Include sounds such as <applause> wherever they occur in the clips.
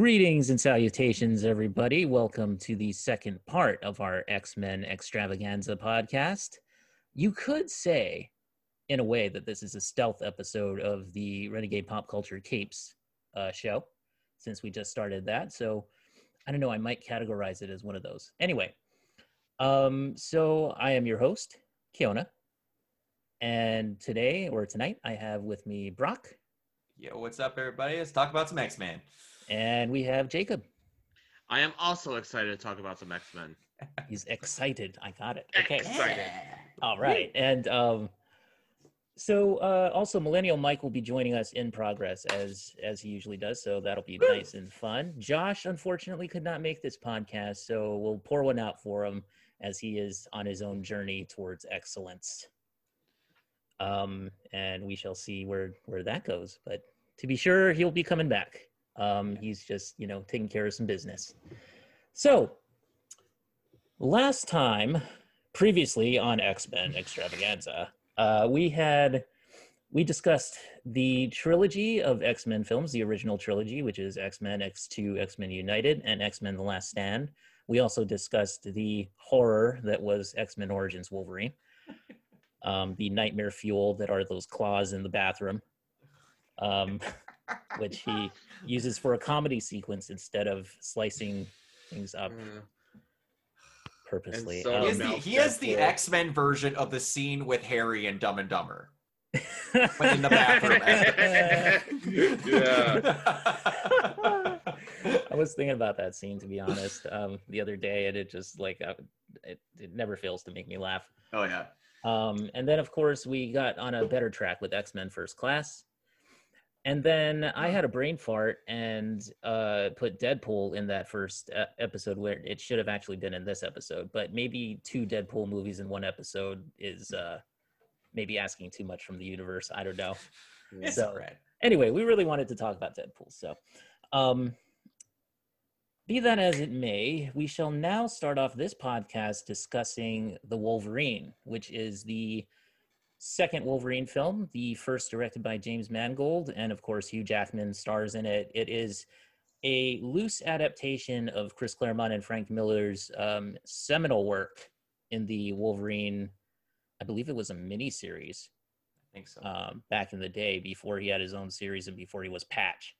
Greetings and salutations, everybody. Welcome to the second part of our X Men extravaganza podcast. You could say, in a way, that this is a stealth episode of the Renegade Pop Culture Capes uh, show, since we just started that. So I don't know, I might categorize it as one of those. Anyway, um, so I am your host, Kiona. And today or tonight, I have with me Brock. Yo, what's up, everybody? Let's talk about some X Men. And we have Jacob. I am also excited to talk about some X Men. <laughs> He's excited. I got it. Okay. Excited. All right. And um, so uh, also Millennial Mike will be joining us in progress as as he usually does. So that'll be nice and fun. Josh unfortunately could not make this podcast, so we'll pour one out for him as he is on his own journey towards excellence. Um, and we shall see where where that goes. But to be sure, he'll be coming back. Um, he's just you know taking care of some business. So last time, previously on X Men Extravaganza, uh, we had we discussed the trilogy of X Men films, the original trilogy, which is X Men X Two, X Men United, and X Men: The Last Stand. We also discussed the horror that was X Men Origins Wolverine, um, the nightmare fuel that are those claws in the bathroom, um, <laughs> which he <laughs> uses for a comedy sequence instead of slicing things up Mm. purposely. so He Um, is the, he is the X Men version of the scene with Harry and Dumb and Dumber. But <laughs> in the bathroom. <laughs> yeah. I was thinking about that scene to be honest um, the other day, and it just like I, it, it never fails to make me laugh. oh yeah. Um, and then of course we got on a better track with X Men First Class, and then I had a brain fart and uh, put Deadpool in that first uh, episode where it should have actually been in this episode. But maybe two Deadpool movies in one episode is uh, maybe asking too much from the universe. I don't know. It's So- alright. anyway, we really wanted to talk about Deadpool. So, um, be that as it may, we shall now start off this podcast discussing The Wolverine, which is the second Wolverine film, the first directed by James Mangold, and of course, Hugh Jackman stars in it. It is a loose adaptation of Chris Claremont and Frank Miller's um, seminal work in the Wolverine. I believe it was a mini series I think so. um, back in the day before he had his own series and before he was Patch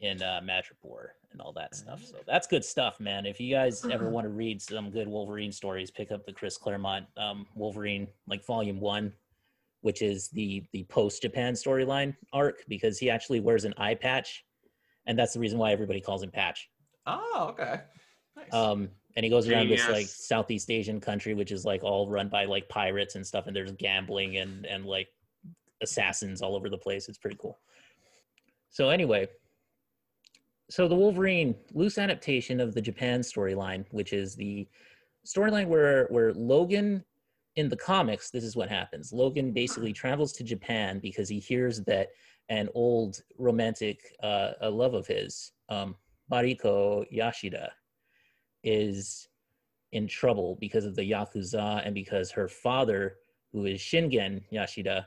in uh, Madripoor and all that stuff. So that's good stuff, man. If you guys ever want to read some good Wolverine stories, pick up the Chris Claremont um, Wolverine, like Volume One, which is the the post Japan storyline arc, because he actually wears an eye patch, and that's the reason why everybody calls him Patch. oh, okay. Nice. Um, and he goes around this like Southeast Asian country, which is like all run by like pirates and stuff, and there's gambling and and like assassins all over the place. It's pretty cool. So anyway, so the Wolverine loose adaptation of the Japan storyline, which is the storyline where where Logan in the comics, this is what happens. Logan basically travels to Japan because he hears that an old romantic uh, love of his, um, Mariko Yashida, is in trouble because of the Yakuza and because her father, who is Shingen Yashida,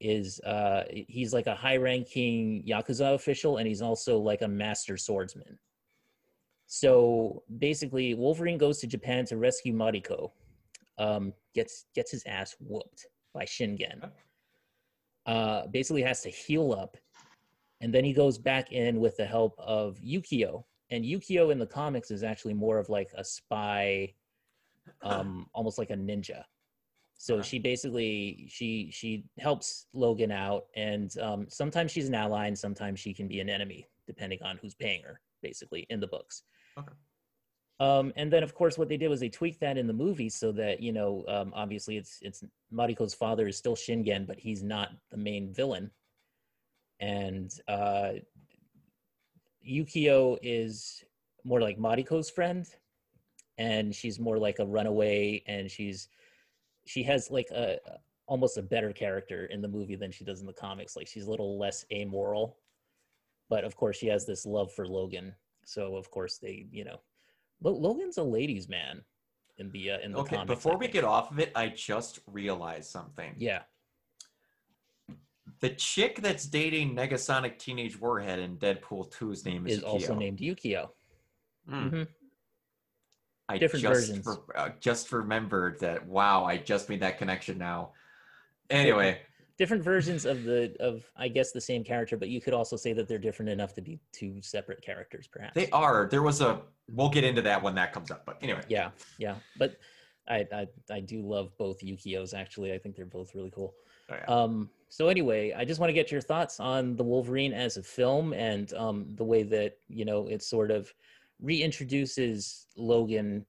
is uh he's like a high ranking Yakuza official and he's also like a master swordsman. So basically Wolverine goes to Japan to rescue Mariko. Um gets gets his ass whooped by Shingen. Uh basically has to heal up and then he goes back in with the help of Yukio. And Yukio in the comics is actually more of like a spy <clears throat> um almost like a ninja so she basically she she helps logan out and um sometimes she's an ally and sometimes she can be an enemy depending on who's paying her basically in the books Okay. Um and then of course what they did was they tweaked that in the movie so that you know um obviously it's it's mariko's father is still shingen but he's not the main villain. And uh yukio is more like mariko's friend and she's more like a runaway and she's she has like a almost a better character in the movie than she does in the comics. Like she's a little less amoral but of course she has this love for logan. So of course they you know logan's a ladies man in the uh, in the okay, comics, before we get off of it, I just realized something. yeah The chick that's dating Negasonic Teenage Warhead in Deadpool 2's name is, is also named Yukio. Hmm. Mhm. I different just versions. re- uh, just remembered that. Wow, I just made that connection now. Anyway, <laughs> Different versions of the of I guess the same character, but you could also say that they're different enough to be two separate characters, perhaps. they are. There was a. We'll get into that when that comes up. But anyway, Yeah, yeah. But I I, I do love both Yukios actually. I think they're both really cool. Oh, yeah. Um, so anyway, I just want to get your thoughts on the Wolverine as a film and um, the way that you know it sort of reintroduces Logan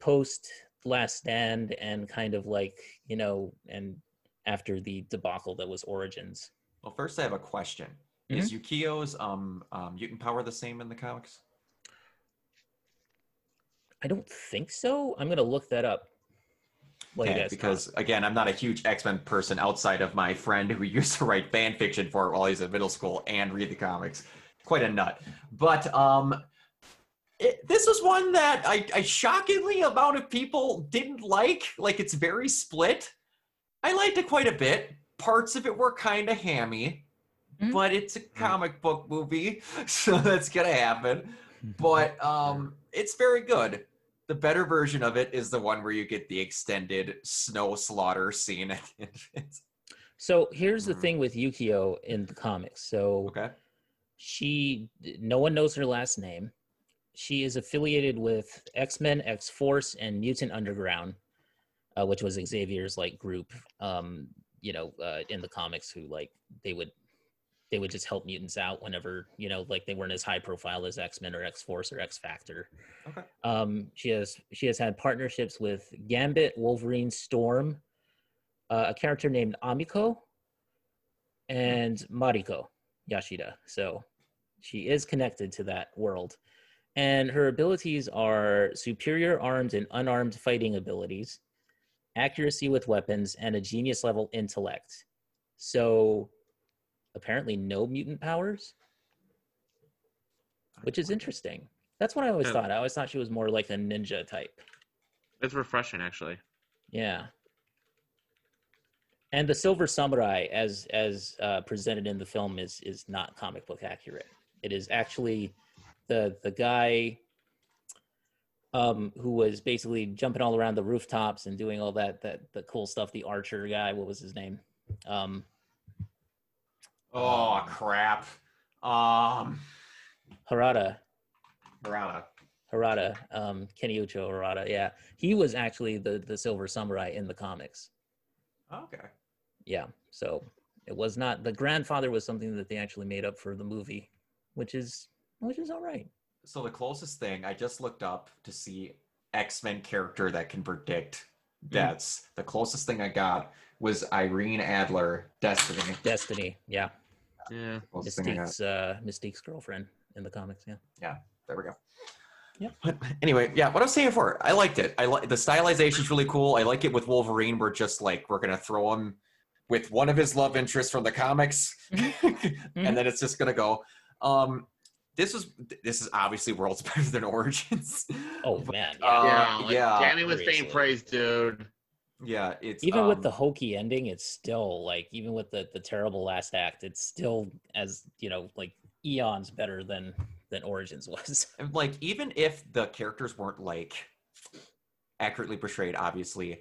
post Last Stand and kind of like you know and after the debacle that was Origins. Well, first I have a question. Mm-hmm. Is Yukio's um, um mutant power the same in the comics? I don't think so. I'm gonna look that up. Okay, because thought? again, I'm not a huge X Men person outside of my friend who <laughs> used to write fan fiction for it while he's in middle school and read the comics. Quite a nut. But um, it, this was one that I, I shockingly amount of people didn't like. Like it's very split. I liked it quite a bit. Parts of it were kind of hammy, Mhm. but it's a comic book movie, <laughs> so that's gonna happen. <laughs> But um, it's very good. The better version of it is the one where you get the extended snow slaughter scene at the end. so here's the Mhm. thing with Yukio in the comics. So Okay. she no one knows her last name she is affiliated with x-men x-force and mutant underground uh, which was xavier's like group um you know uh, in the comics who like they would they would just help mutants out whenever you know like they weren't as high profile as x-men or x-force or x-factor Okay. um she has she has had partnerships with gambit wolverine storm uh, a character named amiko and mariko Yashida. So she is connected to that world. And her abilities are superior armed and unarmed fighting abilities, accuracy with weapons, and a genius level intellect. So apparently no mutant powers, which is interesting. That's what I always Yeah. thought. I always thought she was more like a ninja type. It's refreshing, actually. Yeah. And the Silver Samurai, as as uh, presented in the film, is is not comic book accurate. It is actually the the guy um, who was basically jumping all around the rooftops and doing all that that the cool stuff. The archer guy, what was his name? Um, Oh crap. Um Harada. Harada. Harada, um, Kenuichio Harada. Yeah, he was actually the the Silver Samurai in the comics. Okay. yeah so it was not the grandfather was something that they actually made up for the movie which is which is all right So the closest thing I just looked up to see X-Men character that can predict deaths. The closest thing I got was Irene Adler, Destiny. destiny yeah Yeah. Closest thing I got. mystique's uh mystique's girlfriend in the comics yeah Yeah, There we go. Yeah. But anyway, yeah, what I was saying before, I liked it. I like the stylization is really cool. I like it with Wolverine. We're just like we're gonna throw him with one of his love interests from the comics, <laughs> and then it's just gonna go. Um, this was this is obviously worlds <laughs> better than Origins. oh man yeah. Uh, yeah. Like, yeah, Damn it seriously. faint praise, dude. yeah, it's even with um, the hokey ending it's still like even with the the terrible last act it's still as you know like eons better than than origins <laughs> was And, like even if the characters weren't like accurately portrayed obviously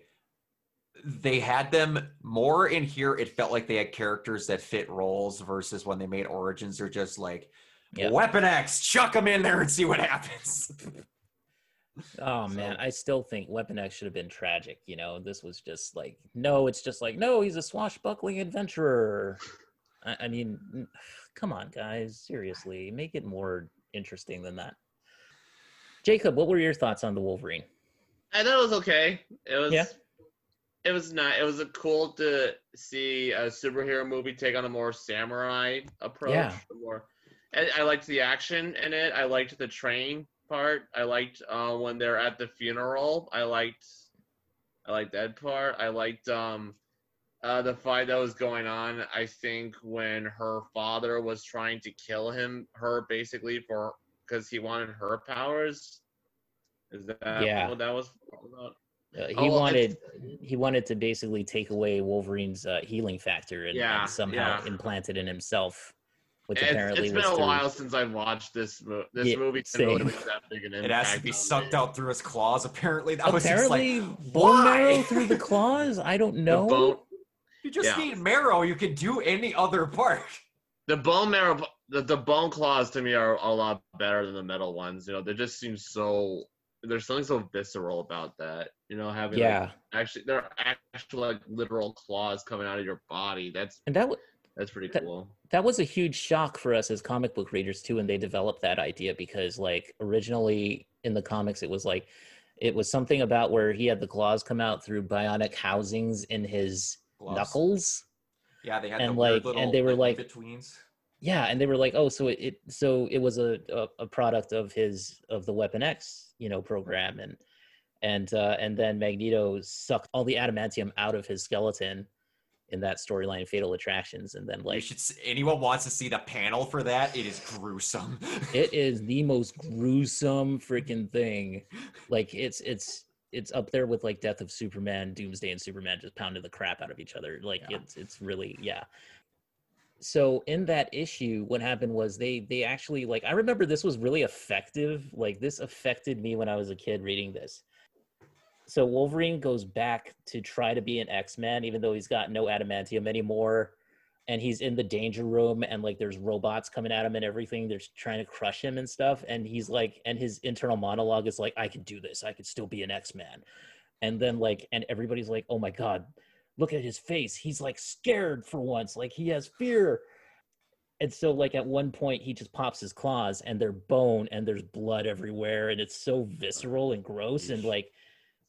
they had them more in here it felt like they had characters that fit roles versus when they made origins they're just like Yeah. weapon x chuck them in there and see what happens <laughs> Oh man, So- I still think Weapon X should have been tragic. You know, this was just like no, it's just like no, he's a swashbuckling adventurer. I, I mean, come on, guys, seriously, make it more interesting than that. Jacob, what were your thoughts on the Wolverine? I thought it was okay. It was. Yeah. It was not. It was a cool to see a superhero movie take on a more samurai approach. Yeah. a More, I, I liked the action in it. I liked the train part. I liked uh, when they're at the funeral. I liked. I liked that part. I liked um, uh, the fight that was going on. I think when her father was trying to kill him, her basically for because he wanted her powers. Is that Yeah. what that was about? Uh, he Oh, wanted he wanted to basically take away Wolverine's uh, healing factor and, Yeah, and somehow yeah. implant it in himself, which It's- apparently it's been was a through- while since I've watched this mo- this Yeah, movie. same. Really make that big an It has to be sucked me. out through his claws. Apparently, that was just Apparently, like, bone marrow <laughs> through the claws. I don't know. you just Yeah. need marrow. You can do any other part. the bone marrow, the, the bone claws to me are a lot better than the metal ones. You know, they just seem so. There's something so visceral about that. You know, having like, yeah, actually they're actual like literal claws coming out of your body. That's and that w- that's pretty That- cool. that was a huge shock for us as comic book readers too when they developed that idea because like originally in the comics it was like it was something about where he had the claws come out through bionic housings in his Gloves. knuckles Yeah, they had And, the weird like- and they were like- betweens. yeah and they were like oh so it, it so it was a, a a product of his of the weapon x you know program and and uh and then magneto sucked all the adamantium out of his skeleton in that storyline fatal attractions and then like should. Anyone wants to see the panel for that? It is gruesome. <laughs> it is the most gruesome freaking thing like it's it's it's up there with like death of superman doomsday and superman just pounding the crap out of each other like Yeah. it's it's really yeah so in that issue what happened was they they actually like i remember this was really effective like this affected me when i was a kid reading this so wolverine goes back to try to be an x-man even though he's got no adamantium anymore. And he's in the danger room and like there's robots coming at him and everything. They're trying to crush him and stuff. And he's like and his internal monologue is like i could do this. I could still be an x-man. And then like and everybody's like oh my god look at his face. He's like scared for once. Like he has fear. And so like at one point he just pops his claws and they're bone and there's blood everywhere and it's so visceral and gross and Yeesh.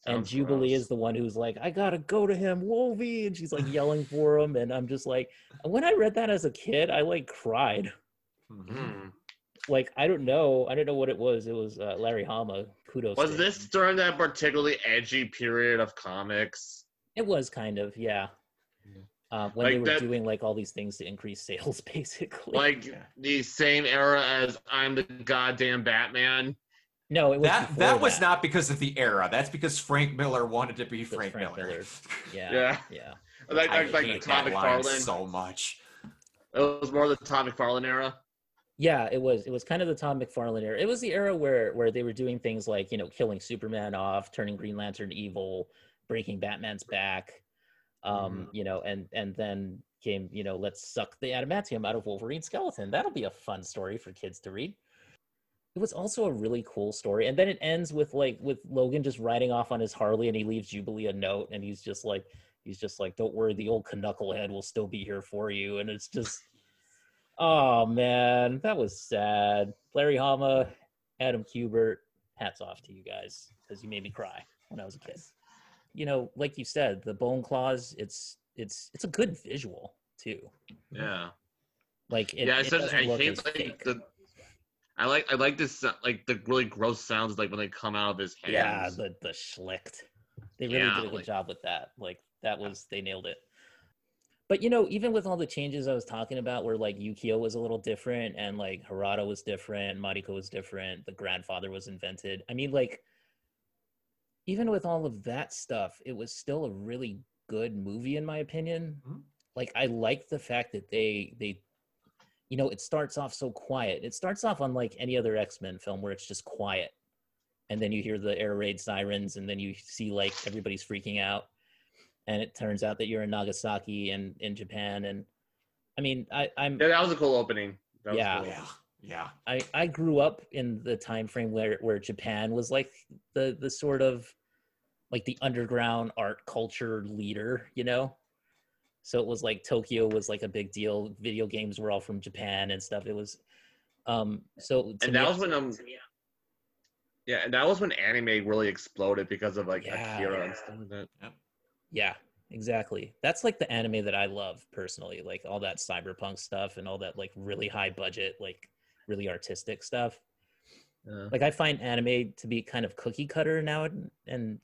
Like and Jubilee gross. is the one who's like, I gotta go to him, Wolvie, and she's like yelling for him, and I'm just like, when I read that as a kid, I like cried. Mhm. Hmm. Like I don't know, I don't know what it was. It was uh, Larry Hama. Kudos. Was to this him. during that particularly edgy period of comics? It was kind of yeah. Yeah. Uh, when Like they were that- doing like all these things to increase sales, <laughs> basically. Like Yeah. the same era as I'm the goddamn Batman. No, it was That before that was that. not because of the era. That's because Frank Miller wanted to be That's Frank, Frank Miller. Miller. <laughs> Yeah, Yeah. yeah. Like I like, like hate Todd that line McFarlane. so much. It was more the Todd McFarlane era. Yeah, it was. It was kind of the Tom McFarlane era. It was the era where where they were doing things like you know killing Superman off, turning Green Lantern evil, breaking Batman's back, um, you know, and and then came you know let's suck the adamantium out of Wolverine's skeleton. That'll be a fun story for kids to read. It was also a really cool story, and then it ends with like with Logan just riding off on his Harley, and he leaves Jubilee a note, and he's just like he's just like, "Don't worry, the old knucklehead will still be here for you," and it's just. Oh man, that was sad. Larry Hama, Adam Kubert, hats off to you guys because you made me cry when I was a kid. You know, like you said, the bone claws, it's it's it's a good visual too. Yeah. Like it, yeah, it it's just, doesn't I hate like fake. the. I like I like this uh, like the really gross sounds like when they come out of his hands. Yeah, the the schlicked. They really Yeah, did a good like- job with that. Like that was they nailed it. But you know, even with all the changes I was talking about, where like Yukio was a little different and like Harada was different, Mariko was different, the grandfather was invented. I mean, like even with all of that stuff, it was still a really good movie in my opinion. Mhm. Like I like the fact that they they you know, it starts off so quiet. It starts off unlike any other X-Men film where it's just quiet. And then you hear the air raid sirens and then you see like everybody's freaking out. And it turns out that you're in Nagasaki and in Japan and I mean, I I'm Yeah, that was a cool opening. That was Yeah. cool. Yeah, yeah. I, I grew up in the time frame where where Japan was like the the sort of like the underground art culture leader, you know. So it was like Tokyo was like a big deal. Video games were all from Japan and stuff. It was, um. So to And me, that was when um yeah, and that was when anime really exploded because of like Yeah. Akira and stuff like that. yeah, exactly. That's like the anime that I love personally, like all that cyberpunk stuff and all that like really high budget, like really artistic stuff. Yeah. like I find anime to be kind of cookie cutter now, and, and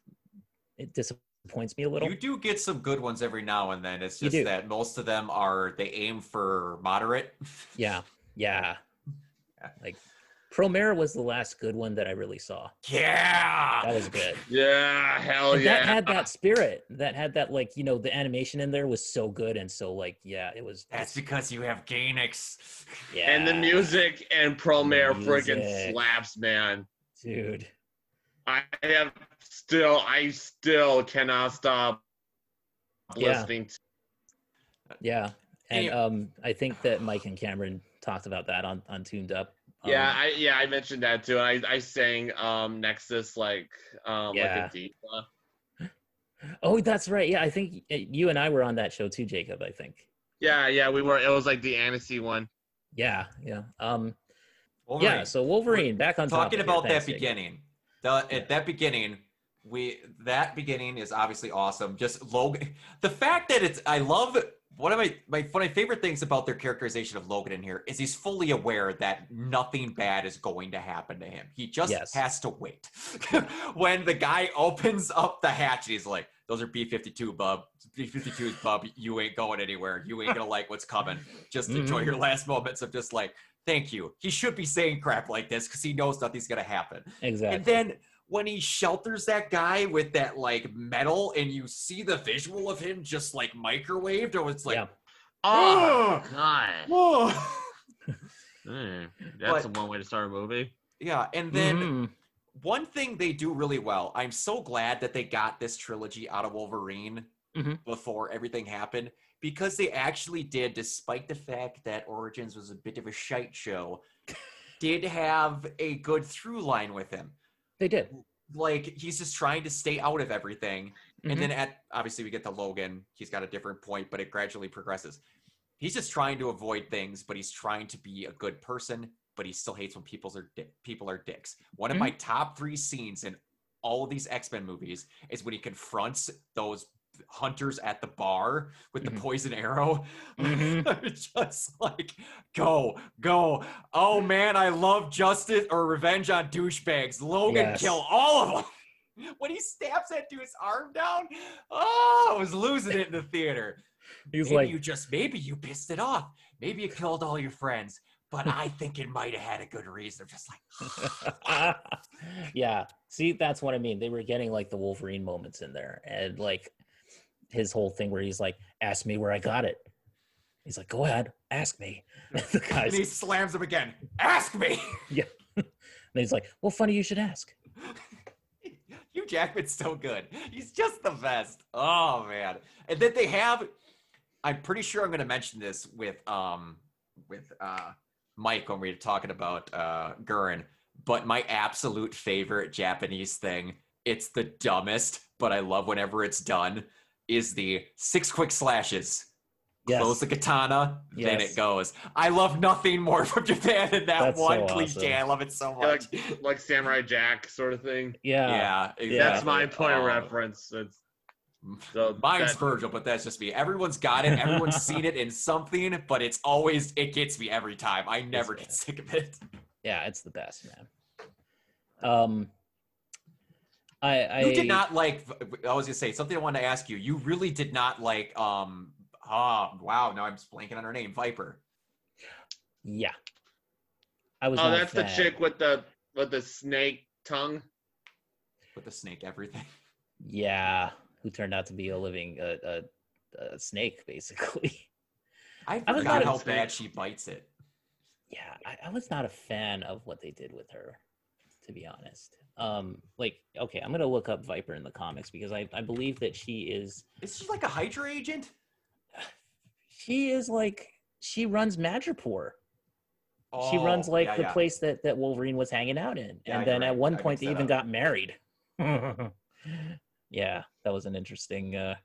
it disappoints me a little. You do get some good ones every now and then. It's just that most of them are they aim for moderate. <laughs> Yeah, yeah. Yeah. Like Promare was the last good one that I really saw. Yeah. That was good. <laughs> Yeah, hell And yeah. that had that spirit. That had that like you know the animation in there was so good and so like yeah it was. That's because you have Gainax. yeah. and the music and Promare freaking Music. slaps, man. dude. I have still, I still cannot stop Yeah. listening. To, Yeah, and Any- um, I think that Mike and Cameron talked about that on on Tuned Up. Um, yeah, I yeah, I mentioned that too. I I sang um Nexus like um Yeah. like a diva. oh, that's right. Yeah, I think uh, you and I were on that show too, Jacob. I think. Yeah, yeah, we were. It was like the Annecy one. Yeah, yeah. Um, Wolverine. yeah. So Wolverine back on talking topic here. about that Jacob. beginning the at that beginning we that beginning is obviously awesome. Just logan the fact that it's i love one of my my one of my favorite things about their characterization of logan in here is he's fully aware that nothing bad is going to happen to him. He just Yes. has to wait. <laughs> When the guy opens up the hatch he's like those are b-52 bub. B-52s bub. You ain't going anywhere. You ain't gonna like what's coming. Just enjoy Mhm. your last moments of just like thank you he should be saying crap like this because he knows nothing's gonna happen Exactly. and then when he shelters that guy with that like metal and you see the visual of him just like microwaved or it's like yeah. Oh "Ugh, god, <laughs> whoa." <laughs> Mm, that's But- the one way to start a movie. yeah and then Mhm. one thing they do really well i'm so glad that they got this trilogy out of wolverine Mhm. before everything happened because they actually did despite the fact that origins was a bit of a shite show <laughs> did have a good through line with him. They did. like he's just trying to stay out of everything Mhm. and then at obviously we get to logan. He's got a different point but it gradually progresses. He's just trying to avoid things but he's trying to be a good person but he still hates when people's are di- people are dicks. One of my top three scenes in all of these x-men movies is when he confronts those hunters at the bar with Mhm. the poison arrow <laughs> Mhm. Just like go go oh man i love justice or revenge on douchebags logan Yes. kill all of them <laughs> when he stabs that dude's arm down oh i was losing it in the theater He's maybe like, you just maybe you pissed it off maybe you killed all your friends but i think it might have had a good reason just like <laughs> yeah. See, that's what I mean. They were getting like the Wolverine moments in there, and like his whole thing where he's like, "Ask me where I got it." He's like, "Go ahead, ask me." <laughs> the and he slams him again ask me <laughs> yeah. <laughs> and he's like, "Well, funny you should ask." Hugh Jackman's so good. He's just the best. Oh man. And then they have I'm pretty sure I'm gonna mention this with um with uh Mike when we were talking about uh Gurren, but my absolute favorite Japanese thing, it's the dumbest, but I love whenever it's done, is the six quick slashes. Yes. Close the katana, then it goes. I love nothing more from Japan than that That's one so cliche. awesome. I love it so Yeah, much. like, like Samurai Jack sort of thing. Yeah. yeah, exactly. That's my point of Oh. reference. It's <laughs> so Mine's that- Virgil, but that's just me. Everyone's got it. Everyone's <laughs> seen it in something, but it's always it gets me every time. I never get sick of it. Yeah, it's the best, man. Um, I, I You did not like. I was gonna say something. I wanted to ask you. You really did not like. Um. Ah. wow. Now I'm just blanking on her name. Viper. Yeah. I was. Oh, not a that's the fan. chick with the with the snake tongue. With the snake, everything. <laughs> Yeah, who turned out to be a living a, a, a snake, basically. I I forgot not how bad she bites it. yeah, I, I was not a fan of what they did with her, to be honest. Um, like, okay, I'm gonna look up Viper in the comics because I, I believe that she is Is she like a Hydra agent? <sighs> she is like she runs Madripoor. she runs Oh, like yeah, the yeah. place that that Wolverine was hanging out in, Yeah, and then at one point they even up. got married. <laughs> <laughs> yeah, that was an interesting. uh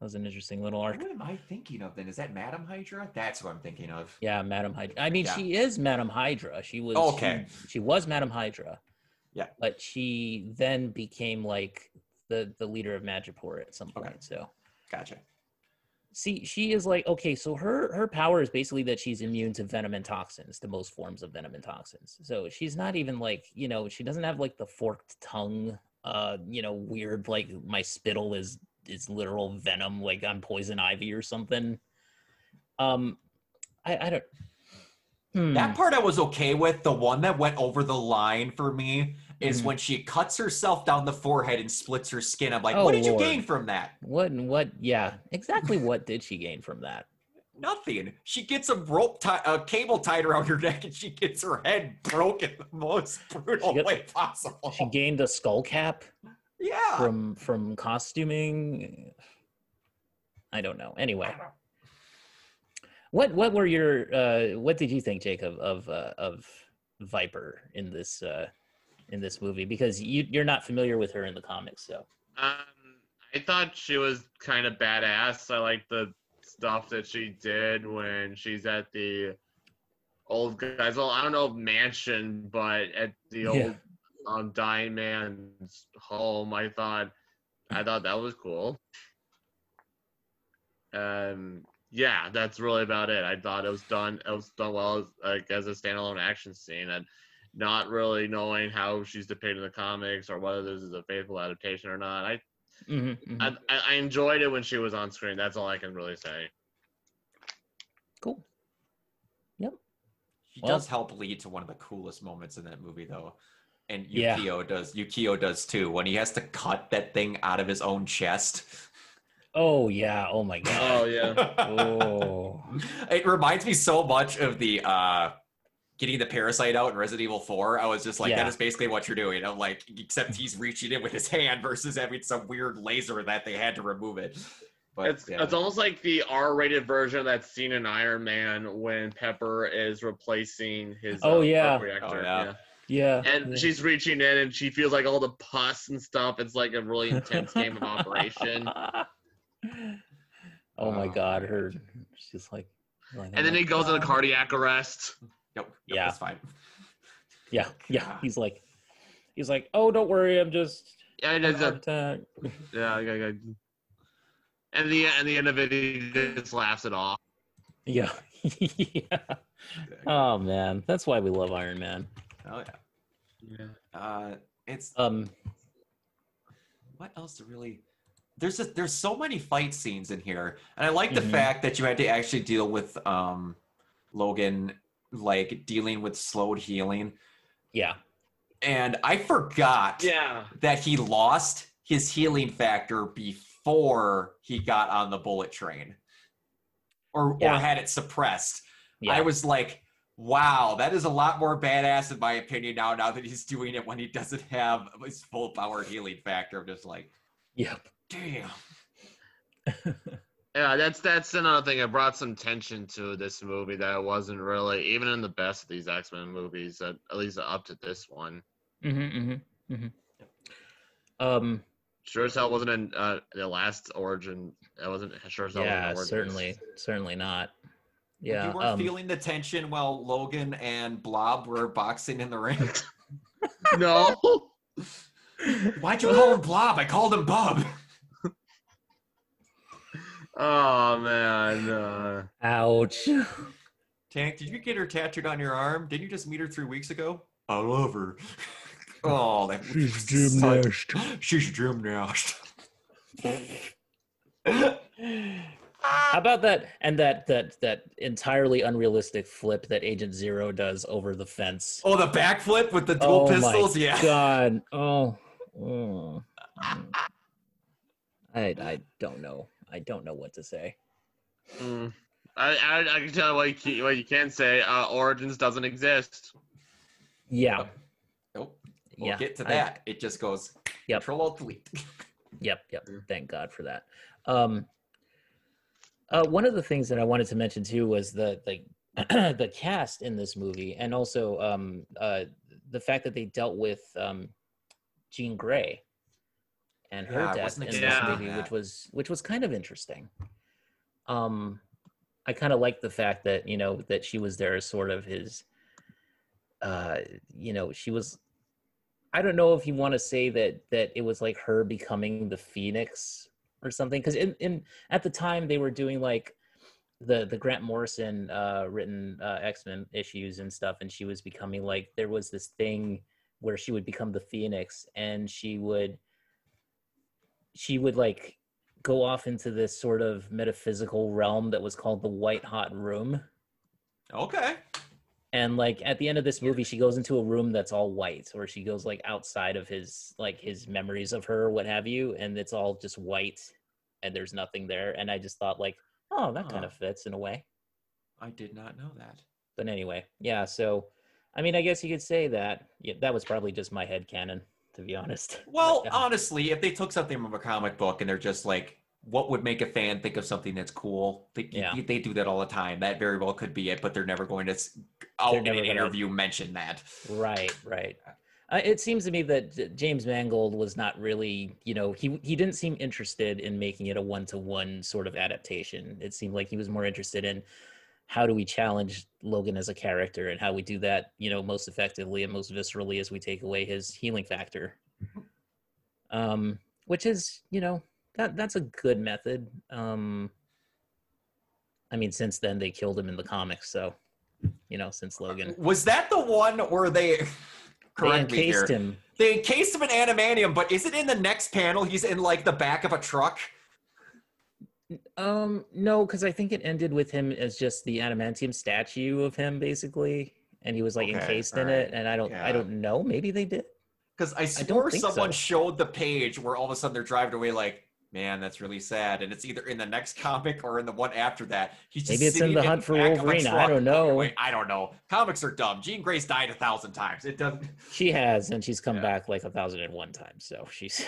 That was an interesting little arc. What am I thinking of then? Is that Madam Hydra? That's what I'm thinking of. Yeah, Madam Hydra. I mean, Yeah. she is Madam Hydra. She was Oh, okay. She, she was Madam Hydra. Yeah. But she then became like the the leader of Madripoor at some Okay. point. So Gotcha. see, she is like okay. So her her power is basically that she's immune to venom and toxins, to most forms of venom and toxins. So she's not even like you know she doesn't have like the forked tongue. Uh, you know, weird like my spittle is is literal venom, like I'm poison ivy or something. Um, I I don't. Hmm. That part I was okay with. The one that went over the line for me is Mhm. when she cuts herself down the forehead and splits her skin. I'm like, Oh, what did Lord. you gain from that? What and what yeah, exactly what did she gain from that? Nothing. She gets a rope, tie, a cable tied around her neck, and she gets her head broken the most brutal got- way possible. She gained a skull cap yeah. from from costuming. I don't know. Anyway, what what were your uh what did you think, Jacob, of uh, of Viper in this uh in this movie? Because you you're not familiar with her in the comics, so Um, I thought she was kind of badass. I like the stuff that she did when she's at the old guys. Well, I don't know mansion, but at the Yeah. old um dying man's home. I thought, I thought that was cool. Um, yeah, that's really about it. I thought it was done. It was done well as like as a standalone action scene, and not really knowing how she's depicted in the comics or whether this is a faithful adaptation or not. I Mhm, mhm. I, I I enjoyed it when she was on screen. That's all I can really say. cool. Yep. She Well- does help lead to one of the coolest moments in that movie, though. And Yeah. Yukio does. Yukio does too. When he has to cut that thing out of his own chest. Oh yeah. Oh my god. Oh yeah. Oh. it reminds me so much of the uh getting the parasite out in Resident Evil 4. I was just like, Yeah. that is basically what you're doing. I'm like, except he's reaching in with his hand versus having some weird laser that they had to remove it. But It's yeah. it's almost like the R-rated version of that scene in Iron Man when Pepper is replacing his Oh, uh, yeah. reactor. Oh, yeah. Yeah. And she's reaching in and she feels like all the pus and stuff. It's like a really intense game of operation. <laughs> oh my Oh, god, her she's like, like, And then he goes into God. cardiac arrest. Nope, nope, Yeah. that's fine. <laughs> Yeah, <laughs> yeah. He's like he's like, Oh, don't worry, I'm just Yeah, it having is a a, attack. yeah, yeah, yeah. And the and the end of it, he just laughs it off. Yeah. yeah. Oh man. That's why we love Iron Man. Oh yeah. Yeah. Uh, it's Um what else to really there's just there's so many fight scenes in here and i like the Mhm. fact that you had to actually deal with um logan like dealing with slowed healing yeah. and i forgot Yeah. that he lost his healing factor before he got on the bullet train or Yeah. or had it suppressed Yeah. i was like wow that is a lot more badass in my opinion now now that he's doing it when he doesn't have his full power healing factor i'm just like Yep. damn Yeah, that's that's another thing. It brought some tension to this movie that wasn't really even in the best of these X Men movies. At, at least up to this one, Mm-hmm. Mm-hmm. mm-hmm. Um sure as hell wasn't in uh, the last Origin. That wasn't sure as hell. wasn't yeah, certainly. Certainly not. You weren't Um, feeling the tension while Logan and Blob were boxing in the ring. <laughs> No. <laughs> Why'd you call him Blob? I called him Bub. <laughs> oh man. Uh, ouch. Tank, did you get her tattooed on your arm? Didn't you just meet her three weeks ago? I love her. oh, that She's a gymnast. <gasps> How about that and that that that entirely unrealistic flip that Agent Zero does over the fence? Oh, the backflip with the dual Oh my pistols? Yeah. God. <laughs> Oh. oh. I I don't know. I don't know what to say. mm. I, I I can tell you what you can, what you can say. Uh, Origins doesn't exist. Yeah. Nope. We'll yeah. get to I- that. it just goes Yep. Control Alt Delete. <laughs> Yep, yep. Thank God for that. Um, uh, one of the things that I wanted to mention too was the the <clears throat> the cast in this movie, and also um, uh, the fact that they dealt with um, Jean Grey and her Yeah, death in this movie, which was which was kind of interesting. Um, I kind of like the fact that you know that she was there as sort of his, uh, you know, she was I don't know if you want to say that that it was like her becoming the Phoenix or something because in, in at the time they were doing like the the Grant Morrison uh, written uh, X Men issues and stuff, and she was becoming like there was this thing where she would become the Phoenix and she would she would like go off into this sort of metaphysical realm that was called the White Hot Room. Okay. and like at the end of this movie she goes into a room that's all white or she goes like outside of his like his memories of her what have you and it's all just white and there's nothing there and i just thought like oh that kind of fits in a way I did not know that. but anyway yeah so i mean i guess you could say that yeah, that was probably just my head canon to be honest <laughs> Well, uh, honestly, if they took something from a comic book and they're just like, what would make a fan think of something that's cool? They, Yeah. they do that all the time. That very well could be it, but they're never going to out They're in an interview mention that. Right, right. Uh, it seems to me that James Mangold was not really, you know, he he didn't seem interested in making it a one to one sort of adaptation. It seemed like he was more interested in how do we challenge Logan as a character and how we do that, you know, most effectively and most viscerally as we take away his healing factor. Um, which is, you know, that that's a good method. Um, I mean, since then they killed him in the comics, so you know, since Logan. Was that the one where they? They Correct me here. encased him. They encased him in adamantium, but is it in the next panel? He's in like the back of a truck. Um, no, because I think it ended with him as just the adamantium statue of him, basically, and he was like Okay, encased in it. And I don't, I don't know. Maybe they did. Because I don't swore think someone so. showed the page where all of a sudden they're driving away like, man, that's really sad. And it's either in the next <laughs> comic or in the one after that. He's just Maybe it's in The Hunt for back of a Wolverine, I don't know. Wait, I don't know. Comics are dumb. Jean Grey's died a thousand times. It doesn't. <laughs> She has, and she's come Yeah. back like a thousand and one times. So she's,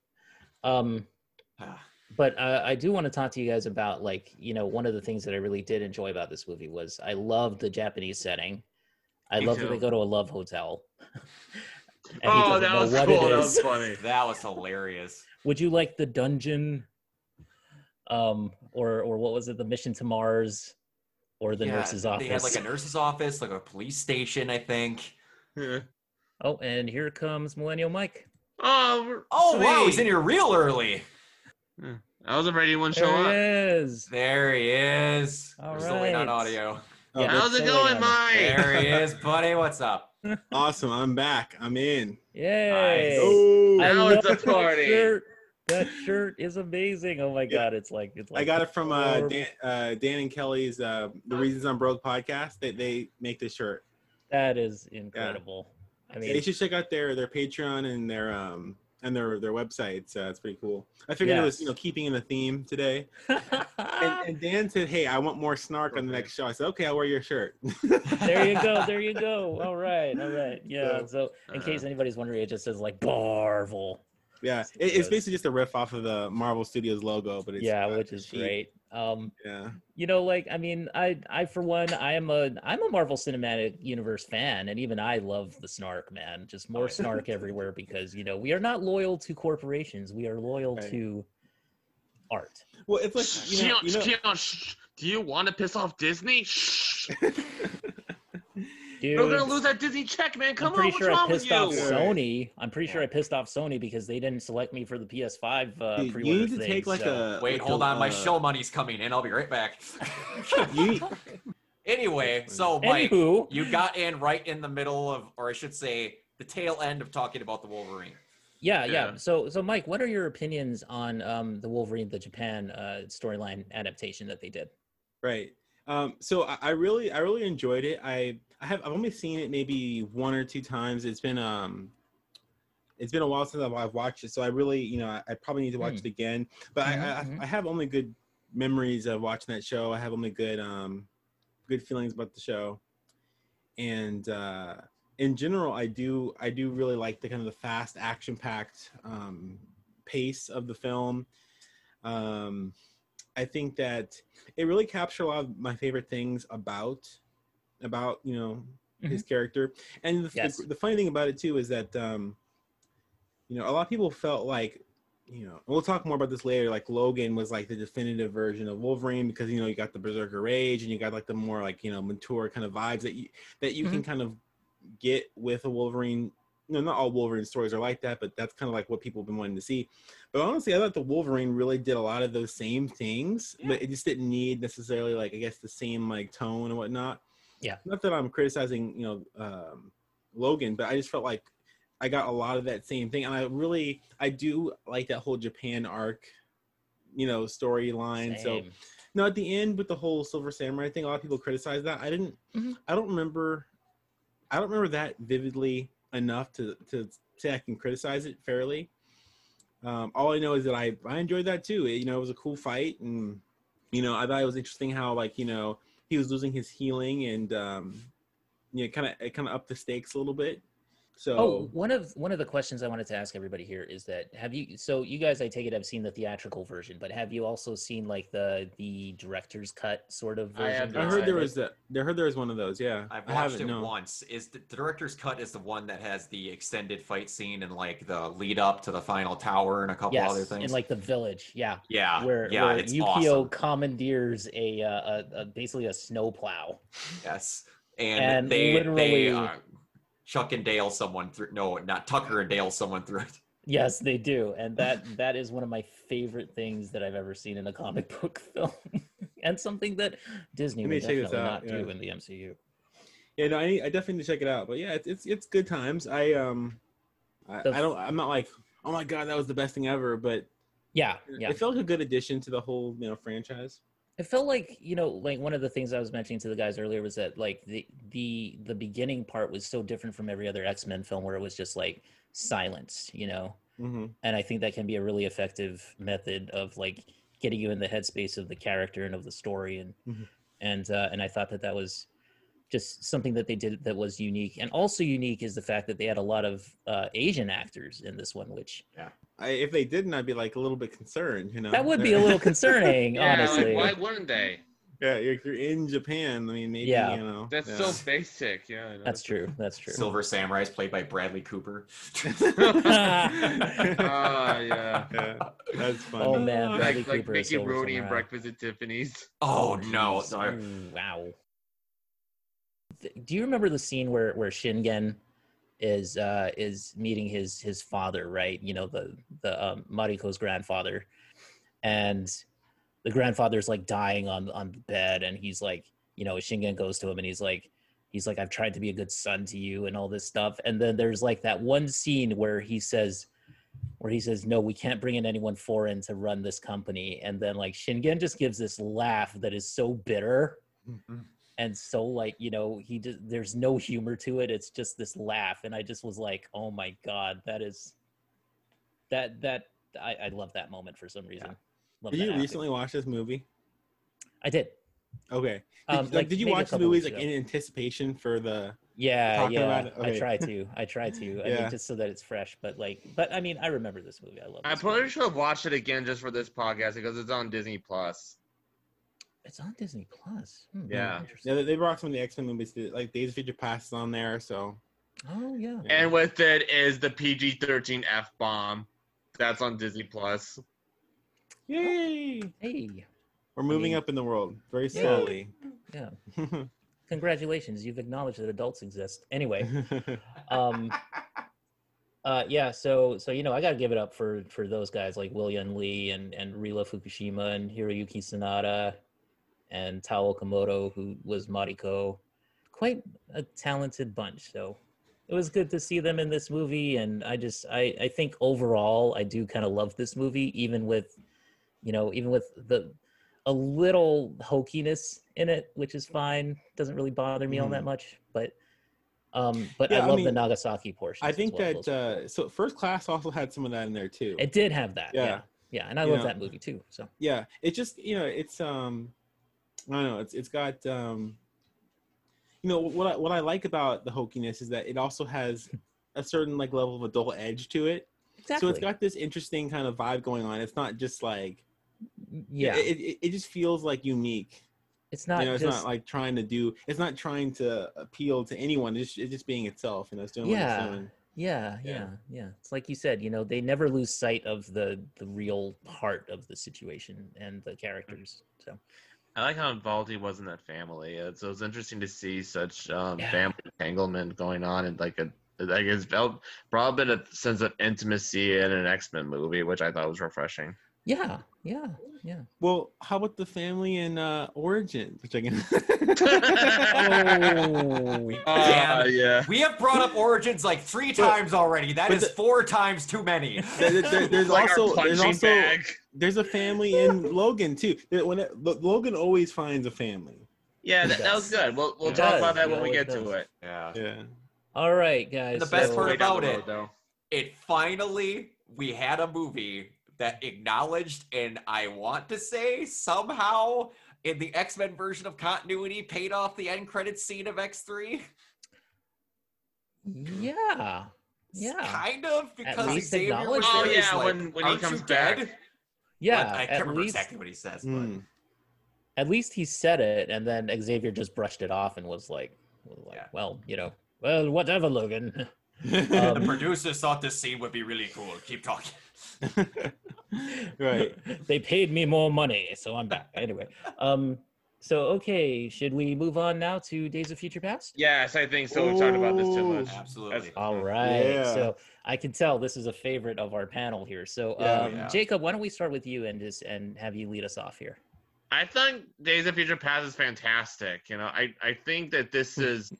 <laughs> um, <sighs> Ah, but uh, I do want to talk to you guys about like you know one of the things that I really did enjoy about this movie was I loved the Japanese setting. I Me love that they go to a love hotel. Oh, that was cool. it That is. was funny. that was hilarious. Would you like the dungeon um or or what was it the mission to mars or the Yeah, nurse's office They had like a nurse's office, like a police station, I think. Yeah. oh and here comes millennial mike Oh, we're- Oh wow, he's in here real early. I wasn't ready when show there up. is There he is. All We're still waiting on audio. Yeah. How's it going, on Mike? There he <laughs> is, buddy. What's up? Awesome. I'm back. I'm in. yay Oh, Now love it's a that party. That shirt is amazing oh my Yeah. god it's like it's like I got it from uh, Dan, uh, Dan and Kelly's uh, The Reasons I'm Broke podcast. They, they make this shirt. that is incredible i mean they should check out their their Patreon and their um and their their websites. Uh, it's pretty cool. I figured it was you know keeping in the theme today. And, and <laughs> Dan said, "Hey, I want more snark on the next show." I said, "Okay, I'll wear your shirt." there you go there you go <laughs> all right all right yeah So, so in uh, case anybody's wondering it just says like barvel Yeah, it, it's basically just a riff off of the Marvel Studios logo, but it's yeah which is cheap. great um Yeah, you know like i mean i i for one i am a i'm a marvel cinematic universe fan and even i love the snark man just more yeah. snark <laughs> everywhere because you know we are not loyal to corporations we are loyal Right. to art well, it's like you know, Keon, you know Keon, shh. Do you want to piss off Disney? <laughs> Shh. dude We're gonna lose that Disney check, man. Come I'm pretty on, sure what's I wrong with pissed you? off Sony. I'm pretty sure I pissed off Sony because they didn't select me for the PS5 uh, Dude, pre-order you need to thing, take like so- a Wait, like hold a, on. My uh, show money's coming in. I'll be right back. <laughs> You, <laughs> anyway, so Mike, Anywho, you got in right in the middle of, or I should say, the tail end of talking about the Wolverine. yeah, yeah, Yeah. So, so Mike, what are your opinions on um, the Wolverine, the Japan uh, storyline adaptation that they did? Right. Um, so I, I really, I really enjoyed it. I, I have, I've only seen it maybe one or two times. It's been, um, it's been a while since I've, watched it, so I really, you know, I, I probably need to watch Hmm. it again. But Mhm, I, I, mhm. I have only good memories of watching that show. I have only good, um, good feelings about the show, and uh, in general, I do, I do really like the kind of the fast, action-packed um, pace of the film. Um, I think that it really captured a lot of my favorite things about about you know his character. And the, Yes. the, the funny thing about it too is that um you know a lot of people felt like you know and we'll talk more about this later like logan was like the definitive version of wolverine because you know you got the berserker rage and you got like the more like you know mature kind of vibes that you that you can kind of get with a wolverine. No, not all wolverine stories are like that but that's kind of like what people have been wanting to see. But honestly i thought the wolverine really did a lot of those same things but it just didn't need necessarily like i guess the same like tone and whatnot Yeah. not that i'm criticizing you know um logan but i just felt like i got a lot of that same thing and i really i do like that whole japan arc you know storyline so. No, at the end with the whole Silver Samurai thing, a lot of people criticize that. I didn't. Mhm. I don't remember. I don't remember that vividly enough to to say I can criticize it fairly. Um, all I know is that I I enjoyed that too. It, you know, it was a cool fight, and you know, I thought it was interesting how like you know he was losing his healing, and um, you know, kind of it kind of upped the stakes a little bit. So Oh, one of one of the questions I wanted to ask everybody here is that have you so you guys I take it have seen the theatrical version, but have you also seen like the the director's cut sort of I version? have I heard there was that. I heard there was one of those. Yeah, I've watched it no. once. Is the, the director's cut is the one that has the extended fight scene and like the lead up to the final tower and a couple yes, other things? in like the village, yeah. yeah, where yeah, where it's Yukio awesome. commandeers a, uh, a, a basically a snowplow. Yes, and, And they literally- they uh, Chuck and Dale someone through. No, not Tucker and Dale someone through it. Yes, they do, and that <laughs> that is one of my favorite things that I've ever seen in a comic book <laughs> film, and something that Disney Let would check this definitely out, not do in the MCU. Yeah, no, I, need- I definitely need to check it out. But yeah, it's it's, it's good times. I um, I, The- I don't. I'm not like, oh my god, that was the best thing ever. But Yeah, yeah. it felt like a good addition to the whole you know franchise. It felt like you know, like one of the things I was mentioning to the guys earlier was that like the the the beginning part was so different from every other X Men film, where it was just like silence, you know. Mm-hmm. And I think that can be a really effective method of like getting you in the headspace of the character and of the story, and Mhm. and uh, and I thought that that was just something that they did that was unique, and also unique is the fact that they had a lot of uh, Asian actors in this one, which I, if they didn't, I'd be like a little bit concerned. You know, that would be a <laughs> little concerning, Yeah, honestly. like, why wouldn't they? yeah, if you're in Japan, I mean, maybe Yeah. you know. That's yeah. so basic. Yeah, I. That's true. That's true. Silver Samurai is played by Bradley Cooper. <laughs> <laughs> Ah, yeah. Yeah, that's funny. Oh, man, Bradley Like, like Cooper is Mickey Rooney in Breakfast at Tiffany's. oh no! sorry. Ooh, wow. Do you remember the scene where where Shingen is uh is meeting his his father, right? You know, the the um, Mariko's grandfather, and the grandfather's like dying on on the bed, and he's like, you know, Shingen goes to him and he's like. He's like, I've tried to be a good son to you and all this stuff. And then there's like that one scene where he says, where he says, "No, we can't bring in anyone foreign to run this company." And then like Shingen just gives this laugh that is so bitter and so like you know he just there's no humor to it. It's just this laugh, and I just was like, "Oh my god, that is that that I, I love that moment for some reason." Love Did you acting. recently watch this movie? I did. Okay. Did, Um, like, like, did you watch the movies like ago. in anticipation for the? Yeah, yeah. about it? I Okay. try to. I try to. <laughs> I Yeah. mean, just so that it's fresh. But like, but I mean, I remember this movie. I love. I probably movie. should have watched it again just for this podcast because it's on Disney Plus. It's on Disney Plus. Hmm, Yeah. interesting. Yeah, they- they brought some of the X Men movies, to, like Days of Future Past on there. So Oh yeah. Yeah. And with it is the PG 13 F bomb. That's on Disney Plus. yay, Hey, we're moving mean- up in the world very Yeah. slowly. yeah. <laughs> Congratulations, you've acknowledged that adults exist. Anyway, <laughs> um, uh, yeah. So, so you know, I gotta give it up for for those guys like Will Yun Lee and and Rila Fukushima and Hiroyuki Sanada and Tao Okamoto, who was Mariko. Quite a talented bunch. So it was good to see them in this movie, and I just I I think overall I do kind of love this movie, even with you know even with the a little hokiness in it, which is fine. Doesn't really bother me all that much, but um, but Yeah, I I love the Nagasaki portion. I think that uh, so. First Class also had some of that in there too. it did have that. Yeah, Yeah. yeah, and I You love know. that movie too. So yeah, it just you know it's um, I don't know. It's it's got um, you know what I, what I like about the hokiness is that it also has a certain like level of adult edge to it. exactly. So it's got this interesting kind of vibe going on. It's not just like yeah, it, it, it just feels like unique. it's not you know, it's just not like trying to do. It's not trying to appeal to anyone. It's, it's just being itself. You know, it's doing what Yeah. it's doing. yeah, Yeah. yeah, yeah. It's like you said, you know, they never lose sight of the the real heart of the situation and the characters. So I like how involved he was in that family. It's, it was interesting to see such um, Yeah. family entanglement going on and like a like it's felt brought a sense of intimacy in an X Men movie, which I thought was refreshing. Yeah, yeah, yeah. Well, how about the family in uh, Origin? Which I can. Oh, <laughs> Uh, yeah. We have brought up Origins like three times already. That but is the- four times too many. There- there- there's like also there's also bag. there's a family in Logan too. When it, Logan always finds a family. Yeah, that, that was good. We'll we'll It talk does, about that it when we always get to it. Yeah. Yeah. All right, guys. The best so- part about the it- though. It finally, we had a movie that acknowledged, and I want to say somehow in the X Men version of continuity, paid off the end credits scene of X3. Yeah, yeah, Kind of, because least Xavier was Oh he's yeah, like, when when he "Aren't comes you back. dead?" yeah. What? I can't remember least, exactly what he says, but Hmm. at least he said it, and then Xavier just brushed it off and was like, was like, Yeah. well, you know, well, whatever, Logan. <laughs> the Um, producers thought this scene would be really cool. Keep talking. <laughs> right. <laughs> they paid me more money, so I'm back. Anyway, um, so okay, should we move on now to Days of Future Past? Yes, I think so. We've talked about this too much. Absolutely. All right. Yeah. So I can tell this is a favorite of our panel here. So Yeah. um, Yeah. Jacob, why don't we start with you and just and have you lead us off here? I think Days of Future Past is fantastic. You know, I, I think that this <laughs> is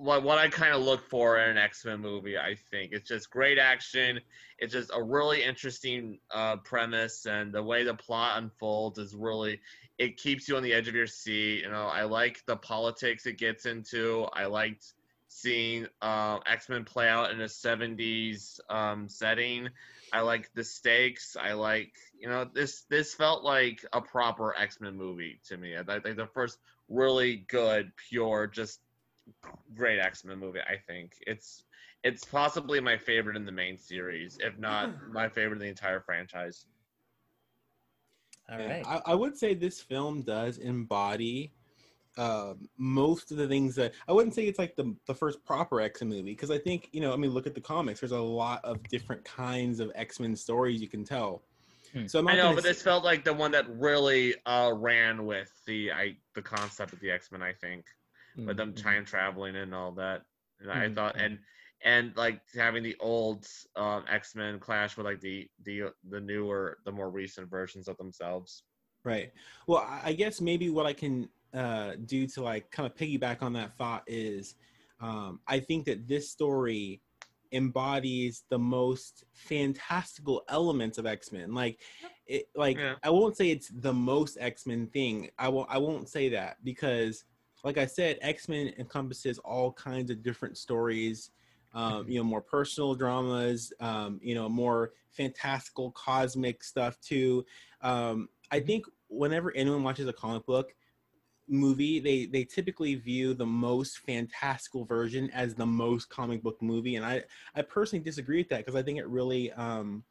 what what I kind of look for in an X Men movie. I think it's just great action. It's just a really interesting uh, premise, and the way the plot unfolds is really it keeps you on the edge of your seat. You know, I like the politics it gets into. I liked seeing uh, X Men play out in a '70s um, setting. I like the stakes. I like you know this this felt like a proper X-Men movie to me. I think the first really good, pure, just great X-Men movie. I think it's it's possibly my favorite in the main series, if not <clears throat> my favorite in the entire franchise. All right. I, I would say this film does embody uh, most of the things that I wouldn't say it's like the the first proper X Men movie because I think you know I mean look at the comics. There's a lot of different kinds of X Men stories you can tell. Hmm. So I'm not I know, gonna but say- this felt like the one that really uh, ran with the I the concept of the X-Men. I think. With them Mhm. time traveling and all that. And I Mhm, thought, and and like having the old um, X Men clash with like the the the newer, the more recent versions of themselves. Right. Well, I I guess maybe what I can uh, do to like kind of piggyback on that thought is um, I think that this story embodies the most fantastical elements of X-Men. Like it like Yeah. I won't say it's the most X-Men thing. I won't I won't say that because like I said, X-Men encompasses all kinds of different stories. Um, you know, more personal dramas, um, you know, more fantastical cosmic stuff too. Um, I think whenever anyone watches a comic book movie, they they typically view the most fantastical version as the most comic book movie, and I I personally disagree with that because I think it really um,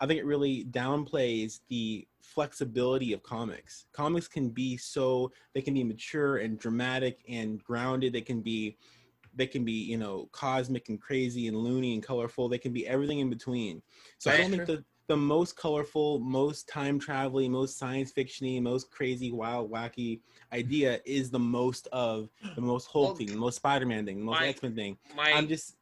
I think it really downplays the flexibility of comics. Comics can be so they can be mature and dramatic and grounded. They can be they can be you know cosmic and crazy and loony and colorful. They can be everything in between. So I don't think the the most colorful, most time traveling, most science fictiony, most crazy, wild, wacky idea is the most of the most Hulk Well, thing, the most Spider-Man thing, the most my- X-Men thing. My I'm just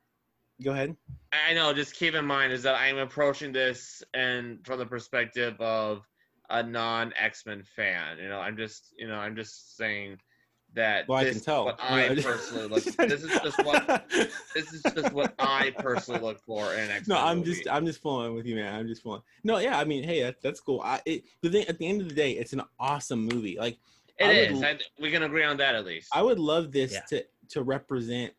go ahead. I know, just keep in mind is that I'm approaching this and from the perspective of a non X Men fan. You know, I'm just you know I'm just saying that Well, I can tell. what I personally look. <laughs> This is just what this is just what I personally look for in an X no, I'm movie. just I'm just flowing with you, man. I'm just flowing. No, yeah, I mean, hey, that, that's cool. I it, the thing at the end of the day, it's an awesome movie. Like It I would is. l- I, we can agree on that at least. I would love this Yeah. to to represent.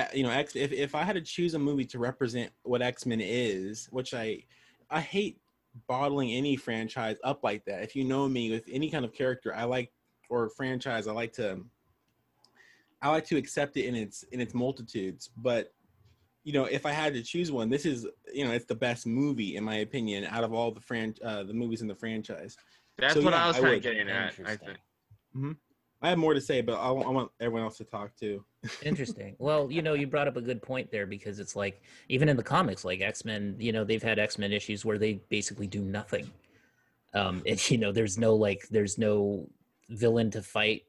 Uh, You know, X. If if I had to choose a movie to represent what X Men is, which I I hate bottling any franchise up like that. If you know me with any kind of character, I like or franchise, I like to I like to accept it in its in its multitudes. But you know, if I had to choose one, this is you know it's the best movie in my opinion out of all the fran uh, the movies in the franchise. That's so, what yeah, I was I kind of getting at. I Interesting. think. I have more to say, but I, want- everyone else to talk too. <laughs> Interesting. Well, you know, you brought up a good point there because it's like even in the comics, like X Men, you know, they've had X Men issues where they basically do nothing. Um, <laughs> and you know, there's no like, there's no villain to fight.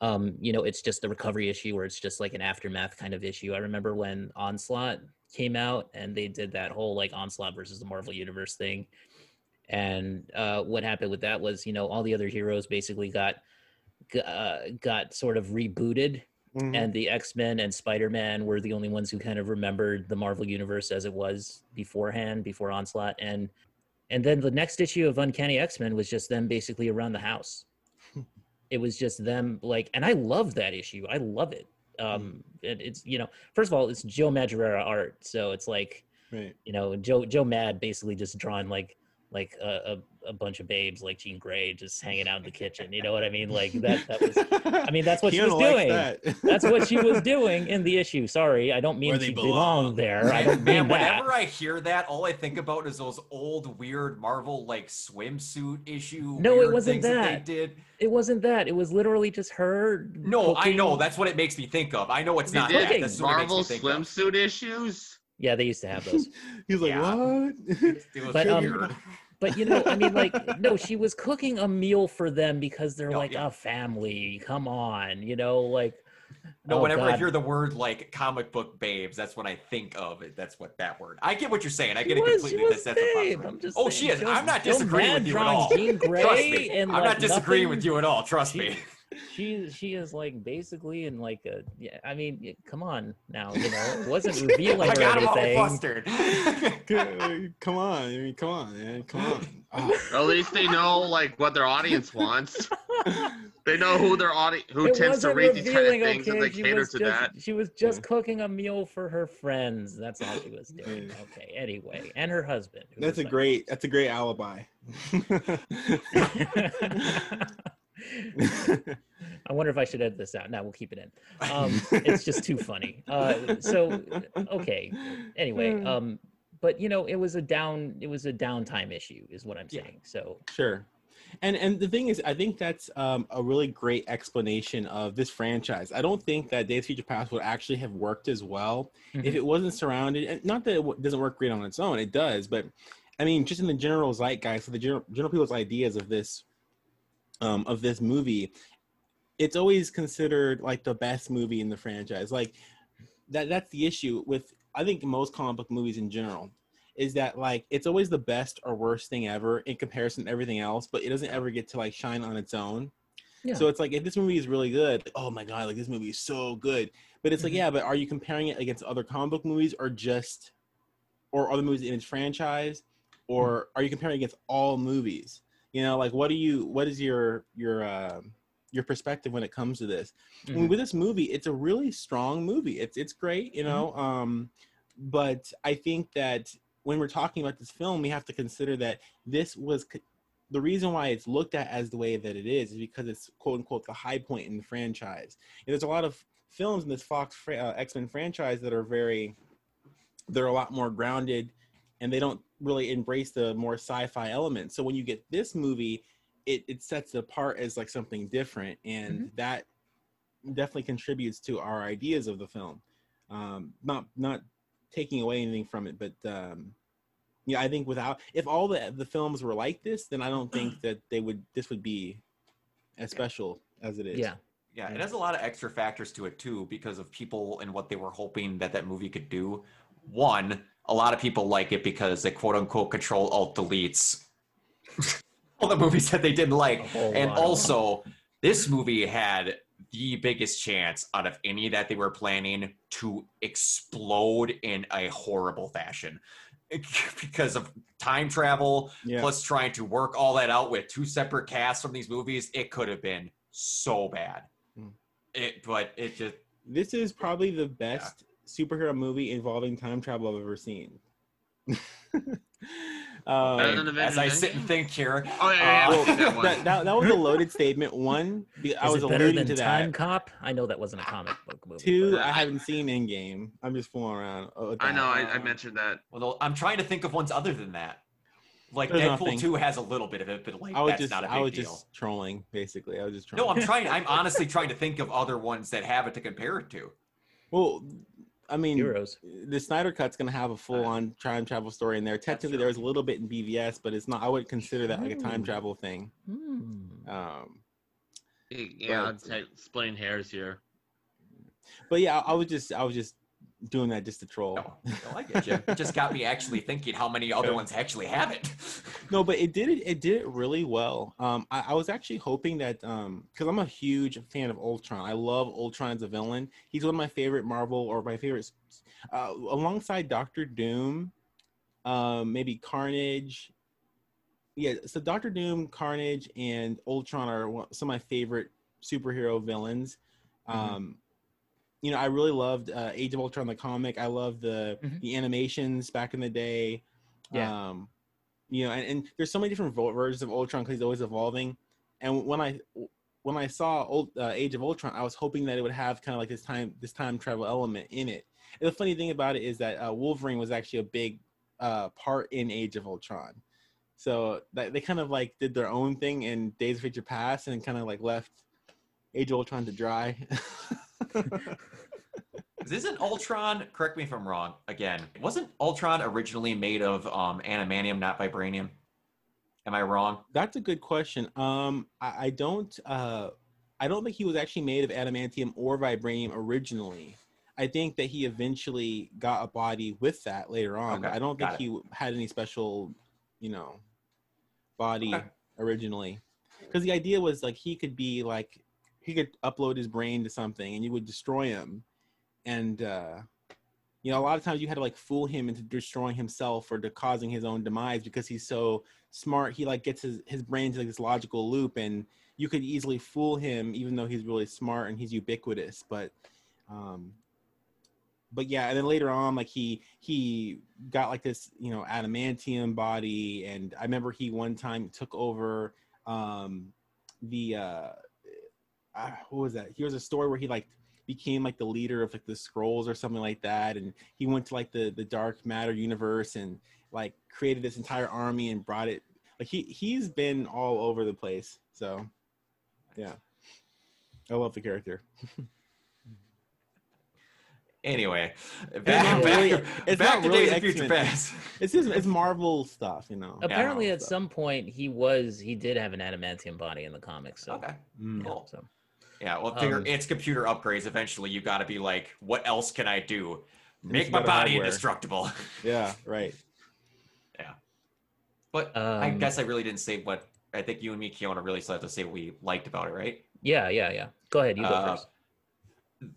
Um, you know, it's just the recovery issue where it's just like an aftermath kind of issue. I remember when Onslaught came out and they did that whole like Onslaught versus the Marvel Universe thing, and uh, what happened with that was you know all the other heroes basically got uh, got sort of rebooted Mhm. and the x-men and spider-man were the only ones who kind of remembered the marvel universe as it was beforehand before onslaught and and then the next issue of uncanny x-men was just them basically around the house it was just them like and i love that issue i love it um and it's you know first of all it's joe madureira art so it's like right. you know joe joe mad basically just drawing like like a, a, a bunch of babes like jean grey just hanging out in the <laughs> kitchen you know what i mean like that that was I mean, that's <laughs> what she Keanu was likes doing. that. <laughs> that's what she was doing in the issue sorry i don't mean Where they she belong. belonged there i don't Man, mean that whenever I hear that, all I think about is those old weird Marvel like swimsuit issue. No, it wasn't that. that. they did. it wasn't that it was literally just her No, I know. That's what it makes me think of. I know it's They not did that. This is what it makes Marvel me think of. swimsuit issues. Yeah they used to have those <laughs> He's like, Yeah. what? <laughs> But, um. But you know, I mean, like, <laughs> no, she was cooking a meal for them because they're No, like yeah. a family. Come on, you know, like. No, oh, whenever I hear the word like comic book babes, that's what I think of it. That's what that word. I get what you're saying. I She get it was- she completely. was That's, that's babe, possible- I'm just Oh, saying, she is. she was- I'm not disagreeing with you at all. Trust me. and, I'm like, not disagreeing nothing. with you at all. Trust She- me. She she is like basically in like a yeah. I mean, come on now, you know, it wasn't <laughs> revealing I or got him all anything. flustered. <laughs> Uh, come on, I mean, come on, man, come on. Or at least they know like what their audience wants. They know who their audience who It tends to wasn't read these kind of revealing, things and they? She cater was to just, that. She was just cooking a meal for her friends. That's all she was doing. Okay. Anyway, and her husband. That's a like- great. That's a great alibi. <laughs> <laughs> I wonder if I should edit this out. No, we'll keep it in. Um, <laughs> it's just too funny. Uh, so okay. Anyway, um, but you know, it was a down. It was a downtime issue, is what I'm Yeah. saying. So Sure. And and the thing is, I think that's um, a really great explanation of this franchise. I don't think that Days of Future Past would actually have worked as well if Mhm. it wasn't surrounded. And not that it doesn't work great on its own, it does. But I mean, just in the general zeitgeist, so the general, general people's ideas of this um, of this movie, it's always considered like the best movie in the franchise. Like that that's the issue with I think most comic book movies in general is that like it's always the best or worst thing ever in comparison to everything else, but it doesn't ever get to like shine on its own. Yeah. So it's like if this movie is really good, like, oh my god, like this movie is so good. But it's like, Mhm. yeah, but are you comparing it against other comic book movies or just or other movies in its franchise? Or are you comparing against all movies? You know, like what do you what is your your um your perspective when it comes to this? I mean, Mhm. with this movie, it's a really strong movie. It's it's great, you know. Um, but I think that when we're talking about this film, we have to consider that this was c- the reason why it's looked at as the way that it is is because it's quote unquote the high point in the franchise. And there's a lot of films in this Fox uh, X Men franchise that are very, they're a lot more grounded, and they don't really embrace the more sci-fi elements. So when you get this movie, it it sets it apart as like something different, and that definitely contributes to our ideas of the film. Um, not not taking away anything from it, but um, yeah, I think without if all the the films were like this, then I don't think <clears throat> that they would this would be as special as it is. yeah. Yeah, it has a lot of extra factors to it too because of people and what they were hoping that that movie could do. One, a lot of people like it because they quote unquote control alt deletes <laughs> all the movies that they didn't like. And also, this movie had the biggest chance out of any that they were planning to explode in a horrible fashion <laughs> because of time travel yeah. plus trying to work all that out with two separate casts from these movies it could have been so bad Mm. it but it just This is probably the best superhero movie involving time travel I've ever seen. <laughs> Um, as i sit and think here Oh yeah, yeah, Uh, well, that that, that, that was a loaded statement. One, be- I Is was it alluding than to Time that. Cop? I know that wasn't a comic book movie. Two, but- I haven't seen Endgame. I'm just fooling around. with I know. I, I mentioned that. well i'm trying to think of ones other than that like There's deadpool nothing. 2 has a little bit of it but like I was that's just, not a I big deal. I was deal just trolling, basically. I was just trolling. no i'm trying i'm honestly trying to think of other ones that have it to compare it to Well, I mean, Heroes. the Snyder Cut's gonna have a full-on time travel story in there. Technically, true. there was a little bit in BVS, but it's not. I wouldn't consider that like a time travel thing. Hmm. Um, Yeah, But- I'm t- splitting hairs here. but yeah, I, I was just, I was just doing that just to troll. No, no, I get you. It just got me actually thinking how many other ones actually have it. <laughs> No, but it did it. It did it really well. Um, I, I was actually hoping that um, because I'm a huge fan of Ultron. I love Ultron as a villain. He's one of my favorite Marvel or my favorites, uh, alongside Doctor Doom, um, maybe Carnage. Yeah, so Doctor Doom, Carnage, and Ultron are some of my favorite superhero villains. Mhm. Um, you know, I really loved uh, Age of Ultron, the comic. I love the Mhm. the animations back in the day. Yeah. Um, you know, and, and there's so many different versions of Ultron because he's always evolving. And when I when I saw old, uh, Age of Ultron, I was hoping that it would have kind of like this time this time travel element in it. And the funny thing about it is that uh, Wolverine was actually a big uh, part in Age of Ultron. So that they kind of like did their own thing in Days of Future Past and kind of like left Age of Ultron to dry. <laughs> Isn't Ultron? Correct me if I'm wrong. Again, wasn't Ultron originally made of um, adamantium, not vibranium? Am I wrong? That's a good question. Um, I, I don't. Uh, I don't think he was actually made of adamantium or vibranium originally. I think that he eventually got a body with that later on. Okay, I don't think he had any special, you know, body Okay. originally. Because the idea was like he could be like he could upload his brain to something and you would destroy him, and uh, you know a lot of times you had to like fool him into destroying himself or to causing his own demise because he's so smart. He like gets his, his brain to like this logical loop and you could easily fool him even though he's really smart and he's ubiquitous. But um but yeah and then later on like he he got like this you know adamantium body. And i remember he one time took over um the uh, uh what was that he was a story where he like became like the leader of like the scrolls or something like that and he went to like the the dark matter universe and like created this entire army and brought it like he he's been all over the place so yeah i love the character <laughs> Anyway, not back, really- back, it's back not to really Days of Future Past. <laughs> it's just it's marvel stuff you know Apparently, Marvel at stuff. some point, he was he did have an adamantium body in the comics. So, Okay. Mm. yeah, so Yeah, well, figure Um, it's computer upgrades. Eventually, you got to be like, what else can I do? Make my body hardware. indestructible. <laughs> yeah right yeah, But I Um, guess I really didn't say what I think you and me, Kiona, really still have to say what we liked about it, right? yeah, yeah, yeah. Go ahead, you go Uh, first.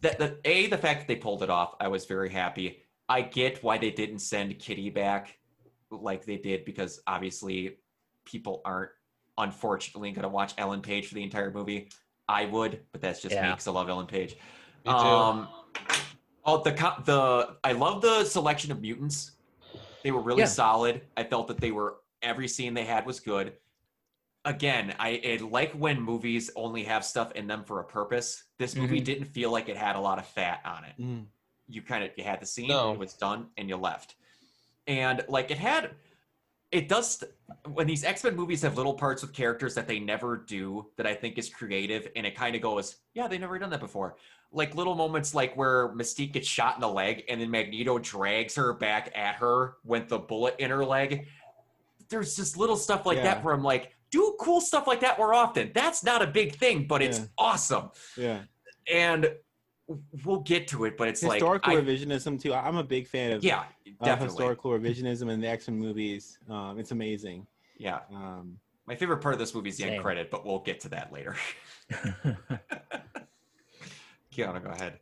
That the a the fact that they pulled it off, I was very happy. I get why they didn't send Kitty back like they did because obviously people aren't unfortunately going to watch Ellen Page for the entire movie. I would, but that's just me because I love Ellen Page. Me too. Um, oh, the the I love the selection of mutants. They were really Yeah. solid. I felt that they were every scene they had was good. Again, I it, like when movies only have stuff in them for a purpose. This movie Mhm. didn't feel like it had a lot of fat on it. Mm. You kind of you had the scene, No. it was done, and you left. And like it had, it does when these X Men movies have little parts with characters that they never do that I think is creative, and it kind of goes, yeah, they never done that before. Like little moments like where Mystique gets shot in the leg, and then Magneto drags her back at her with the bullet in her leg. There's just little stuff like Yeah. that where I'm like, do cool stuff like that more often. That's not a big thing, but it's Yeah. awesome. yeah And we'll get to it, but it's like, historical revisionism too i'm a big fan of yeah, of definitely. historical revisionism in the x-men movies um it's amazing Yeah. um My favorite part of this movie is the end credit, but we'll get to that later. <laughs> <laughs> Kiana, go ahead.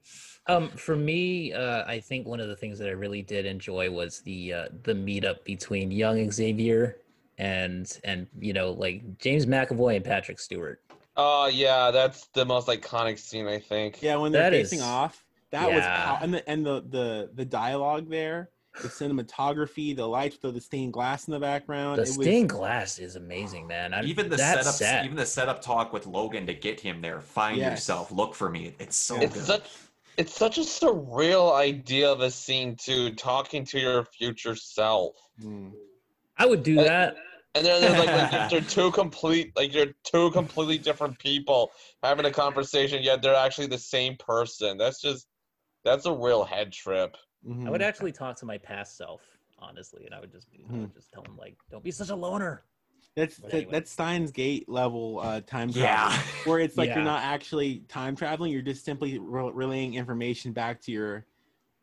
um, for me, uh, I think one of the things that I really did enjoy was the uh, the meetup between young Xavier and and you know like James McAvoy and Patrick Stewart. Oh yeah, that's the most iconic scene I think. yeah when they're That facing is- off that was yeah. pow- and the and the the the dialogue there the cinematography the lights with the stained glass in the background The it was stained glass is amazing, man. I, Even the setup, set. even the setup talk with Logan to get him there. Find Yes. yourself, look for me. It's so It's good. such it's such a surreal idea of a scene too, talking to your future self. Mm. I would do Uh, that. And then there's like, like <laughs> they're two complete like you're two completely different people having a conversation, yet they're actually the same person. That's just that's a real head trip. Mhm. I would actually talk to my past self, honestly, and I would just be, I would just tell him like, "Don't be such a loner." that's but that, anyway. that's Steins Gate level uh time travel yeah. where it's like Yeah. you're not actually time traveling you're just simply re- relaying information back to your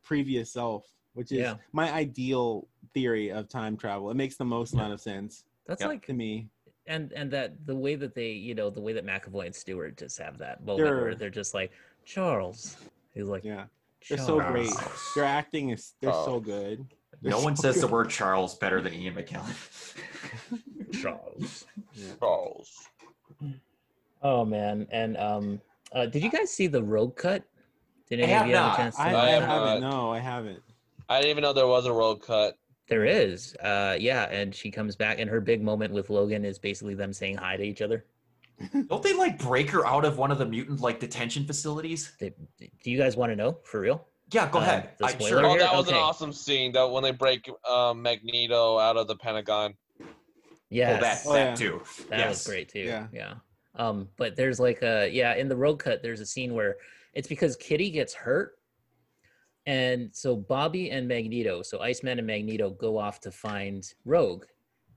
previous self, which is Yeah. my ideal theory of time travel. It makes the most amount of sense That's Yep. like to me. and and that the way that they you know the way that McAvoy and Stewart just have that moment where They're- they're just like Charles. He's like Yeah, they're so great. "Charles." Their acting is they're so Oh. good. They're No one so says the word Charles better than Ian McKellen. <laughs> Charles. Charles. Oh man, and um, uh, did you guys see the Rogue Cut? Did I any have of you have not. a chance to? I, I I have haven't. not. No, I haven't. I didn't even know there was a Rogue Cut. There is, uh, yeah, and she comes back, and her big moment with Logan is basically them saying hi to each other. <laughs> Don't they like break her out of one of the mutant like detention facilities? They, do you guys want to know for real? Yeah, go Uh, ahead. the I, spoiler sure. Oh, that was Okay. an awesome scene. That when they break um, Magneto out of the Pentagon. Yes, Oh, that, Oh, that yeah. too. That yes. was great too. Yeah. Yeah. Um, but there's like a yeah, in the Rogue Cut, there's a scene where it's because Kitty gets hurt. And so Bobby and Magneto, so Iceman and Magneto go off to find Rogue,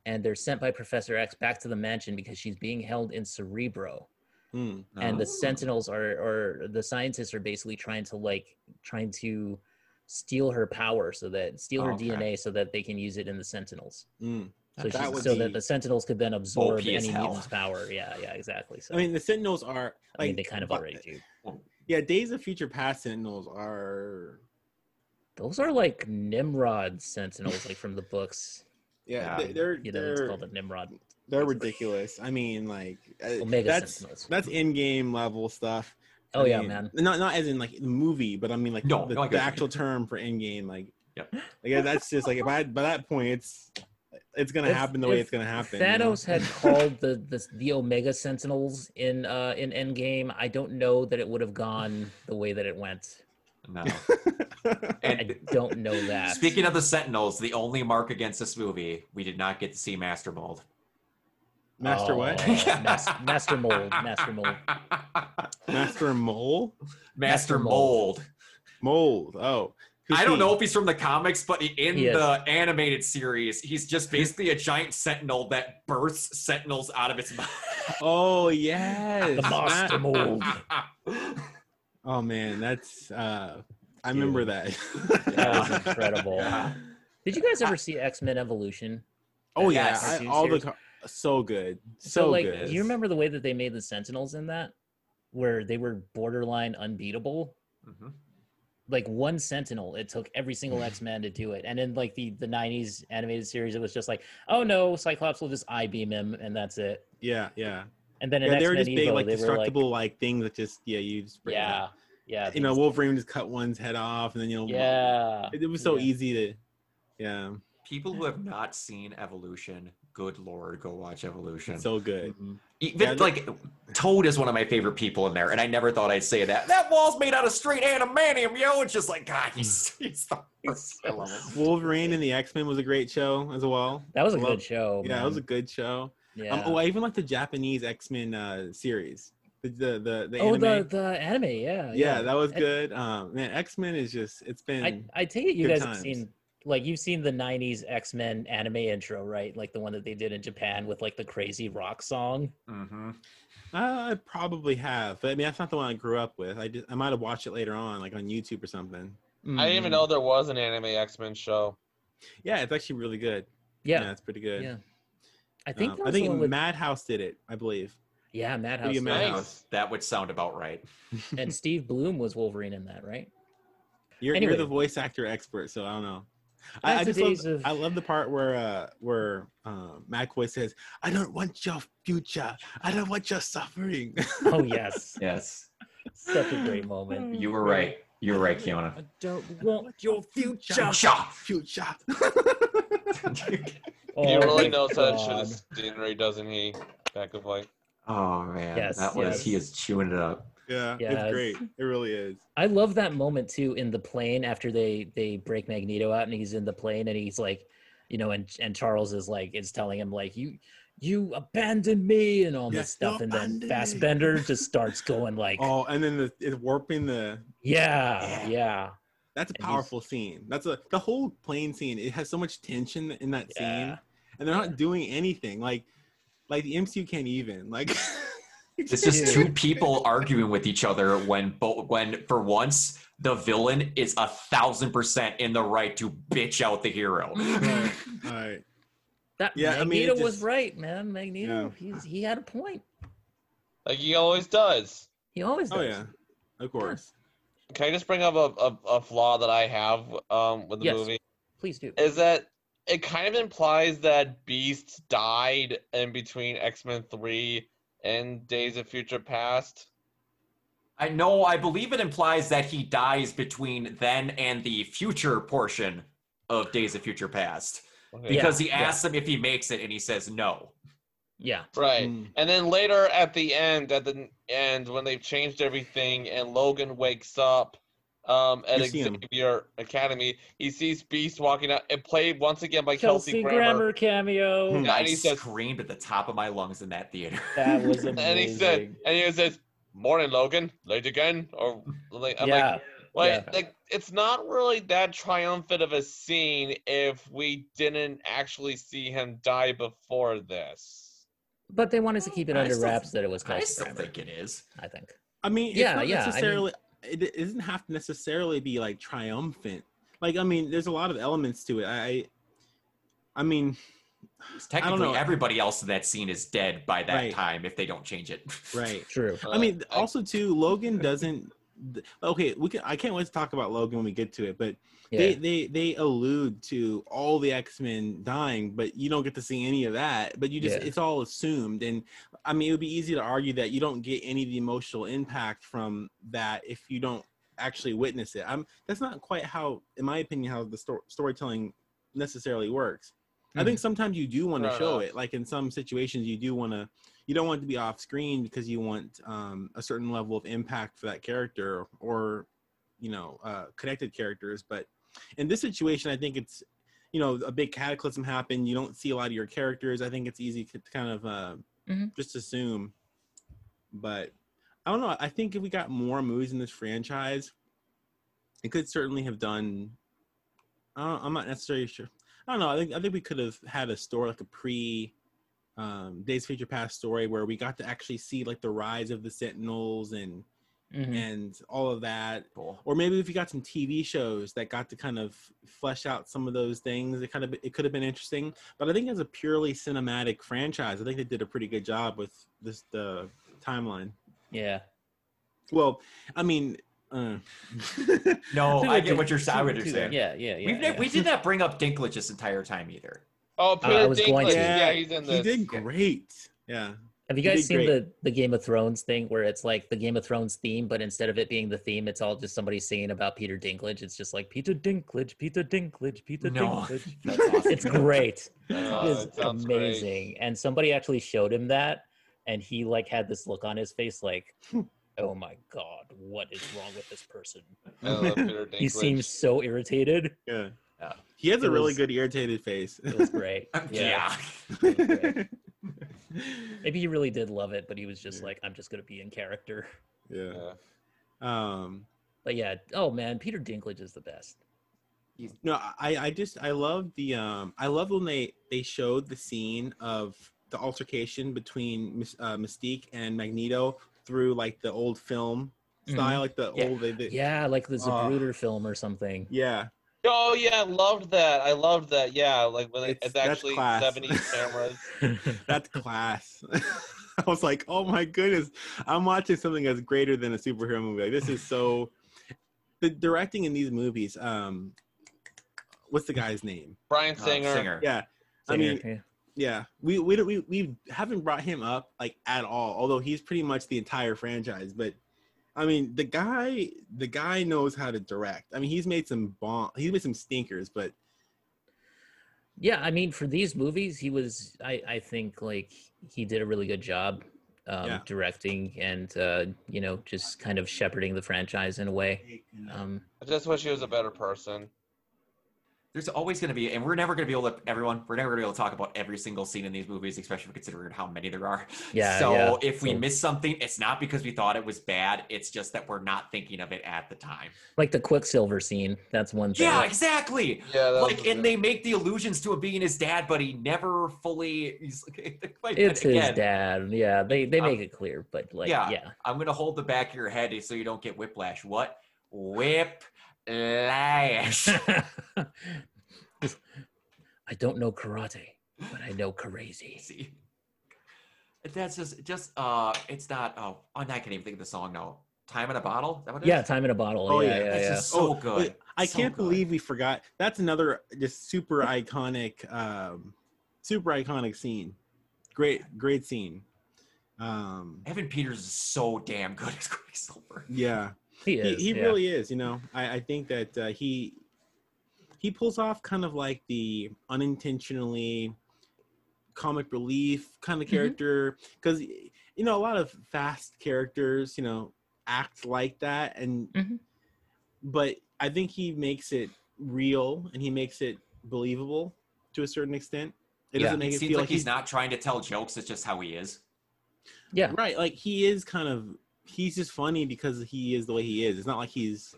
and they're sent by Professor X back to the mansion because she's being held in Cerebro. Hmm. And the Oh. Sentinels are or the scientists are basically trying to like trying to steal her power so that steal her Okay. DNA so that they can use it in the Sentinels. Mm. So, That so that the Sentinels could then absorb any hell. mutant's power. Yeah, yeah, exactly. So I mean, the Sentinels are I mean, they kind of already do. Yeah, Days of Future Past Sentinels are. Those are like Nimrod Sentinels, like from the books. Yeah, Yeah. they- they're You know, they're called a Nimrod. they're ridiculous. I mean, like uh, Omega that's Sentinels. that's in game level stuff. Oh, I yeah, mean, man. Not not as in like the movie, but I mean like No, the, no, the get actual term for in game. Like, Yep. like yeah, that's just like if I by that point it's it's gonna If- happen the way it's gonna happen. you know? Thanos had called the, the the Omega Sentinels in uh in Endgame. I don't know that it would have gone the way that it went. No. <laughs> I And don't know that. speaking of the Sentinels, the only mark against this movie, we did not get to see Master Mold. Master what? Oh, Mas- Master Mold, Master Mold. Master Mole Master Master Mold. Mold. Oh, who's I don't he? know if he's from the comics, but in the animated series, he's just basically a giant sentinel that bursts sentinels out of its mouth. Oh <laughs> yes. The Master <laughs> Mold. Oh man, that's uh I remember that. That was <laughs> incredible. Yeah. <laughs> Did you guys ever see X Men Evolution? oh yeah, I, cartoon all the series? car- so good. So, So, like, good. do you remember the way that they made the Sentinels in that, where they were borderline unbeatable? Mhm. Like one Sentinel, it took every single X Men to do it, and in like the the '90s animated series, it was just like, oh no, Cyclops will just I beam him, and that's it. Yeah, yeah. And then in Yeah, they were just big Evo, like they were like, destructible like, things that just yeah, you just bring yeah, up. yeah, You know, these- Wolverine just cut one's head off and then you know yeah. it, it was so yeah. easy to yeah, People who have not seen Evolution, good lord, go watch Evolution. it's so good. Mhm. Even Yeah, like Toad is one of my favorite people in there, and I never thought I'd say that. That wall's made out of straight animanium, yo. It's just like God, he's he's the worst. I love him. Wolverine and the X-Men was a great show as well. That was a Love- good show. Yeah, it was a good show. Yeah. Um, oh, I even like the Japanese X-Men uh series. The the the, the oh, anime. the the anime, yeah, yeah, that was And- good. Um, man, X Men is just it's been I, I take it you guys times. have seen like you've seen the 90s x-men anime intro right like the one that they did in japan with like the crazy rock song Mhm. Uh, I probably have, but I mean that's not the one I grew up with. I just I might have watched it later on, like on YouTube or something. I didn't even know there was an anime X Men show. Yeah, it's actually really good. yeah it's pretty good. yeah i think Um, I think one with, Madhouse did it. I believe. yeah madhouse Video Madhouse. Nice. That would sound about right. <laughs> and steve blum was wolverine in that right You're Anyway. you're the voice actor expert, so I don't know. I, I just love, of- I love the part where uh where um McAvoy says, "I don't want your future. I don't want your suffering." <laughs> oh yes <laughs> Yes, such a great moment you were right. You were right, Kiana. i don't want your future Shot. future. Oh, he really my knows how to shoot God. scenery, doesn't he? Back of like. oh man, Yes, that was yes. he is chewing it up. yeah, Yes. it's great. It really is. I love that moment too in the plane after they they break Magneto out and he's in the plane and he's like, you know, and and Charles is like is telling him like you you abandoned me and all Yeah, this stuff you and then abandoned me. Fassbender just starts going like, Oh, and then the, it's warping the. yeah, Yeah. yeah, That's a And powerful scene. That's a the whole plane scene. It has so much tension in that Yeah. scene, and they're not doing anything. Like, like the MCU can't even like. <laughs> It's just two <laughs> people arguing with each other when both when for once the villain is a thousand percent in the right to bitch out the hero. Right. All right. That Yeah, I mean, it Magneto was right, man. Magneto, he's, he had a point. Like he always does. He always does. Oh yeah, of course. Can I just bring up a, a, a flaw that I have um, with the Yes. movie? Please do. Is that it kind of implies that Beast died in between X Men 3 and Days of Future Past? I know, I believe it implies that he dies between then and the future portion of Days of Future Past. Okay. Yeah, Because he yeah. asks him if he makes it and he says no. Yeah. Right. Mm. And then later at the end, at the end, when they've changed everything and Logan wakes up um, at You. Xavier Academy, he sees Beast walking out. It played once again by Kelsey, Kelsey, Grammer, Grammer. cameo. Hmm. Yeah, I and he says- screamed at the top of my lungs in that theater. <laughs> That was amazing. <laughs> And he said, and he says, "Morning, Logan. Late again?" Or like, I'm yeah. like, like, yeah. like, it's not really that triumphant of a scene if we didn't actually see him die before this. but they wanted to keep it I under still- wraps that it was I Kelsey still Grammer. think it is. I think. I mean, it's Yeah, not yeah, I mean- necessarily. it doesn't have to necessarily be like triumphant. Like, I mean, there's a lot of elements to it. I, I mean, Technically, know. everybody else in that scene is dead by that Right. time if they don't change it. <laughs> right. True. I mean, also too, Logan doesn't. Th- Okay, we can. I can't wait to talk about Logan when we get to it, but Yeah. they they they allude to all the X Men dying, but you don't get to see any of that. But you just Yeah. it's all assumed, and I mean, it would be easy to argue that you don't get any of the emotional impact from that if you don't actually witness it. I'm that's not quite how, in my opinion, how the sto- storytelling necessarily works. I think mm. sometimes you do want to show it. Like in some situations, you do want to. You don't want it to be off screen because you want um, a certain level of impact for that character or, you know, uh, connected characters. But in this situation, I think it's, you know, a big cataclysm happened. You don't see a lot of your characters. I think it's easy to kind of uh, Mhm. just assume. But I don't know. I think if we got more movies in this franchise, it could certainly have done. I'm not necessarily sure. I don't know. I think I think we could have had a story like a pre um, Days Future Past story where we got to actually see like the rise of the Sentinels and Mhm. and all of that. Cool. Or maybe if you got some TV shows that got to kind of flesh out some of those things, it kind of it could have been interesting. But I think as a purely cinematic franchise, I think they did a pretty good job with this the timeline. Yeah. Well, I mean, uh, <laughs> No, <laughs> I get what you're saying. I two- what you're saying. Yeah, yeah, yeah. We've yeah. ne- we did not bring up Dinklage this entire time either. Oh, uh, I Peter was going Dinklage. to. Yeah, he's in this. he did great. Yeah. Have you guys seen great. the the Game of Thrones thing where it's like the Game of Thrones theme, but instead of it being the theme, it's all just somebody singing about Peter Dinklage. It's just like Peter Dinklage, Peter Dinklage, Peter No. Dinklage. <laughs> That's awesome. It's great. <laughs> Oh, It is that sounds great. amazing. And somebody actually showed him that, and he like had this look on his face, like, <laughs> "Oh my god, what is wrong with this person?" I love Peter Dinklage. He seems so irritated. Yeah. Yeah. He has It a really was- good irritated face. It was great. <laughs> yeah. Yeah. <laughs> Maybe he really did love it, but he was just Yeah. like, "I'm just gonna be in character." yeah. Yeah. Um But yeah, oh man, Peter Dinklage is the best. no, I I just I love the um I love when they they showed the scene of the altercation between uh, Mystique and Magneto through like the old film style, like the Yeah. old they, they, Yeah, like the Oh. Zapruder film or something. yeah. Oh yeah, I loved that. I loved that. Yeah, like when It's- it's, actually class. 70s <laughs> cameras. That's class. <laughs> I was like, oh my goodness, I'm watching something that's greater than a superhero movie. Like, this is so. <laughs> The directing in these movies, um, what's the guy's name? Bryan Uh, Singer. singer. Yeah, I mean, yeah. yeah, we we don't- we we haven't brought him up like at all. Although he's pretty much the entire franchise, but I mean, the guy the guy knows how to direct. I mean, he's made some bomb. He's made some stinkers, but yeah, I mean, for these movies, he was, I, I think, like he did a really good job um, Yeah. directing and uh, you know just kind of shepherding the franchise in a way. Um, I just wish he was a better person. There's always going to be, and we're never going to be able to, everyone, we're never going to be able to talk about every single scene in these movies, especially considering how many there are. Yeah, So yeah. if we miss something, it's not because we thought it was bad. It's just that we're not thinking of it at the time. like the Quicksilver scene, that's one thing. Yeah, exactly. Yeah, Like, was- and they make the allusions to him being his dad, but he never fully. He's like, <laughs> It's his again, dad. Yeah, they they Um, make it clear, but like, yeah. yeah, I'm gonna hold the back of your head so you don't get whiplash. What? whip lash. <laughs> I don't know karate, but I know crazy. See, that's just just uh, it's not. Oh, oh, I can't even think of the song now. Time in a bottle. Is that what it is? Yeah, time in a bottle. Oh, yeah, yeah, yeah, yeah. so Oh, good. I So can't good. believe we forgot. That's another just super <laughs> iconic, um, super iconic scene. Great, great scene. Um, Evan Peters is so damn good as Quicksilver. yeah, He he, is. he yeah. really is. You know, I, I think that uh, he he pulls off kind of like the unintentionally comic relief kind of Mhm. character because you know a lot of fast characters you know act like that and Mhm. but i think he makes it real and he makes it believable to a certain extent it yeah, doesn't make it it, seems feel like he's not trying to tell jokes. It's just how he is. Yeah. right like he is kind of he's just funny because he is the way he is it's not like he's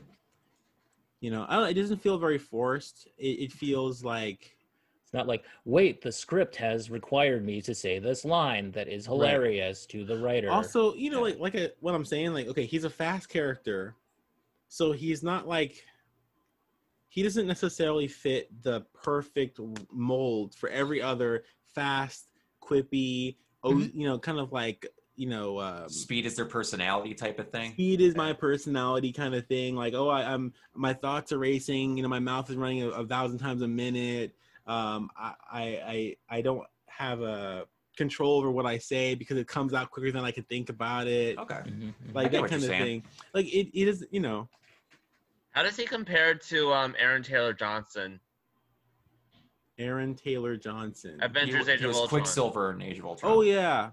you know i don't it doesn't feel very forced it, it feels like It's not like, wait, the script has required me to say this line that is hilarious to the writer. also you know like like a, what i'm saying like okay he's a fast character so he's not like he doesn't necessarily fit the perfect mold for every other fast quippy oh Mhm. you know kind of like you know um, Speed is their personality type of thing. speed is my personality kind of thing like oh I, i'm my thoughts are racing you know my mouth is running a, a thousand times a minute um I, I i i don't have a control over what i say because it comes out quicker than i can think about it Okay. Mhm, mhm. like I that kind of saying. thing like it, it is you know How does he compare to um, Aaron Taylor Johnson? aaron taylor johnson He, Avengers wa- Age he of Ultron. Quicksilver in Age of Ultron. oh yeah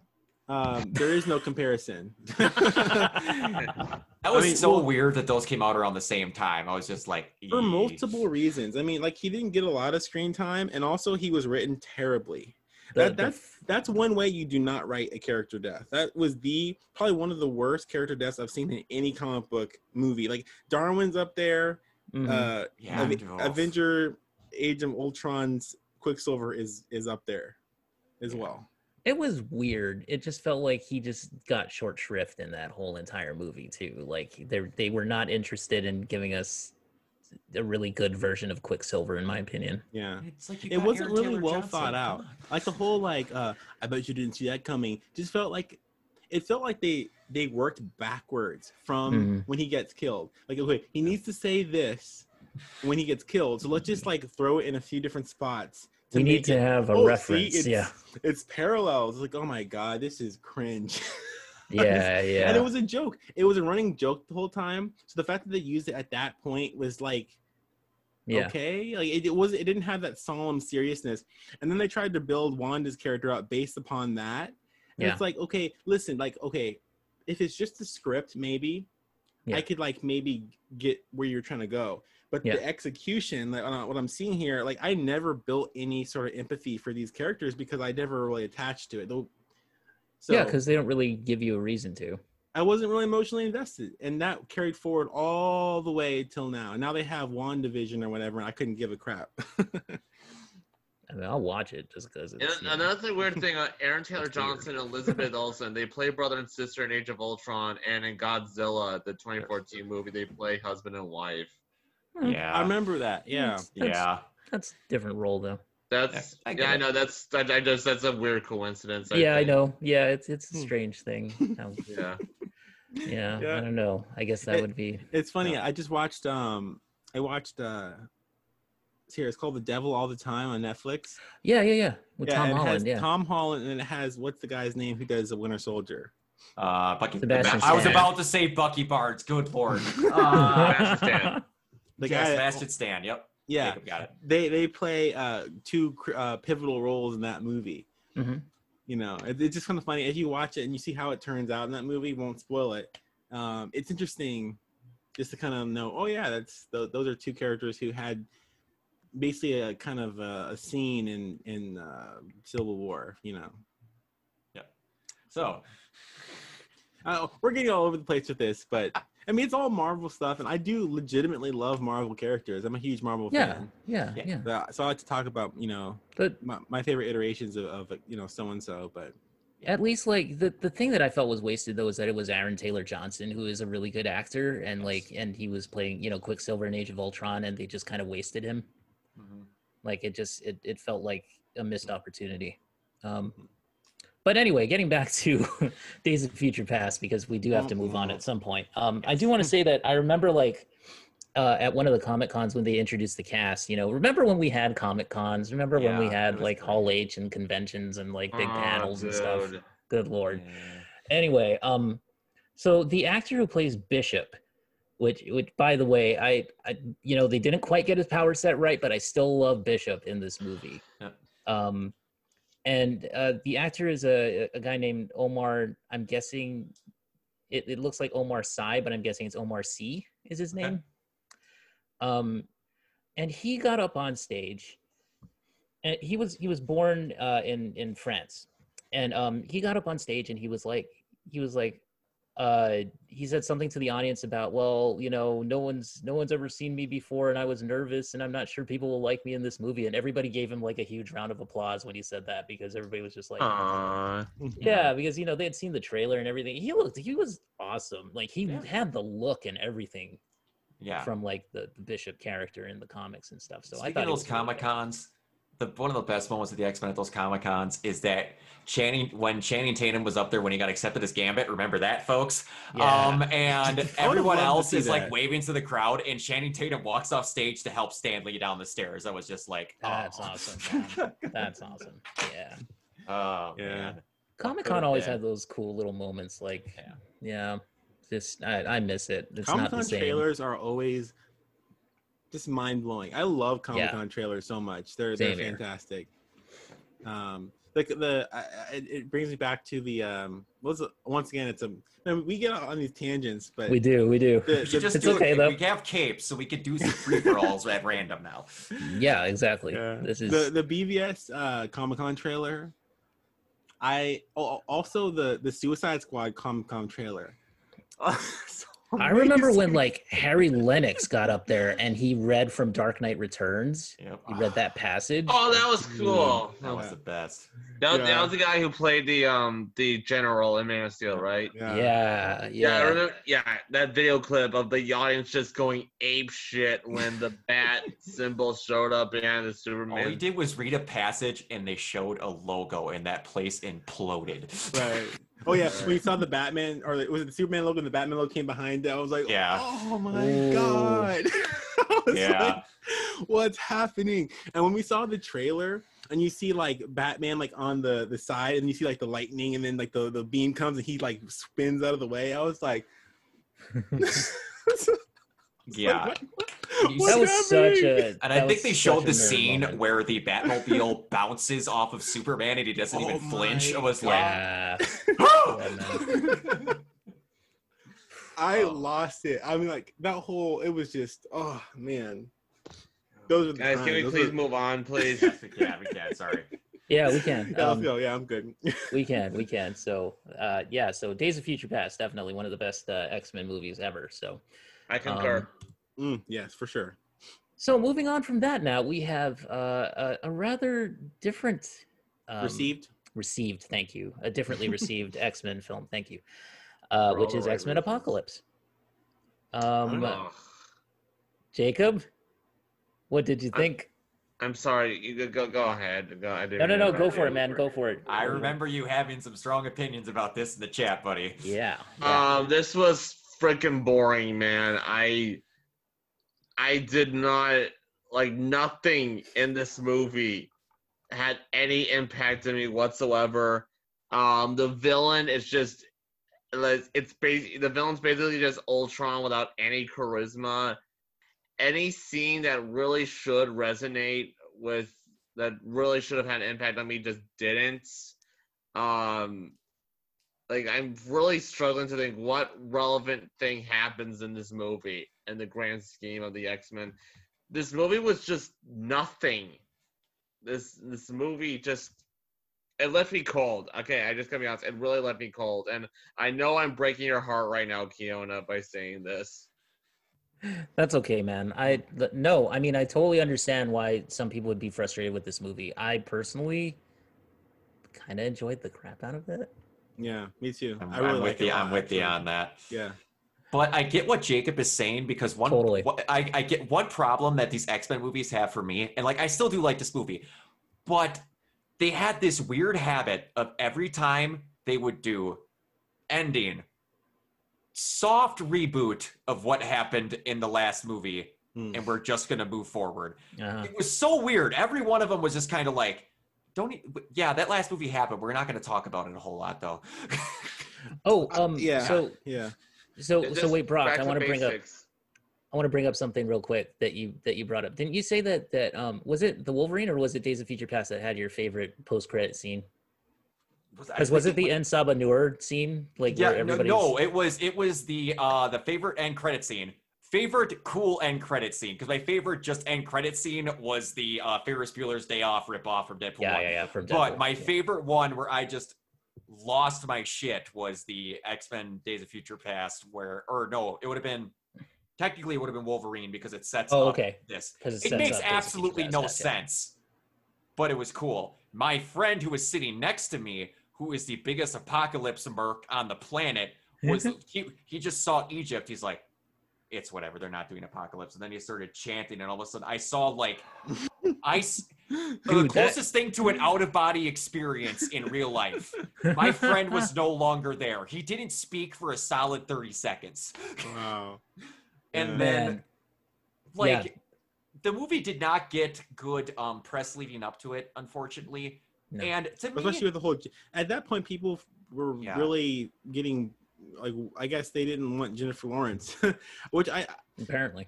um there is no comparison <laughs> That I was mean, so well- weird that those came out around the same time. I was just like, for multiple reasons i mean like he didn't get a lot of screen time and also he was written terribly The- that, the that's that's one way you do not write a character death. That was the probably one of the worst character deaths I've seen in any comic book movie. Like Darwin's up there. Mhm. Uh, Yeah, Ave- oof. Avenger, Age of Ultron's Quicksilver is is up there as well. It was weird. It just felt like he just got short shrift in that whole entire movie too. Like they they were not interested in giving us a really good version of Quicksilver, in my opinion. Yeah. It's like you It wasn't Aaron really Taylor well Johnson. thought out. Like the whole like uh I bet you didn't see that coming. Just felt like it felt like they they worked backwards from Mhm. when he gets killed. Like okay, he needs to say this when he gets killed. So let's just like throw it in a few different spots. We need to it- have a Oh, see, reference. it's, yeah, It's parallels. It's like, oh my god, this is cringe. <laughs> yeah, yeah. And it was a joke. It was a running joke the whole time. So the fact that they used it at that point was like yeah. okay like it, it was it didn't have that solemn seriousness and then they tried to build wanda's character up based upon that and Yeah. it's like okay listen like okay if it's just the script maybe Yeah. i could like maybe get where you're trying to go but Yeah. the execution like uh, what i'm seeing here like i never built any sort of empathy for these characters because i never really attached to it though so yeah, because they don't really give you a reason to. I wasn't really emotionally invested, and that carried forward all the way till now. And now they have one division or whatever, and I couldn't give a crap. I mean, I'll watch it just because And it's. you know, another weird thing, uh, <laughs> Aaron Taylor Johnson and Elizabeth Olsen, they play brother and sister in Age of Ultron, and in Godzilla, the 2014 movie, they play husband and wife. Hmm, Yeah. I remember that. Yeah, That's- Yeah. That's different role though. That's I yeah, get I, know that's I, I just that's a weird coincidence. yeah, I know. Yeah, it's it's a Hmm. strange thing. <laughs> Yeah, yeah, Yeah. I don't know. I guess that It- would be. it's funny. Yeah. I just watched. Um, I watched. uh it's Here, it's called The Devil All the Time on Netflix. Yeah, yeah, yeah. With yeah, Tom and has Holland. Yeah. Tom Holland, and it has what's the guy's name who does the Winter Soldier? Uh, Bucky. Sebastian I was about to say Bucky Barnes. Good lord. <laughs> Uh, Sebastian Stan. The yes, guy. Sebastian Stan. Yep. yeah, Jacob got it. they they play uh two uh, pivotal roles in that movie. Mhm. you know it, it's just kind of funny as you watch it and you see how it turns out in that movie won't spoil it um it's interesting just to kind of know oh yeah that's th- those are two characters who had basically a kind of a, a scene in in uh, civil war you know Yeah. So, uh, we're getting all over the place with this but <laughs> i mean it's all marvel stuff and i do legitimately love marvel characters i'm a huge marvel Yeah, fan yeah, Yeah. yeah. so, so i like to talk about you know But my, my favorite iterations of, of you know so and so but At least like the the thing that I felt was wasted though is that it was Aaron Taylor Johnson who is a really good actor and Yes. like and he was playing you know Quicksilver in Age of Ultron and they just kind of wasted him. Mhm. Like it just it it felt like a missed opportunity. Um, but anyway, getting back to <laughs> Days of Future Past because we do have to move on at some point. Um, I do want to say that I remember like uh, at one of the Comic Cons when they introduced the cast. You know, remember when we had Comic Cons? Remember when we had like great. Hall H and conventions and like big Oh, panels and stuff. Good lord. Yeah. Anyway, um, so the actor who plays Bishop, which, which by the way, I, I, you know, they didn't quite get his power set right, but I still love Bishop in this movie. Yep. Um, and uh, the actor is a, a guy named Omar. I'm guessing it, it looks like Omar Sy, but I'm guessing it's Omar C is his Okay. name. Um, and he got up on stage, and he was he was born uh, in in France, and um, he got up on stage and he was like he was like uh, he said something to the audience about well you know no one's no one's ever seen me before and i was nervous and i'm not sure people will like me in this movie and everybody gave him like a huge round of applause when he said that because everybody was just like Aw. <laughs> yeah because you know they had seen the trailer and everything he looked he was awesome like he Yeah. had the look and everything Yeah. from like the, the bishop character in the comics and stuff so Speaking i thought of those Comic good. Cons, the one of the best moments of the X Men at those Comic Cons is that Channing when Channing Tatum was up there when he got accepted as Gambit. Remember that, folks? Yeah. Um, and everyone else see is like waving to the crowd, and Channing Tatum walks off stage to help Stan Lee down the stairs. I was just like, That's oh. awesome, man. <laughs> that's awesome yeah oh Yeah. man. comic con always been. had those cool little moments like Yeah. yeah just i, I miss it Comic the Con trailers are always just mind blowing. I love Comic Con trailers so much. They're they're Same here. fantastic. Um, like the I, I, it- it brings me back to the um. What's it, once again? It's a I mean, we get on these tangents, but we do we do the, We the- just It's do okay, it. though. We have capes, so we could do some free for alls at random now. yeah exactly Yeah. this is the the BVS uh, Comic Con trailer. I al- also the the Suicide Squad Comic Con trailer. So <laughs> I remember when like Harry Lennix got up there and he read from Dark Knight Returns. Yep. He read that passage. Oh, that was cool. That was Yeah. the best. That, was- that was the guy who played the um the general in Man of Steel, right? yeah, Yeah, I yeah. remember. Yeah, that video clip of the audience just going ape shit when the <laughs> bat symbol showed up behind the Superman. All he did was read a passage, and they showed a logo, and that place imploded. Right. <laughs> Oh yeah, when you saw the Batman or the, was it the Superman logo and the Batman logo came behind it, I was like, Yeah. oh my Ooh. god. <laughs> Yeah. like, what's happening? And when we saw the trailer and you see like Batman like on the the side and you see like the lightning and then like the the beam comes and he like spins out of the way, I was like, <laughs> <laughs> Yeah. Like, what- You what's that was such a. And I think they showed the scene moment. where the Batmobile <laughs> bounces off of Superman and he doesn't Oh even flinch. my It was like, Yeah, <laughs> <laughs> I Oh. lost it. I mean, like that whole it was just oh man. Those are the Guys, can we Those please are- move on, please? yes, we can, we can. Sorry. yeah, we can. Yeah, Um, go. Yeah, I'm good. we can, we can. So, uh, yeah. So, Days of Future Past definitely one of the best uh, X Men movies ever. So, I concur. Um, Mm, yes, for sure. so moving on from that, now we have uh, a, a rather different um, Received. received thank you a differently <laughs> received x-men film thank you uh, which is right x-men reasons. apocalypse um Ugh. jacob what did you think I'm sorry. You go go, go ahead. Go, I no didn't no no remember. go for it man go for it I remember you having some strong opinions about this in the chat, buddy. yeah, yeah. Um, this was freaking boring, man. I I did not like nothing in this movie had any impact on me whatsoever. Um, the villain is just like it's basically the villain's basically just Ultron without any charisma. Any scene that really should resonate with that really should have had an impact on me just didn't. Um, like I'm really struggling to think what relevant thing happens in this movie in the grand scheme of the X-Men. This movie was just nothing. This this movie just it left me cold. Okay, I just gotta be honest, it really left me cold. And I know I'm breaking your heart right now, Kiona, by saying this. that's okay man i no i mean i totally understand why some people would be frustrated with this movie i personally kind of enjoyed the crap out of it. Yeah, me too. I'm, I really I'm like with you. a I'm with you on that. Yeah. But I get what Jacob is saying because one, Totally. what- I, I get one problem that these X Men movies have for me, and like I still do like this movie, but they had this weird habit of every time they would do ending, soft reboot of what happened in the last movie, Hmm. and we're just gonna move forward. Uh, It was so weird. Every one of them was just kind of like, don't. E- yeah, that last movie happened. We're not gonna talk about it a whole lot though. <laughs> oh, Uh, um, yeah. So, Yeah. so, Just so wait, Brock. I want to bring up. I want to bring up something real quick that you that you brought up. Didn't you say that that um was it the Wolverine or was it Days of Future Past that had your favorite post credit scene? Because was it the En Sabah Nur scene? Like Yeah, where no, no, it was it was the uh the favorite end credit scene. Favorite cool end credit scene because my favorite just end credit scene was the uh, Ferris Bueller's Day Off rip off from Deadpool. yeah, 1. yeah, yeah. From But my yeah. favorite one where I just lost my shit was the X Men Days of Future Past, where or no, it would have been technically it would have been Wolverine because it sets Oh, up okay. this. 'Cause it It, makes up Days of Future absolutely no gotcha. sense, but it was cool. My friend who was sitting next to me, who is the biggest apocalypse merc on the planet, was <laughs> he? He just saw Egypt. He's like, "It's whatever. They're not doing apocalypse." And then he started chanting, and all of a sudden, I saw like, <laughs> I s- the Dude, that- closest thing to an out of body experience in real life. <laughs> My friend was no longer there. He didn't speak for a solid thirty seconds, Wow. and Yeah. then like Yeah. the movie did not get good um press leading up to it unfortunately No. and to Especially me with the whole. At that point, people were Yeah. really getting like. I guess they didn't want Jennifer Lawrence, <laughs> which I. apparently.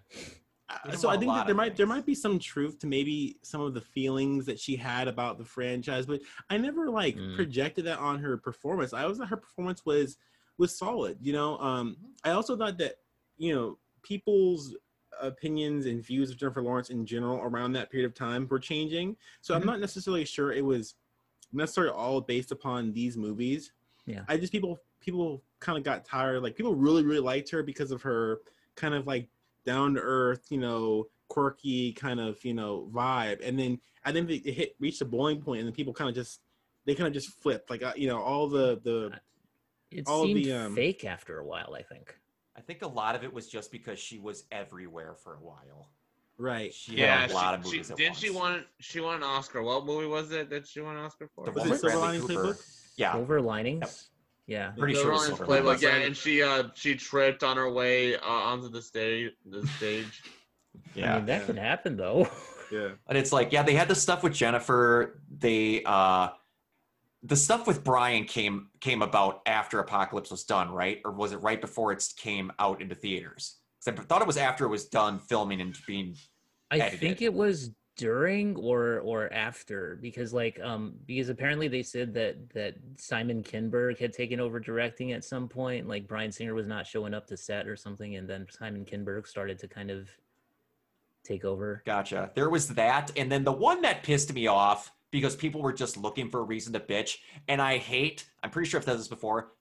I- so I think that there might there might be some truth to maybe some of the feelings that she had about the franchise, but I never like Mm. projected that on her performance. I always thought her performance was was solid. You know, um, I also thought that you know people's opinions and views of Jennifer Lawrence in general around that period of time were changing. So I'm Mhm. not necessarily sure it was necessarily all based upon these movies. Yeah. I just people people kind of got tired. Like people really really liked her because of her kind of like down to earth, you know, quirky kind of you know vibe. And then I think it hit reached a boiling point, and then people kind of just they kind of just flipped. Like uh, you know all the the It all seemed the, um, fake after a while. I think. i think a lot of it was just because she was everywhere for a while right. she Yeah, had a lot of she, movies she, didn't once. she won? She won an Oscar. What movie was it that she won an Oscar for? The Was one it with Silver Bradley Lining Playbook? yeah Silver linings. Yeah. Pretty The sure it was Silver Playbook, Linings. yeah, and she uh she tripped on her way uh, onto the stage. The stage. yeah I mean, that Yeah. can happen though. Yeah. <laughs> and it's like yeah they had the stuff with jennifer they uh the stuff with bryan came came about after apocalypse was done right or was it right before it came out into theaters? Because i thought it was after it was done filming and being I edited. think it was during or or after because like um because apparently they said that that Simon Kinberg had taken over directing at some point like Bryan Singer was not showing up to set or something and then Simon Kinberg started to kind of take over. Gotcha. There was that. And then the one that pissed me off because people were just looking for a reason to bitch. And I hate, I'm pretty sure I've said this before,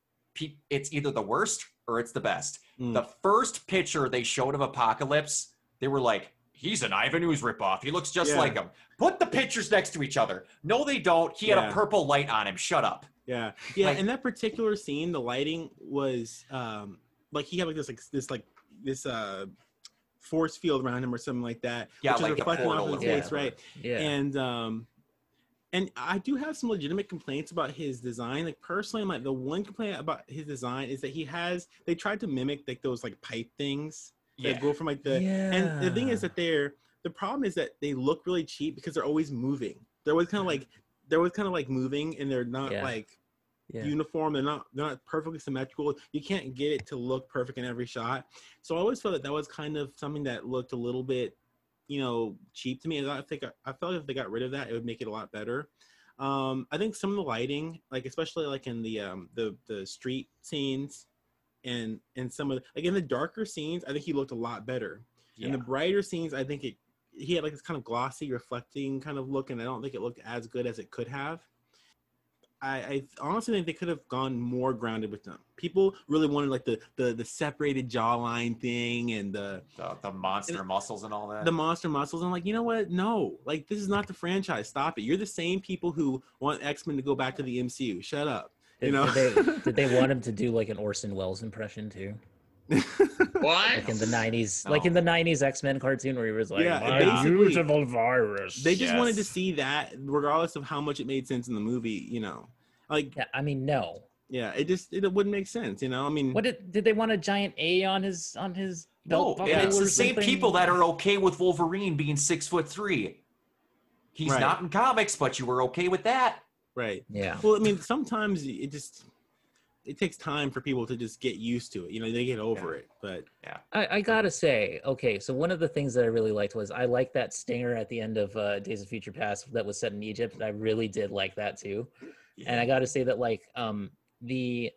it's either the worst or it's the best. Mm. The first picture they showed of Apocalypse, they were like, he's an Ivan Ooze ripoff. He looks just Yeah. like him. Put the pictures next to each other. No, they don't. He had a purple light on him. Shut up. Yeah, yeah. Like- in that particular scene, the lighting was um like he had like this like this like this uh force field around him or something like that. Yeah, which like is reflecting off portal his face, whatever. right? Yeah. And um and I do have some legitimate complaints about his design. Like personally, I'm like the one complaint about his design is that he has they tried to mimic like those like pipe things that Yeah. go from like the and the thing is that they're the problem is that they look really cheap because they're always moving. They're always kind of like they're always kind of like moving and they're not Yeah. like yeah. uniform. They're not they're not perfectly symmetrical. You can't get it to look perfect in every shot. So I always felt that that was kind of something that looked a little bit, you know, cheap to me. And I think I felt if they got rid of that, it would make it a lot better. Um, I think some of the lighting, like especially like in the um the the street scenes, and and some of the, like in the darker scenes, I think he looked a lot better. In the brighter scenes, I think it he had like this kind of glossy, reflecting kind of look, and I don't think it looked as good as it could have. I, I honestly think they could have gone more grounded with them. People really wanted like the the the separated jawline thing and the The, the monster muscles and all that. the monster muscles. I'm like, you know what? No, like this is not the franchise. Stop it. You're the same people who want X Men to go back to the MCU. Shut up. Did, You know? did, they, <laughs> did they want him to do like an Orson Welles impression too? <laughs> What? Like in the '90s, like in oh. the '90s X Men cartoon, where he was like, Yeah, "My beautiful virus." they just wanted to see that, regardless of how much it made sense in the movie. You know, like Yeah, I mean, no. yeah, it just it wouldn't make sense. You know, I mean, What did did they want a giant A on his on his no, belt buckle it's the same something? people that are okay with Wolverine being six foot three. He's Right. not in comics, but you were okay with that. Right? Yeah. Well, I mean, sometimes it just it takes time for people to just get used to it. You know, they get over it, but I, I gotta say, okay, so one of the things that I really liked was I liked that stinger at the end of uh, Days of Future Past that was set in Egypt. I really did like that too. And I gotta say that like um the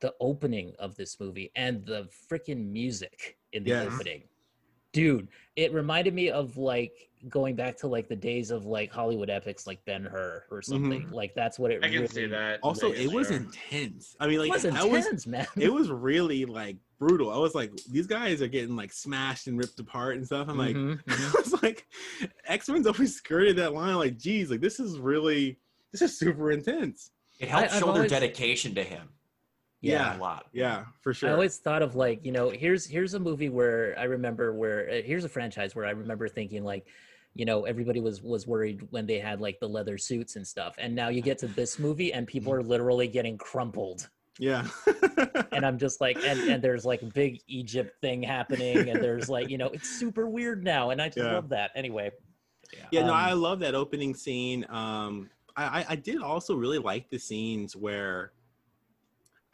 the opening of this movie and the freaking music in the Yes. opening, dude, it reminded me of like going back to like the days of like Hollywood epics like Ben Hur or something. Like that's what it. I can really, see that. also Yeah, it was sure. intense. I mean, like It was I was intense, man. it was really like brutal. I was like, these guys are getting like smashed and ripped apart and stuff. I'm like, Mhm, mhm. <laughs> I was like, X Men's always skirted that line. Like, geez, like this is really, this is super intense. It helped I- I've show their always- dedication to him Yeah. a lot. Yeah, for sure. I always thought of like, you know, here's here's a movie where I remember where uh, here's a franchise where I remember thinking like, you know, everybody was was worried when they had like the leather suits and stuff, and now you get to this movie and people are literally getting crumpled, yeah. <laughs> and I'm just like, and and there's like a big Egypt thing happening, and there's like, you know, it's super weird now, and I just Yeah. love that. Anyway, Yeah, no, Um, I love that opening scene. Um, I, I did also really like the scenes where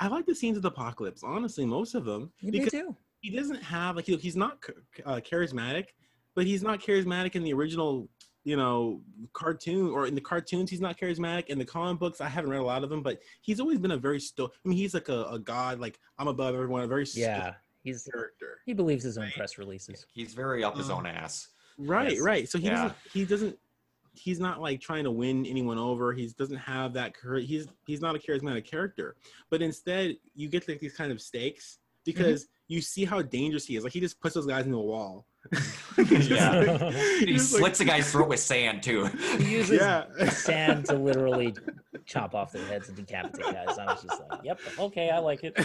I like the scenes of the apocalypse. Honestly, most of them me because too. he doesn't have like he, he's not uh, charismatic, but he's not charismatic in the original, you know, cartoon or in the cartoons. He's not charismatic in the comic books. I haven't read a lot of them, but he's always been a very sto. I mean, he's like a, a god. Like I'm above everyone. A very stoic Yeah, he's character. he believes his own press releases. He's very up his Um, own ass. Right, Yes. right. So he Yeah. doesn't. He doesn't. He's not like trying to win anyone over. He doesn't have that. He's he's not a charismatic character. But instead, you get like these kind of stakes because mm-hmm. you see how dangerous he is. Like he just puts those guys into a wall. Just <laughs> Yeah. <laughs> like- He just like- slits a guy's throat with <laughs> sand too. He uses yeah. sand to literally chop off their heads and decapitate guys. I was just like, yep, okay, I like it.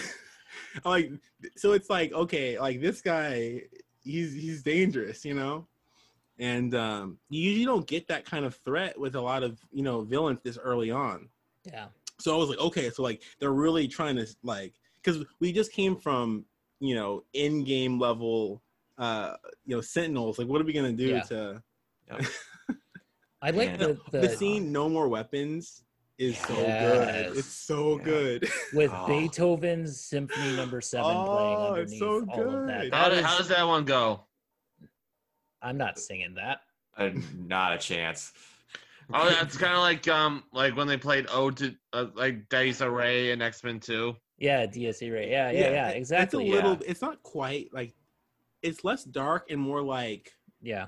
like so it's like okay like this guy he's he's dangerous you know and um you usually don't get that kind of threat with a lot of you know villains this early on Yeah. so i was like okay so like they're really trying to like because we just came from you know in game level uh you know sentinels like what are we gonna do Yeah. to <laughs> I like And the, the, the scene no more weapons is so good it's so Yeah. good <laughs> with Oh. Beethoven's Symphony Number Seven playing Oh, it's underneath so all of that. good. How, That do- how is- does that one go? I'm not singing that. Uh, not a chance. Oh, that's kind of like um like when they played Ode to uh, like Dies Irae and X Men Two. Yeah, Dies Irae. Yeah, yeah, yeah, it- exactly. It's a little. yeah. It's not quite like. It's less dark and more like. yeah.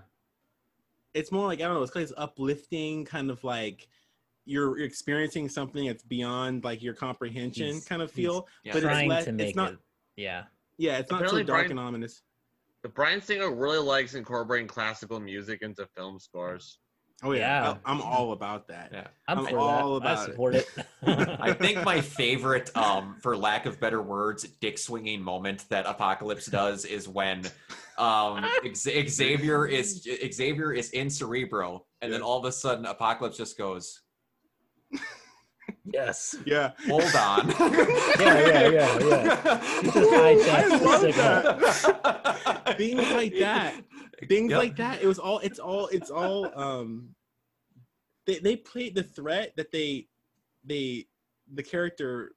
It's more like I don't know. It's like it's uplifting, kind of like you're you're experiencing something that's beyond like your comprehension, He's- kind of feel. Yeah. But it's Trying less- to it's make not- it. Yeah. Yeah, it's not so dark Bryan- and ominous. But Bryan Singer really likes incorporating classical music into film scores. Oh yeah, Yeah. I, am all about that. Yeah. I'm, I'm all that. About it. support it. <laughs> I think my favorite, um, for lack of better words, dick swinging moment that Apocalypse does is when um, Xavier is Xavier is in Cerebro, and then all of a sudden Apocalypse just goes, yes. Yeah, "Hold on." <laughs> yeah, yeah, yeah. You just hijacked I the love that. Things like that. Things Yep. like that. It was all. It's all. It's all. Um, they they played the threat that they they the character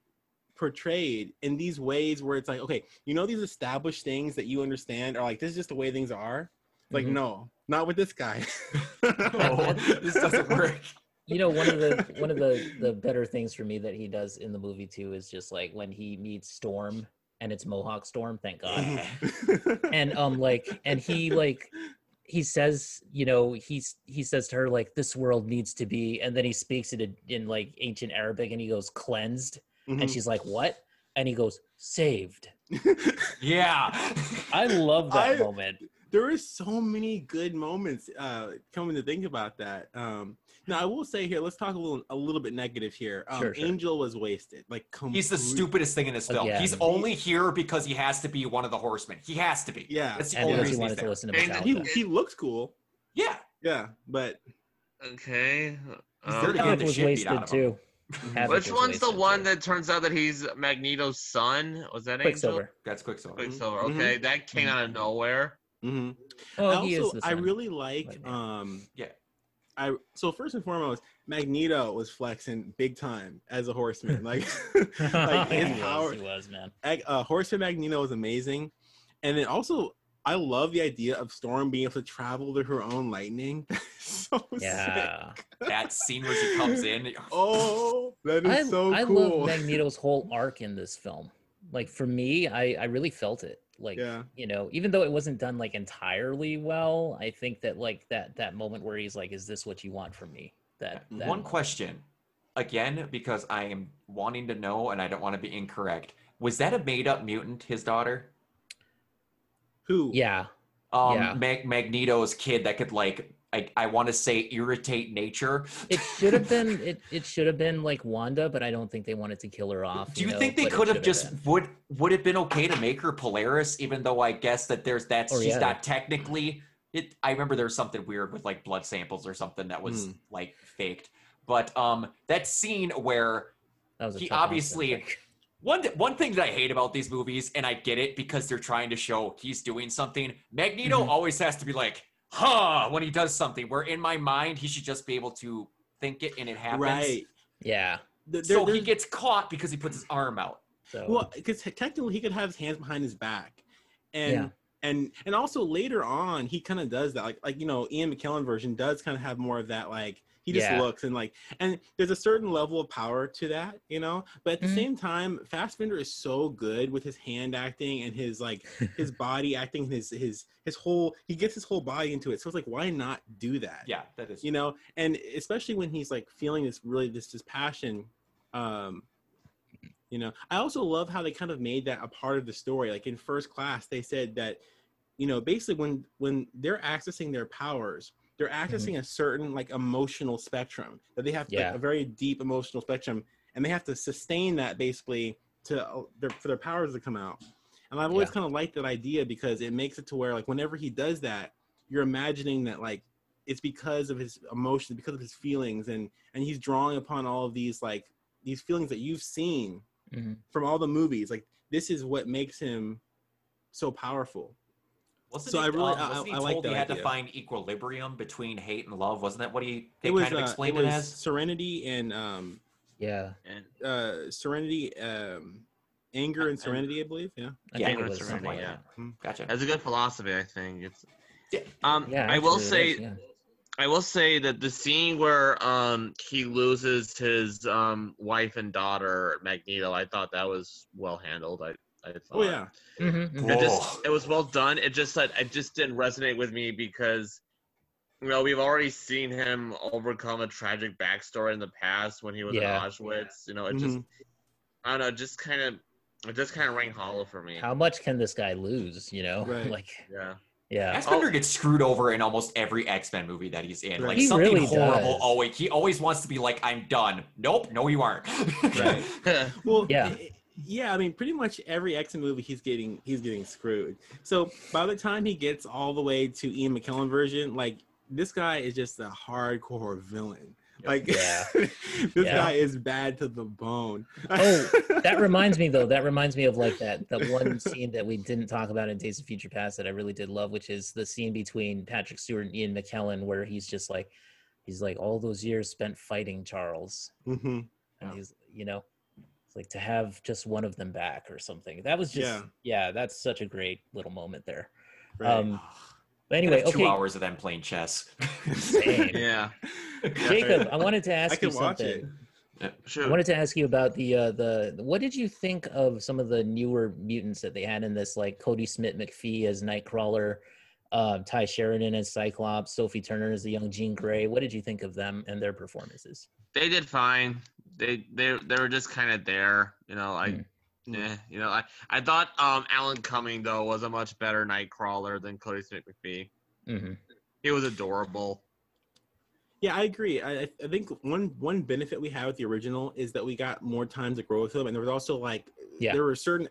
portrayed in these ways where it's like okay you know these established things that you understand are like this is just the way things are like Mhm. no not with this guy <laughs> No, this doesn't work. You know one of the <laughs> one of the the better things for me that he does in the movie too is just like when he meets storm and it's mohawk storm thank god and um like and he like he says, you know, he's he says to her like, "This world needs to be," and then he speaks it in, in like ancient Arabic, and he goes, "Cleansed," and Mhm. she's like, "What?" And he goes, "Saved." Yeah. I love that I- moment. there is so many good moments uh coming to think about that um now i will say here let's talk a little a little bit negative here um Sure, sure. angel was wasted like He's the stupidest thing in this film. Again. He's only here because he has to be one of the horsemen. He has to be. yeah That's the And only because he reason he's wanted to there. listen to And he, Metallica. he looks cool Yeah. yeah but Okay. He's um, there Havoc was shit beat out wasted too. Which one's the one too. that turns out that he's Magneto's son? Was that Angel? That's Quicksilver. Quicksilver. Mhm. Okay, that came out of nowhere. mhm. Oh, I he is also the i really like Right um Yeah. I so first and foremost, Magneto was flexing big time as a horseman. <laughs> Like, <laughs> like he, his was, power, he was, man. Ag- uh, Horseman Magneto was amazing, and then also I love the idea of Storm being able to travel to her own lightning. <laughs> so sick. Yeah. That scene where she comes in. Oh, that is I, so I cool. I love Magneto's whole arc in this film. Like for me, I, I really felt it. Like yeah, you know, even though it wasn't done like entirely well, I think that like that that moment where he's like, "Is this what you want from me?" That, that One question, again, because I am wanting to know and I don't want to be incorrect. Was that a made-up mutant, his daughter? who? Yeah, Um, Yeah. Mag- Magneto's kid that could like, I, I want to say, irritate nature. it should have been it, it should have been like Wanda, but I don't think they wanted to kill her off. Do you know, think they but could have just been. would would it been okay to make her Polaris, even though I guess that there's that's Or she's yeah. not technically it. I remember there was something weird with like blood samples or something that was Hmm. like faked. But um, that scene where That was he obviously- answer. one one thing that I hate about these movies, and I get it because they're trying to show he's doing something. Magneto Mhm. always has to be like, "Huh," when he does something. Where in my mind, he should just be able to think it and it happens. right. yeah. Th- So he gets caught because he puts his arm out. So well because technically he could have his hands behind his back, and Yeah. and and also later on he kind of does that. Like like you know Ian McKellen version does kind of have more of that like. He just Yeah. looks and like, and there's a certain level of power to that, you know. But at the Mhm. same time, Fassbender is so good with his hand acting and his like <laughs> his body acting, his his his whole he gets his whole body into it. So it's like, why not do that? Yeah, that is. you know and especially when he's like feeling this really this this passion um you know i also love how they kind of made that a part of the story like in first class they said that you know basically when when they're accessing their powers they're accessing a certain like emotional spectrum that they have like, a very deep emotional spectrum and they have to sustain that basically to uh, their, for their powers to come out. And i've always Yeah. kind of liked that idea because it makes it to where like whenever he does that you're imagining that like it's because of his emotions because of his feelings and and he's drawing upon all of these like these feelings that you've seen mhm. from all the movies. Like this is what makes him so powerful Wasn't So he, I really- um, I- wasn't he I told like he that had to find equilibrium between hate and love? Wasn't that what he they it was kind of uh, explained it it, as? serenity and um yeah. And uh serenity um anger and And- serenity i believe yeah I Yeah, think it it was was something like Serenity, that. Gotcha. that's a good philosophy, I think. It's Yeah. um Yeah, I will say is, yeah. I will say that the scene where um he loses his um wife and daughter Magneto, I thought that was well handled. I I thought. oh yeah Mhm, mhm. It just it was well done. It just said it just didn't resonate with me because you know we've already seen him overcome a tragic backstory in the past when he was Yeah. in Auschwitz. You know, it just Mhm. I don't know, just kind of it just kind of rang hollow for me. How much can this guy lose? You know, Right. <laughs> like Yeah. yeah. Fassbender gets screwed over in almost every X Men movie that he's in. Right. Like He something really horrible. does. Always, he always wants to be like, "I'm done." Nope, no, you aren't. <laughs> Right. <laughs> well Yeah. i- yeah i mean pretty much every x-men movie he's getting he's getting screwed so by the time he gets all the way to ian mckellen version like this guy is just a hardcore villain like Yeah. <laughs> this Yeah. guy is bad to the bone Oh, that <laughs> reminds me though. That reminds me of like that that one scene that we didn't talk about in Days of Future Past that I really did love, which is the scene between Patrick Stewart and Ian McKellen, where he's just like, he's like, all those years spent fighting Charles, Mhm. and Yeah. he's, you know, it's like to have just one of them back or something. That was just, Yeah. yeah, that's such a great little moment there. Right. Um, <sighs> but anyway, two okay, hours of them playing chess. Same. <laughs> yeah. <laughs> Jacob, I wanted to ask I you can watch something. it. I Sure. wanted to ask you about the uh, the what did you think of some of the newer mutants that they had in this, like Kodi Smit-McPhee as Nightcrawler, Um, Ty Sheridan as Cyclops, Sophie Turner as the young Jean Grey. What did you think of them and their performances? They did fine. They they they were just kind of there, you know. I, Mm. yeah, you know. I I thought um Alan Cumming though was a much better Nightcrawler than Kodi Smit-McPhee. hmm He was adorable. Yeah, I agree. I, I- I think one one benefit we had with the original is that we got more time to grow with him, and there was also like Yeah. there were certain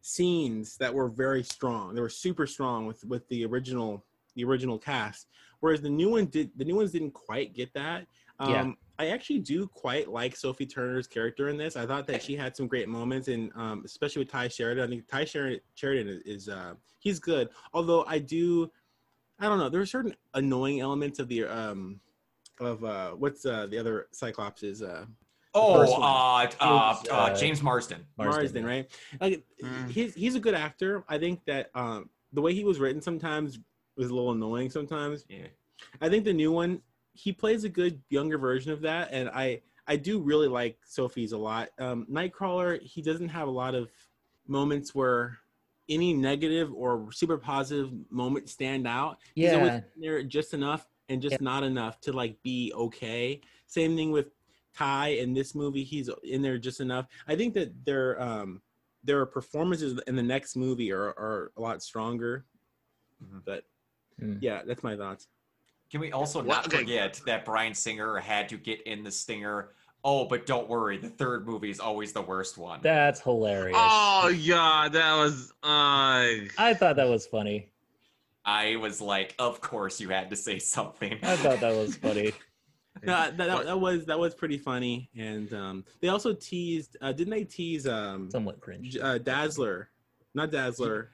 scenes that were very strong. They were super strong with with the original the original cast, whereas the new one did the new ones didn't quite get that. Um, Yeah. I actually do quite like Sophie Turner's character in this. I thought that she had some great moments, and um, especially with Ty Sheridan. I think Ty Sheridan, Sheridan is, is uh, he's good. Although I do, I don't know. There are certain annoying elements of the um, of uh, what's uh, the other Cyclops is uh, Oh, uh, uh, James, uh, uh, James Marsden. Marsden, Marsden, yeah. right? Like Mm. he's he's a good actor. I think that um, the way he was written sometimes was a little annoying. Sometimes Yeah. I think the new one he plays a good younger version of that, and I I do really like Sophie's a lot. Um, Nightcrawler he doesn't have a lot of moments where any negative or super positive moments stand out. Yeah. He's always there just enough and just not enough to like be okay. Same thing with Ty in this movie. He's in there just enough. I think that their um their performances in the next movie are, are a lot stronger. Mhm. But Mm. yeah, that's my thoughts. Can we also What- not okay. forget that Bryan Singer had to get in the stinger? Oh, but don't worry, the third movie is always the worst one. that's hilarious. Oh yeah, that was uh I thought that was funny. I was like, of course you had to say something. I thought that was funny. No, <laughs> that, that, that was that was pretty funny. And um they also teased uh didn't they tease um Somewhat cringe. Uh, Dazzler? Not Dazzler.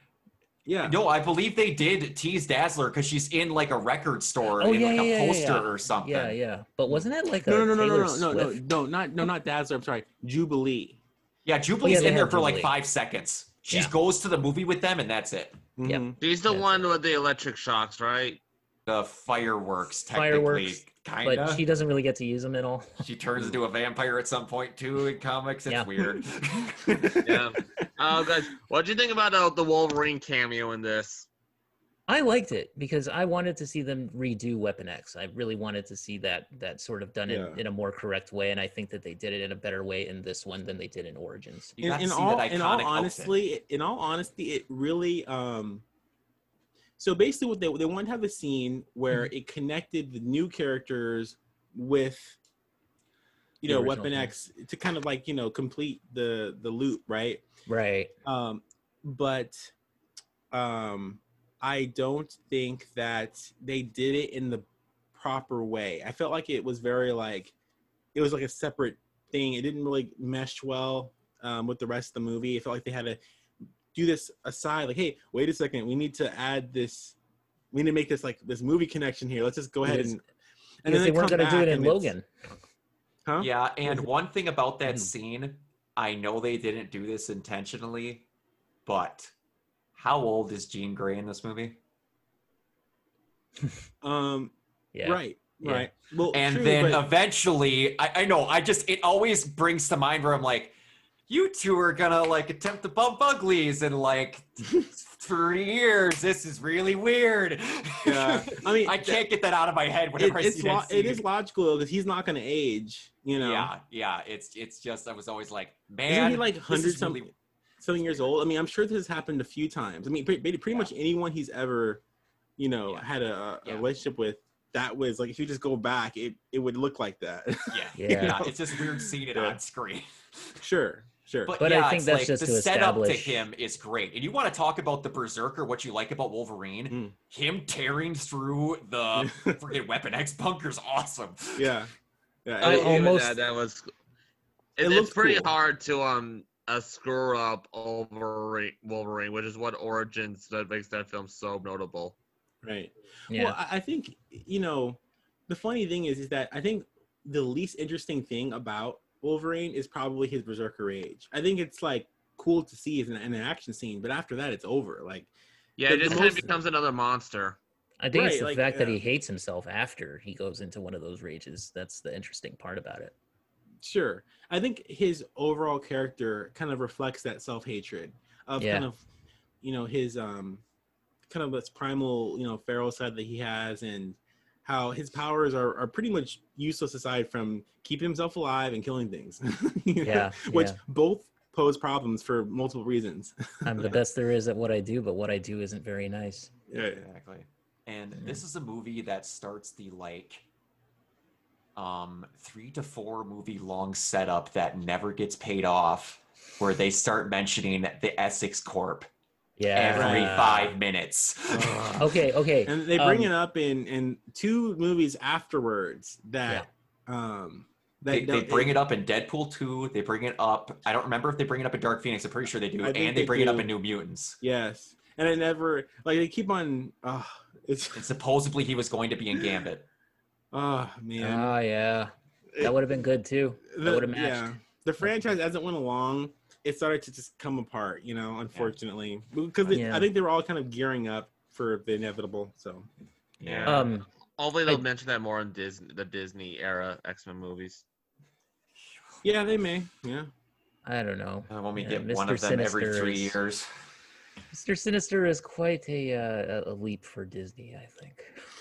Yeah. No, I believe they did tease Dazzler because she's in like a record store Oh, in yeah, like yeah, a yeah, poster yeah. or something. Yeah, yeah. But wasn't it like a No, no, no, no, no, no, no, no, not no, not Dazzler. I'm sorry, Jubilee. Yeah, Jubilee's they in there had for like five seconds. She Yeah. goes to the movie with them, and that's it. Yep. Mhm. she's the That's one with the electric shocks, right? The fireworks, technically, Fireworks, kind But of. she She, doesn't really get to use them at all. She turns into a vampire at some point too in comics. It's Yeah. weird. <laughs> Yeah. Oh, guys, what do you think about uh, the Wolverine cameo in this? I liked it because I wanted to see them redo Weapon X. I really wanted to see that that sort of done Yeah. in, in a more correct way, and I think that they did it in a better way in this one than they did in Origins. You in, got to in see all that in all iconic outfit. honestly in all honesty it really um so basically what they they wanted to have a scene where Mm-hmm. it connected the new characters with you know weapon thing. x to kind of like you know complete the the loop right Right. um but um i don't think that they did it in the proper way i felt like it was very like it was like a separate thing it didn't really mesh well um, with the rest of the movie it felt like they had to do this aside like hey wait a second we need to add this we need to make this like this movie connection here let's just go ahead and and Because they weren't come going to do back it in and Logan. huh Yeah, and one thing about that Mhm. scene, I know they didn't do this intentionally, but how old is Jean Grey in this movie? <laughs> um Yeah. right Yeah. right well And true, then but- eventually, I, I know, I just, it always brings to mind where I'm like, you two are gonna like attempt to bump uglies in like <laughs> 30 years. This is really weird. Yeah. I mean, <laughs> I can't get that out of my head it, whenever I it's see lo- that scene. is logical because he's not going to age you know Yeah, yeah. It's it's just I was always like, man, Isn't he like this hundred something, really- something years old? I mean, I'm sure this has happened a few times. I mean, pretty, pretty Yeah. much anyone he's ever, you know, Yeah. had a, a Yeah. relationship with, that was like if you just go back, it it would look like that. Yeah, Yeah. <laughs> yeah. It's just weird seeing it Yeah. on screen. sure, sure. But, But I yeah, think it's that's like just the to setup to him is great. And you want to talk about the Berserker, what you like about Wolverine? Mm. Him tearing through the <laughs> freaking Weapon X bunker's awesome. yeah, yeah. I it- agree almost- that. That was. It It, it's looks pretty cool. hard to um uh, screw up Wolverine, Wolverine, which is what Origins that makes that film so notable. right. Yeah. Well, I, I think you know, the funny thing is, is that I think the least interesting thing about Wolverine is probably his Berserker age. I think it's like cool to see as an, an action scene, but after that, it's over. Like, Yeah, The- it just kind of becomes another monster. I think it's the like, fact that he hates himself after he goes into one of those rages. That's the interesting part about it. Sure. I think his overall character kind of reflects that self hatred of Yeah. kind of, you know, his um kind of this primal, you know, feral side that he has, and how his powers are, are pretty much useless aside from keeping himself alive and killing things. <laughs> Yeah, which yeah. both pose problems for multiple reasons. I'm the <laughs> best there is at what I do, but what I do isn't very nice. yeah, Exactly. And this is a movie that starts the like um three to four movie long setup that never gets paid off where they start mentioning the Essex Corp Yeah. every uh, five minutes. <laughs> Okay, okay. and they bring um, it up in in two movies afterwards that um They, they bring it up in Deadpool 2. They bring it up. I don't remember if they bring it up in Dark Phoenix. I'm pretty sure they do. And they they bring it up in New Mutants. Yes, and it never like they keep on. Oh, it's And supposedly he was going to be in Gambit. <laughs> oh man, Oh yeah, that would have been good too. The- That would have matched. the franchise as it went along, it started to just come apart. You know, unfortunately, because they- Yeah. I think they were all kind of gearing up for the inevitable. So Yeah. Um, Hopefully they'll I- mention that more in Disney, the Disney era X Men movies. yeah, they may. Yeah, I don't know. Uh, when we Yeah, get one Mr. of them every Sinister three is- years. Mr. Sinister is quite a uh, a- a leap for Disney, I think.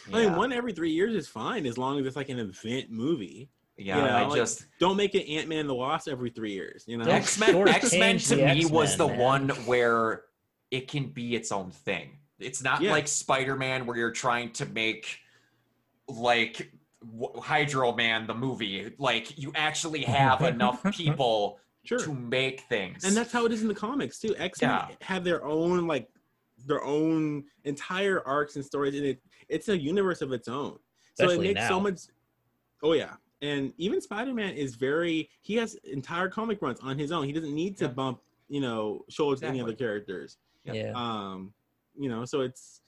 I mean, Yeah. one every three years is fine as long as it's like an event movie. Yeah, you know, I like, just Don't make it Ant Man and the Wasp every three years. You know, X Men. X Men to the me was the man. one where it can be its own thing. It's not Yeah. like Spider Man where you're trying to make like w- Hydro Man the movie. Like you actually have <laughs> enough people sure. to make things. and that's how it is in the comics too. X Men Yeah. have their own like their own entire arcs and stories, and it it's a universe of its own. So it makes so much. Oh yeah, and even Spider Man is very. He has entire comic runs on his own. He doesn't need to Yeah. bump you know shoulders with any other characters. Yeah. Um, you know, so it's.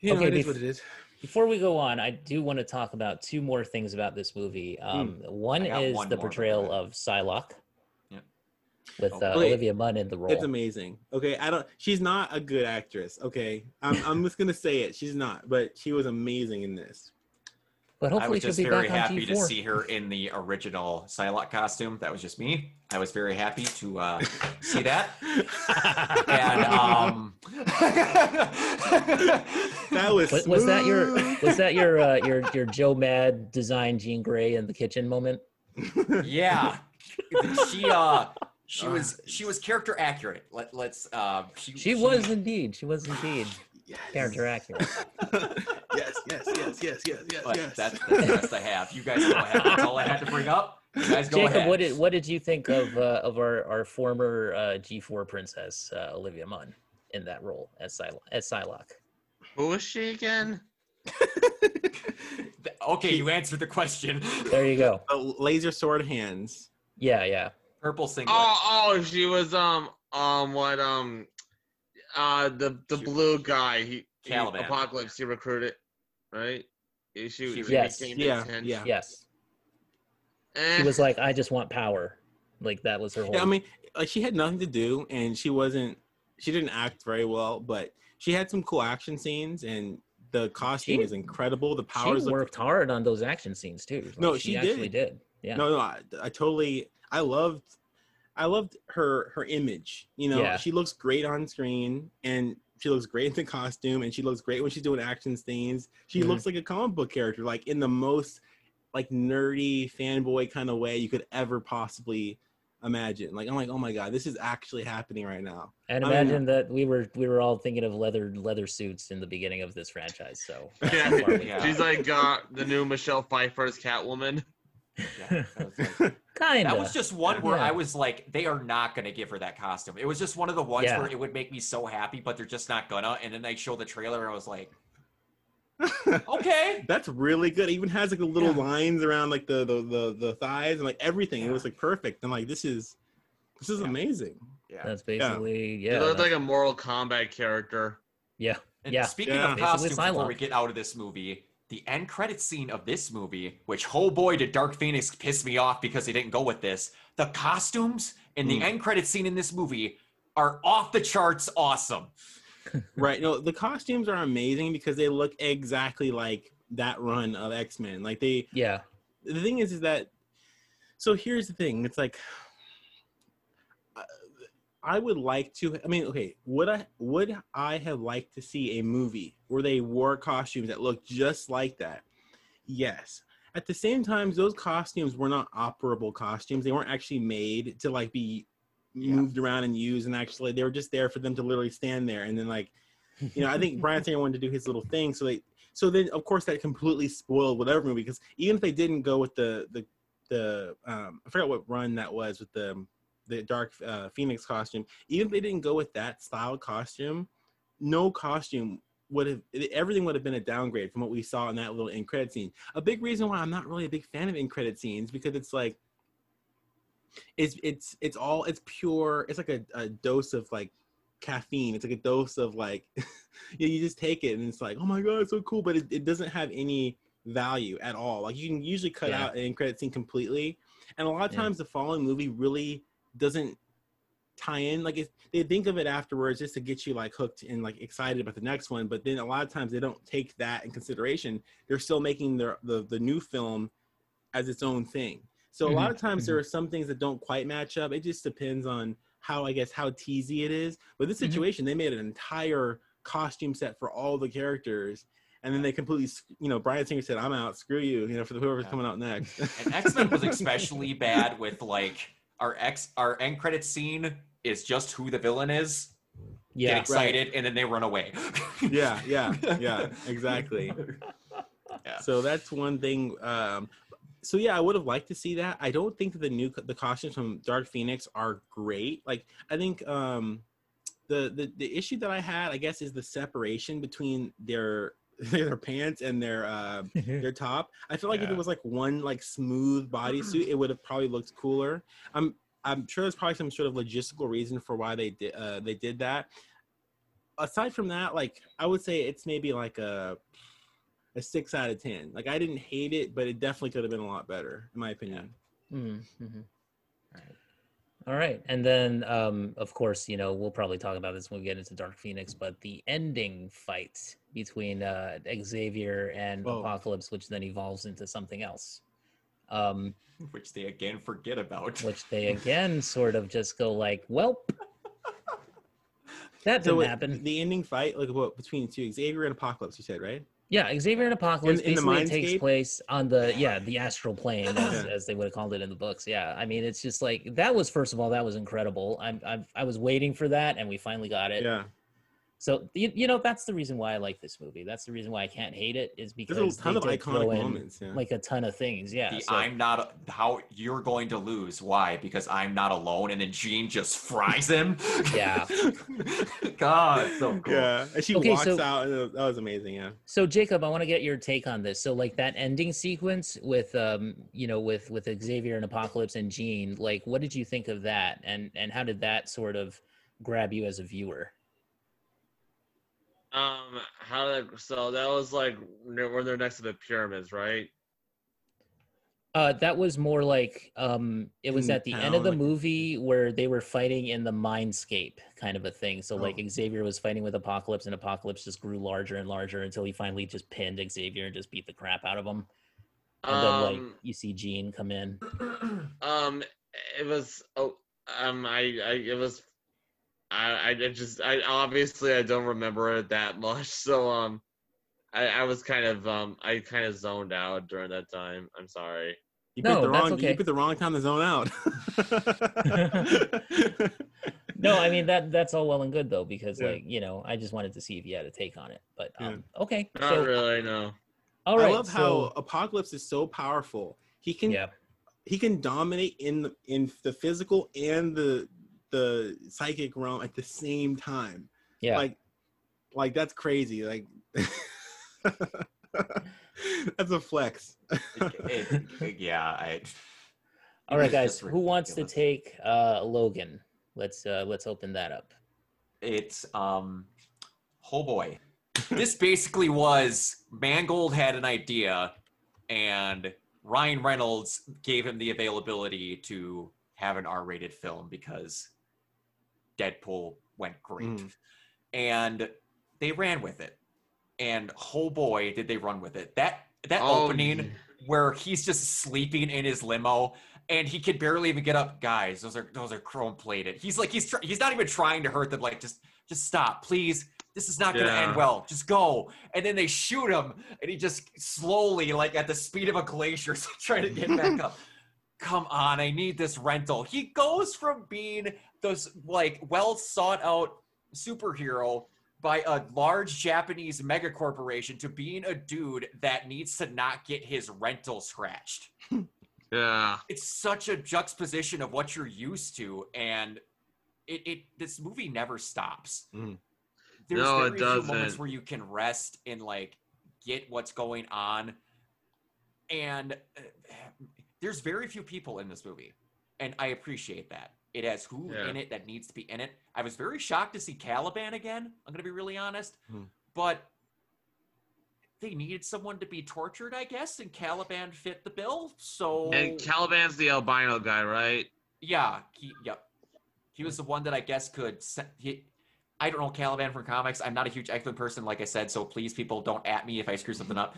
You know, Okay, it is bef- what it is. Before we go on, I do want to talk about two more things about this movie. Um, One is one the more, but go portrayal of Psylocke. Yep. With Oh. uh, Okay. Olivia Munn in the role. It's amazing. Okay, I don't. She's not a good actress. Okay, I'm. I'm just gonna say it. She's not, but she was amazing in this. But I hopefully was she'll just be very back on happy to G4. see her in the original Psylocke costume. That was just me. I was very happy to uh, see that. And um, <laughs> That was. Was, was that your was that your uh, your your Joe Mad design Jean Grey in the kitchen moment? yeah, <laughs> she uh, she was she was character accurate. Let let's uh, she She was indeed. She was indeed Yes. character accurate. <laughs> yes, yes, yes, yes, yes, yes, But yes. that's, that's the best I have. You guys go ahead. That's all I had to bring up. You guys go Jacob, ahead. what did what did you think of uh, of our our former uh, G4 princess uh, Olivia Munn in that role as Psy- as Psylocke? Who is she again? <laughs> okay, you answered the question. There you go. The laser sword hands. Yeah, yeah. Purple singlet. Oh, oh, she was um um what um uh the the She- blue guy he, he Caliban. Apocalypse he recruited, right? She, she, She- she Yes. Yeah, yeah. Yes. Eh, She was like, I just want power. Like that was her whole. Yeah, I mean, like she had nothing to do, and she wasn't. She didn't act very well, but she had some cool action scenes, and the costume She- is incredible. The she powers look worked hard on those action scenes too. Like, No, she, she actually did. did. Yeah. No, no, I, I totally, I loved, I loved her her image. You know, Yeah. she looks great on screen, and she looks great in the costume, and she looks great when she's doing action scenes. She Mhm. looks like a comic book character, like in the most like nerdy fanboy kind of way you could ever possibly imagine. Like I'm like, oh my god, this is actually happening right now. And I mean- imagine that we were we were all thinking of leather leather suits in the beginning of this franchise. So <laughs> Yeah. that's why we- Yeah. She's like uh, the new Michelle Pfeiffer's Catwoman. <laughs> Yeah, that was kinda. That was just one where Yeah. I was like, they are not going to give her that costume. It was just one of the ones Yeah. where it would make me so happy, but they're just not gonna. And then they show the trailer, and I was like, <laughs> okay. That's really good. It even has like the little Yeah. lines around like the the the, the thighs and like everything. It was like perfect. And like this is this is Yeah. amazing. Yeah. That's basically She yeah. looked like a Mortal Kombat character. yeah. And Yeah. speaking Yeah. of Basically costumes, before we get out of this movie, the end credit scene of this movie, which oh boy did Dark Phoenix piss me off because they didn't go with this. The costumes in the Mm. end credit scene in this movie are off the charts awesome. <laughs> right. No, the costumes are amazing because they look exactly like that run of X-Men. Like they Yeah. the thing is is that so here's the thing. It's like I would like to. I mean, okay, would I would I have liked to see a movie where they wore costumes that looked just like that? Yes. At the same time, those costumes were not operable costumes. They weren't actually made to like be Yeah. moved around and used. And actually, they were just there for them to literally stand there. And then, like, you know, I think Bryan Singer wanted to do his little thing. So they, so then of course that completely spoiled whatever movie because even if they didn't go with the the the um, I forgot what run that was with the the Dark uh, Phoenix costume. Even if they didn't go with that style costume, no costume would have everything would have been a downgrade from what we saw in that little end credit scene. A big reason why I'm not really a big fan of end credit scenes because it's like it's it's it's all it's pure. It's like a, a dose of like caffeine. It's like a dose of like <laughs> you, you just take it and it's like oh my god, it's so cool, but it, it doesn't have any value at all. Like you can usually cut Yeah. out an end credit scene completely, and a lot of Yeah. times the following movie really doesn't tie in. Like if they think of it afterwards just to get you like hooked and like excited about the next one, but then a lot of times they don't take that in consideration. They're still making their the the new film as its own thing. So a lot of times there are some things that don't quite match up. It just depends on how I guess how teasy it is. But this Mhm. situation, they made an entire costume set for all the characters. And then they completely, you know, Bryan Singer said, "I'm out. Screw you." You know, for whoever's Yeah. coming out next. And X Men was <laughs> especially bad with like our ex our end credit scene is just who the villain is. Get Yeah. excited and then they run away. <laughs> yeah, yeah, yeah, exactly. Yeah. So that's one thing. Um, so yeah, I would have liked to see that. I don't think that the new the costumes from Dark Phoenix are great. Like I think um, the the the issue that I had, I guess, is the separation between their <laughs> their pants and their uh, <laughs> their top. I feel like if it was like one like smooth bodysuit, it would have probably looked cooler. I'm I'm sure there's probably some sort of logistical reason for why they did uh, they did that. Aside from that, like I would say it's maybe like a a six out of ten. Like I didn't hate it, but it definitely could have been a lot better, in my opinion. Mhm, mhm. All right, and then um, of course, you know, we'll probably talk about this when we get into Dark Phoenix, but the ending fight between uh, Xavier and Oh. Apocalypse, which then evolves into something else, um, Which they again forget about. which they again sort of just go like, "Well, <laughs> that didn't it- happen." the ending fight, like what between the two Xavier and Apocalypse, you said, right? Yeah, Xavier and Apocalypse In- in basically takes place on the yeah <laughs> the astral plane as, as they would have called it in the books. Yeah, I mean it's just like that was first of all that was incredible. I'm, I'm I was waiting for that and we finally got it. Yeah. So you, you know that's the reason why I like this movie. That's the reason why I can't hate it is because There's a ton of iconic moments. Yeah. like a ton of things. Yeah, The so- I'm not how you're going to lose. Why? Because I'm not alone, and then Jean just fries him. <laughs> Yeah. <laughs> God, so cool. yeah. And she Okay, walks so- out, and that was amazing. Yeah. So Jacob, I want to get your take on this. So like that ending sequence with um you know with with Xavier and Apocalypse and Jean, like what did you think of that and and how did that sort of grab you as a viewer? Um, how did so that was like near- when they're next to the pyramids, right? Uh that was more like um it was In at the end of the like- movie where they were fighting in the mindscape kind of a thing. So like Oh. Xavier was fighting with Apocalypse and Apocalypse just grew larger and larger until he finally just pinned Xavier and just beat the crap out of him. And then like Um, you see Jean come in. <clears throat> um, it was oh, um, I, I, it was, I, I just, I obviously I don't remember it that <laughs> much, so um, I, I was kind of um, I kind of zoned out during that time. I'm sorry. You No, picked the that's wrong. okay. You picked the wrong time to zone out. <laughs> <laughs> No, I mean that that's all well and good though, because Yeah. like, you know, I just wanted to see if you had a take on it. But Yeah. um okay. Not so really, no. all right. I love how Apocalypse is so powerful. He can yeah. he can dominate in the in the physical and the the psychic realm at the same time. Yeah. Like like that's crazy. Like <laughs> that's a flex. It- it- yeah, I. all right, guys. Who wants to take uh Logan? Let's uh let's open that up. It's um, oh boy. This basically was Mangold had an idea, and Ryan Reynolds gave him the availability to have an R-rated film because Deadpool went great, Mm. and they ran with it. And oh boy, did they run with it! That that Oh, opening yeah. where he's just sleeping in his limo and he can barely even get up. Guys, those are those are chrome plated. He's like he's tr- he's not even trying to hurt them. Like just just stop, please. This is not going to end well. Just go. And then they shoot him, and he just slowly, like at the speed of a glacier, <laughs> trying to get back up. Come on, I need this rental. He goes from being this like well sought out superhero by a large Japanese mega corporation to being a dude that needs to not get his rental scratched. <laughs> Yeah. It's such a juxtaposition of what you're used to, and it, it this movie never stops. Mhm. There's No, very it few moments where you can rest and like get what's going on, and uh, there's very few people in this movie, and I appreciate that. It has who Yeah. in it that needs to be in it. I was very shocked to see Caliban again. I'm gonna be really honest, Hmm. but they needed someone to be tortured, I guess, and Caliban fit the bill. So And Caliban's the albino guy, right? yeah, he yep. He was the one that I guess could se- he, I don't know Caliban from comics. I'm not a huge X-Men person, like I said, so please people don't at me if I screw something up.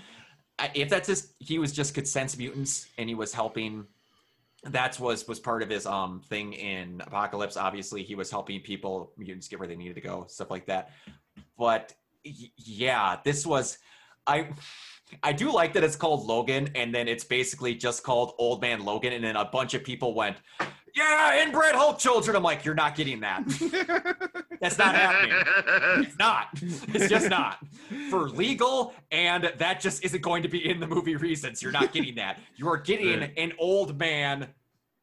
If that's his he was just could sense mutants and he was helping that was was part of his um thing in Apocalypse. Obviously, he was helping people mutants get where they needed to go, stuff like that. But yeah, this was I I do like that it's called Logan, and then it's basically just called Old Man Logan, and then a bunch of people went, "Yeah, inbred Hulk children." I'm like, you're not getting that. <laughs> That's not happening. It's not. It's just not for legal, and that just isn't going to be in the movie reasons. You're not getting that. You are getting Right. an old man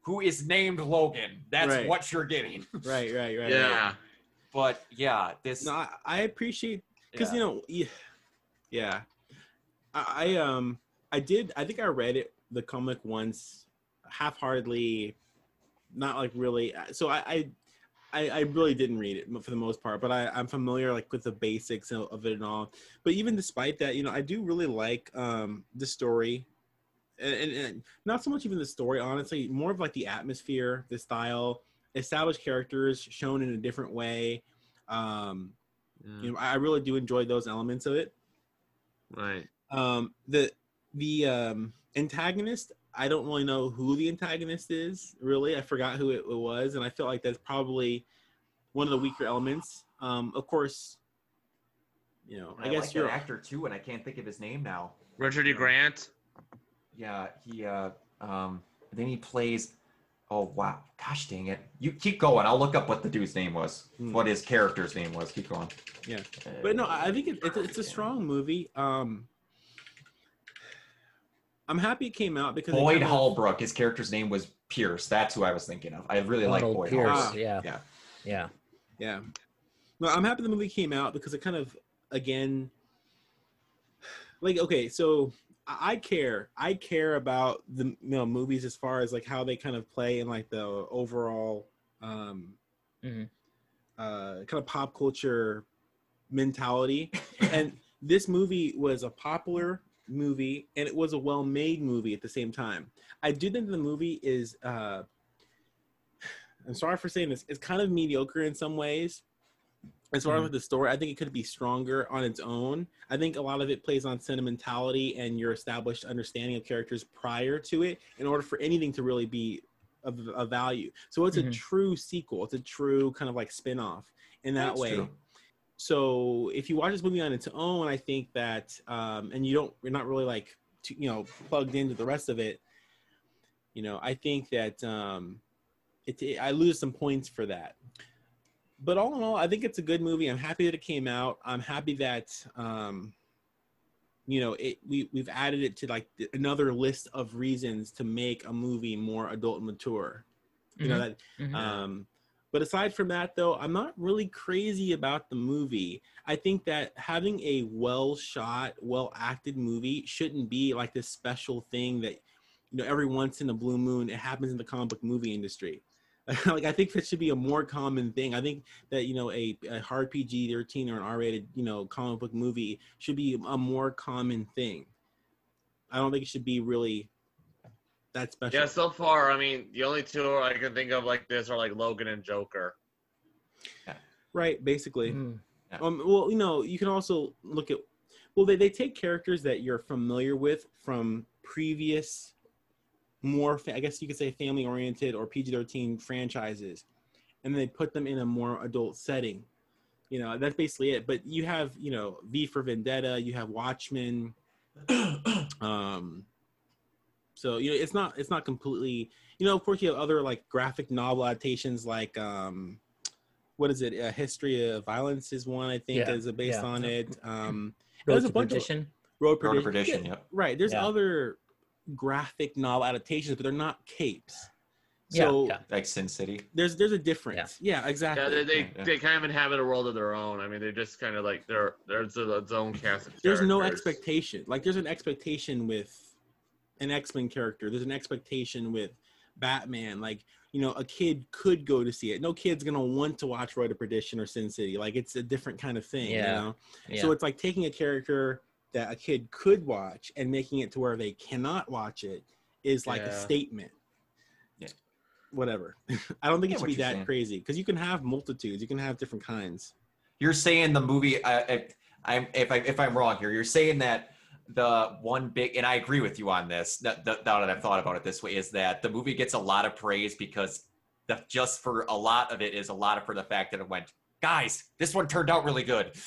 who is named Logan. That's Right. what you're getting. right, right, right. yeah. But yeah, this. No, I, I appreciate because yeah. you know, yeah, yeah. I, I um I did I think I read it the comic once, half-heartedly, not like really. So I I I, I really didn't read it for the most part, but I I'm familiar like with the basics of, of it and all. But even despite that, you know, I do really like um the story. And, and, and not so much even the story, honestly, more of like the atmosphere, the style, established characters shown in a different way. Um, you know, I I really do enjoy those elements of it. Right. Um, the the um, antagonist, I don't really know who the antagonist is. Really, I forgot who it, it was, and I feel like that's probably one of the weaker elements. Um, of course, you know, I, I guess like you're that actor too, and I can't think of his name now. Richard E. Grant. Yeah, he uh um then he plays oh wow. Gosh dang it. You keep going. I'll look up what the dude's name was. Hmm. What his character's name was. Keep going. Yeah. Uh, But no, I I think it, it's, a- it's a strong movie. Um, I'm happy it came out because Boyd kinda- Holbrook. His character's name was Pierce. That's who I was thinking of. I really like Boyd Pierce. Ah. yeah. Yeah. Yeah. Yeah. No, I'm happy the movie came out because it kind of again like okay, so I I care. I care about the you know movies as far as like how they kind of play in like the overall um Mhm. uh kind of pop culture mentality. and this movie was a popular movie and it was a well-made movie at the same time. I do think the movie is uh <sighs> I'm sorry for saying this. It's kind of mediocre in some ways. As far as the story, I think it could be stronger on its own. I think a lot of it plays on sentimentality and your established understanding of characters prior to it in order for anything to really be of, of value. So it's a Mhm. true sequel. It's a true kind of like spin-off in that That's way. true. So if you watch this movie on its own, I think that um, and you don't you're not really like to, you know plugged into the rest of it. You know, I think that um, it, it I lose some points for that. But all in all, I think it's a good movie. I'm happy that it came out. I'm happy that um, you know it. We we've added it to like th- another list of reasons to make a movie more adult and mature. You know that Mhm. um, but aside from that, though, I'm not really crazy about the movie. I think that having a well shot, well acted movie shouldn't be like this special thing that, you know, every once in a blue moon it happens in the comic book movie industry. <laughs> like I think that should be a more common thing. I think that you know a, a hard PG 13 or an R rated you know comic book movie should be a more common thing. I don't think it should be really that special. Yeah, so far, I mean, the only two I can think of like this are like Logan and Joker. Right, basically. Mhm. Yeah. Um, well, you know, you can also look at, well, they, they take characters that you're familiar with from previous more, fa- I guess you could say, family oriented or PG thirteen franchises, and they put them in a more adult setting. You know, that's basically it. But you have, you know, V for Vendetta, you have Watchmen. <clears throat> um, so you know, it's not it's not completely. You know, of course, you have other like graphic novel adaptations, like um, what is it? A History of Violence is one I think Yeah, is based yeah. on it. Um, Road there's a to bunch of- Perdition. Road Road to Perdition. Perdition, Yeah, yep. Right. There's Yeah. other graphic novel adaptations, but they're not capes. Yeah, So yeah. Like Sin City. there's there's a difference. Yeah, exactly. Yeah, they they, Yeah, yeah. they kind of inhabit a world of their own. I mean, they're just kind of like they're there's a zone cast. Of there's no expectation. Like there's an expectation with an X-Men character. There's an expectation with Batman. Like, you know, a kid could go to see it. No kid's gonna want to watch Road to Perdition or Sin City. Like it's a different kind of thing. You Yeah. know? Yeah. So it's like taking a character that a kid could watch and making it to where they cannot watch it is like a statement. Yeah. Whatever. <laughs> I don't think Yeah, it should be that saying. crazy because you can have multitudes. You can have different kinds. You're saying the movie. Uh, if, I'm if I if I'm wrong here, you're saying that the one big and I agree with you on this. That, that, now that I've thought about it this way, is that the movie gets a lot of praise because the just for a lot of it is a lot of for the fact that it went. Guys, this one turned out really good. <laughs>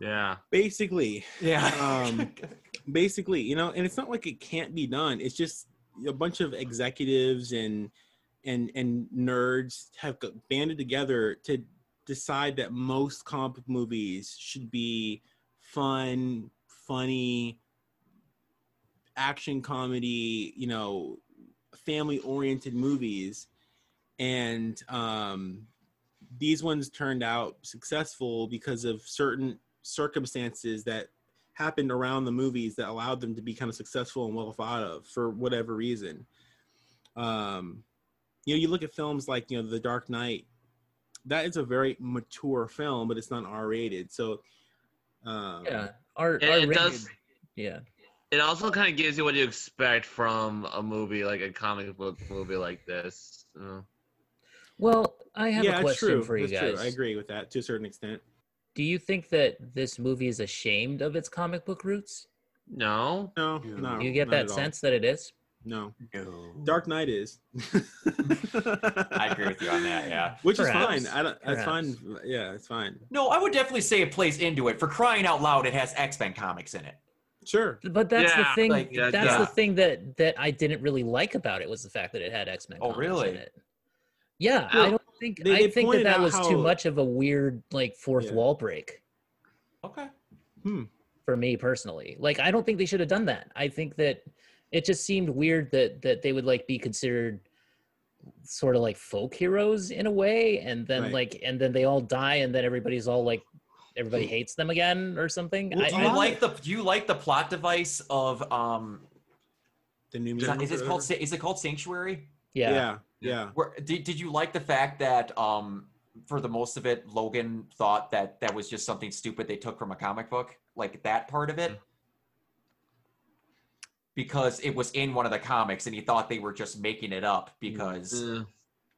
Yeah. Basically, Yeah. Um, <laughs> basically, you know, and it's not like it can't be done. It's just a bunch of executives and and and nerds have banded together to decide that most comic book movies should be fun, funny, action comedy, you know, family oriented movies. And um, these ones turned out successful because of certain circumstances that happened around the movies that allowed them to be kind of successful and well thought of for whatever reason. Um, you know, you look at films like you know The Dark Knight. That is a very mature film, but it's not R rated. So, um, yeah. Our, And our it rated- does. Yeah. It also kind of gives you what you expect from a movie like a comic book movie like this. Well, I have yeah, a question true. for you That's guys. true. I agree with that to a certain extent. Do you think that this movie is ashamed of its comic book roots? no. No, no. Do you get not that at all. sense that it is? No. No. Dark Knight is. <laughs> I agree with you on that. Yeah. Which Perhaps. is fine. I don't. That's Perhaps. fine. Yeah, it's fine. No, I would definitely say it plays into it. For crying out loud, it has X Men comics in it. Sure. But that's Yeah, the thing. like, yeah, that's yeah. the thing that that I didn't really like about it was the fact that it had X Men. Oh, really? In it. Yeah, Well, I don't think they- I they think that pointed that out was how- too much of a weird like fourth Yeah. wall break Okay. Hmm. for me personally. Like I don't think they should have done that. I think that it just seemed weird that that they would like be considered sort of like folk heroes in a way and then Right. like and then they all die and then everybody's all like everybody hates them again or something. Well, I, Do you I, like the Do you like the plot device of um? The new. Is, Mutants it called Is it called Sanctuary? yeah. Yeah. Yeah. Where did, did you like the fact that um for the most of it Logan thought that that was just something stupid they took from a comic book like that part of it because it was in one of the comics and he thought they were just making it up because Uh,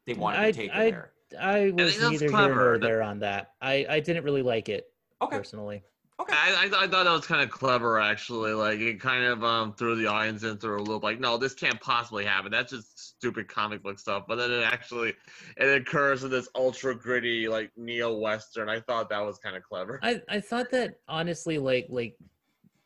they wanted I- to take I- it there. I was think that's neither here clever. nor That- there on that. I, I didn't really like it Okay. personally. Okay. I, I, I thought that was kind of clever, actually. Like it kind of um threw the audience into a loop. Like, no, this can't possibly happen. That's just stupid comic book stuff. But then it actually it occurs in this ultra gritty like neo western. I thought that was kind of clever. I, I thought that honestly, like like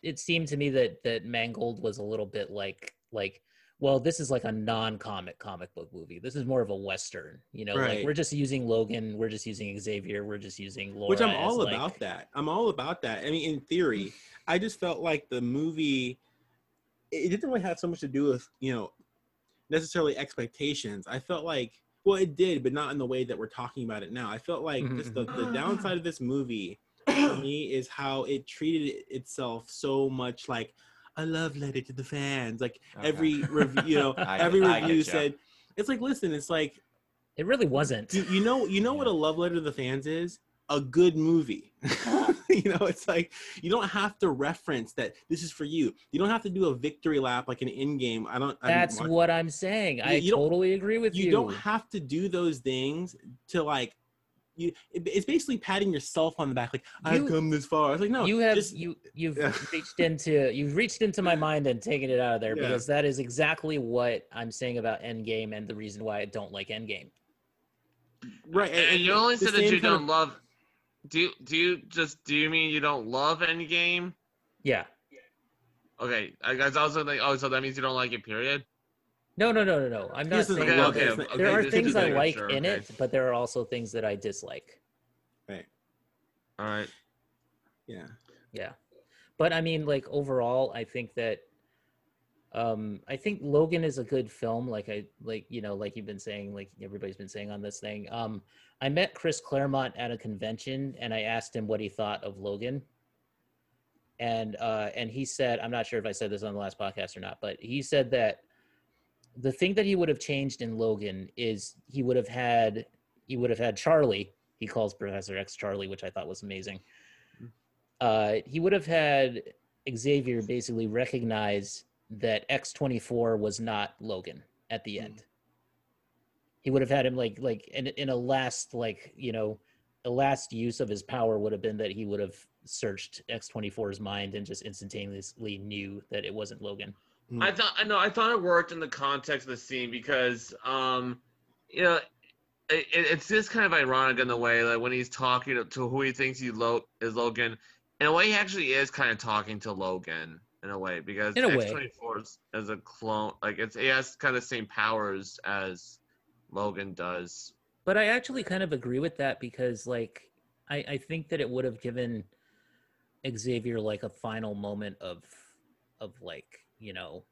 it seemed to me that that Mangold was a little bit like like well, this is like a non-comic comic book movie. This is more of a western. You know, like Right. we're just using Logan, we're just using Xavier, we're just using Laura. Which I'm all like- about that. I'm all about that. I mean, in theory, I just felt like the movie it didn't really have so much to do with, you know, necessarily expectations. I felt like well, it did, but not in the way that we're talking about it now. I felt like Mhm, just the, the downside of this movie for me is how it treated itself so much like a love letter to the fans. Like Okay. every review, you know, <laughs> I- every I review ya. said, it's like, listen, it's like It really wasn't. you, you know you know what a love letter to the fans is a good movie <laughs> <laughs> you know it's like you don't have to reference that this is for you you don't have to do a victory lap like an in game i don't I didn't That's what I'm saying. I you totally agree with you. you don't have to do those things to like you it, it's basically patting yourself on the back like I've come this far. i was like no, you have just- you you've Yeah. reached into you've reached into my mind and taken it out of there Yeah. because that is exactly what I'm saying about Endgame and the reason why I don't like Endgame. right. And, you only said that you don't love. Do do you just do you mean you don't love Endgame? Yeah. Okay, I guess I was like, oh, so that means you don't like it. Period. No, no, no, no, no. I'm not saying Okay, love okay, It's okay. there are things I like sure, in okay. it, but there are also things that I dislike. Right. All right. yeah. Yeah. But I mean, like overall, I think that um I think Logan is a good film. Like I like, you know, like you've been saying, like everybody's been saying on this thing. Um I met Chris Claremont at a convention and I asked him what he thought of Logan. And uh and he said, I'm not sure if I said this on the last podcast or not, but he said that the thing that he would have changed in Logan is he would have had he would have had Charlie. He calls Professor X Charlie, which I thought was amazing uh, he would have had Xavier basically recognize that X24 was not Logan at the end. He would have had him like like in, in a last like you know a last use of his power would have been that he would have searched X24's mind and just instantaneously knew that it wasn't Logan. I thought I know I thought it worked in the context of the scene because um you know it, it- it's just kind of ironic in the way that when he's talking to, to who he thinks he lo- is Logan, in a way he actually is kind of talking to Logan in a way because In a way. X24 is, is a clone like it's it has kind of the same powers as Logan does. But I actually kind of agree with that because like I, I think that it would have given Xavier like a final moment of of like, you know,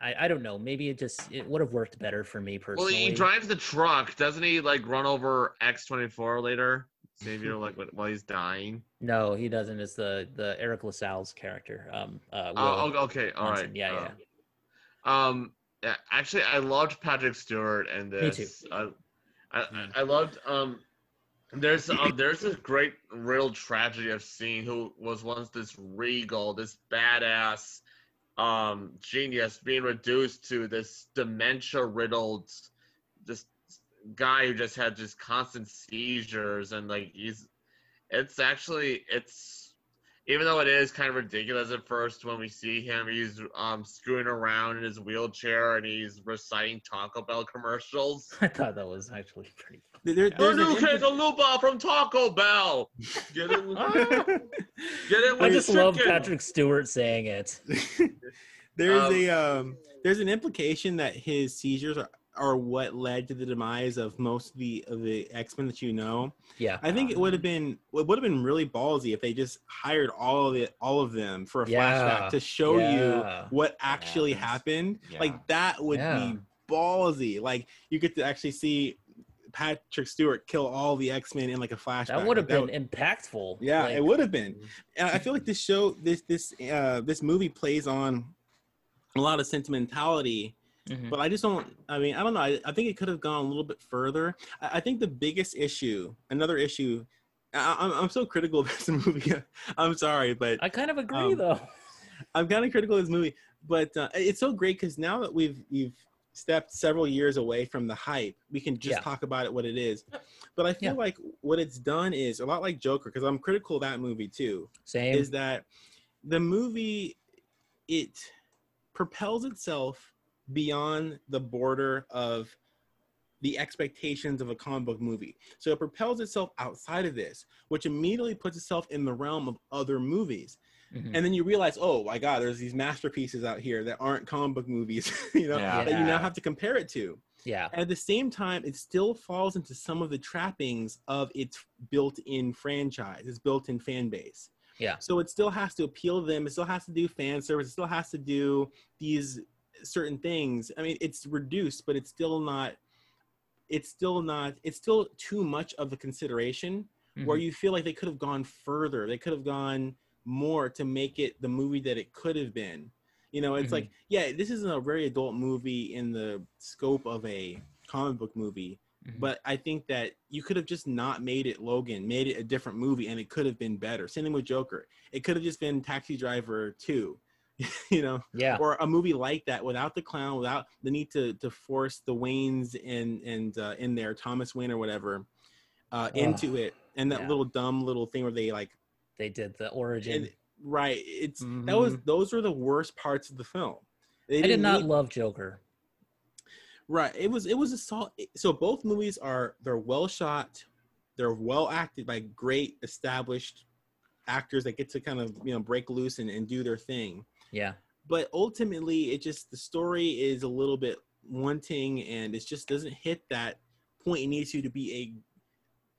I, I don't know, maybe it just it would have worked better for me personally. Well, he drives the truck, doesn't he? Like run over X24 later. Xavier like when- while he's dying. no, he doesn't. It's the the Eric LaSalle's character. Um uh Oh, Will oh, okay, all Johnson. right. Yeah, uh, yeah. Um, yeah, actually, I loved Patrick Stewart and Me this. too. I, I. I loved um. There's um, there's this great real tragedy I've seen who was once this regal, this badass, um, genius being reduced to this dementia riddled, this guy who just had just constant seizures and like he's, it's actually it's even though it is kind of ridiculous at first when we see him, he's um screwing around in his wheelchair and he's reciting Taco Bell commercials. <laughs> I thought that was actually pretty There- there- The there's an new impl- quesalupa from Taco Bell. Get it? <laughs> Get it I just love chicken. Patrick Stewart saying it. <laughs> there's Um, a um there's an implication that his seizures are, are what led to the demise of most of the of the X-Men that you know. Yeah. I think it would have been it would have been really ballsy if they just hired all of it all of them for a Yeah. flashback to show Yeah. you what actually happened. Like that would be ballsy. Like you get to actually see Patrick Stewart kill all the X-Men in like a flashback. That would have Like, been impactful. yeah, Like, it would have been. I feel like this show, this this uh, this movie plays on a lot of sentimentality, mhm. but I just don't. I mean, I don't know. I, I think it could have gone a little bit further. I, I think the biggest issue, another issue. I, I'm I'm so critical of <laughs> this movie. I'm sorry, but I kind of agree Um, though. I'm kind of critical of this movie. But uh, it's so great because now that we've we've stepped several years away from the hype, we can just Yeah. talk about it what it is. But I feel Yeah. like what it's done is a lot like Joker because I'm critical of that movie too Same. is that the movie it propels itself beyond the border of the expectations of a comic book movie. So it propels itself outside of this, which immediately puts itself in the realm of other movies. Mhm. And then you realize, oh my God, there's these masterpieces out here that aren't comic book movies, <laughs> you know, Yeah. that you now have to compare it to. yeah. At the same time, it still falls into some of the trappings of its built-in franchise, its built-in fan base. Yeah. So it still has to appeal to them. It still has to do fan service. It still has to do these certain things. I mean, it's reduced, but it's still not. It's still not. It's still too much of a consideration where Mhm. you feel like they could have gone further. They could have gone more to make it the movie that it could have been. You know, it's Mhm. like, yeah, this isn't a very adult movie in the scope of a comic book movie, Mhm. but I think that you could have just not made it Logan, made it a different movie, and it could have been better. Same thing with Joker. It could have just been Taxi Driver 2, <laughs> you know, yeah. or a movie like that without the clown, without the need to to force the Waynes and and uh, in there, Thomas Wayne or whatever. uh, into it, and that Yeah. little dumb little thing where they like They did the origin. and, right. It's that was those were the worst parts of the film. They I did not need- love Joker. Right. It was it was a salt. So both movies are they're well shot, they're well acted by great established actors that get to kind of you know break loose and, and do their thing. Yeah. But ultimately, it just the story is a little bit wanting, and it just doesn't hit that point it needs to to be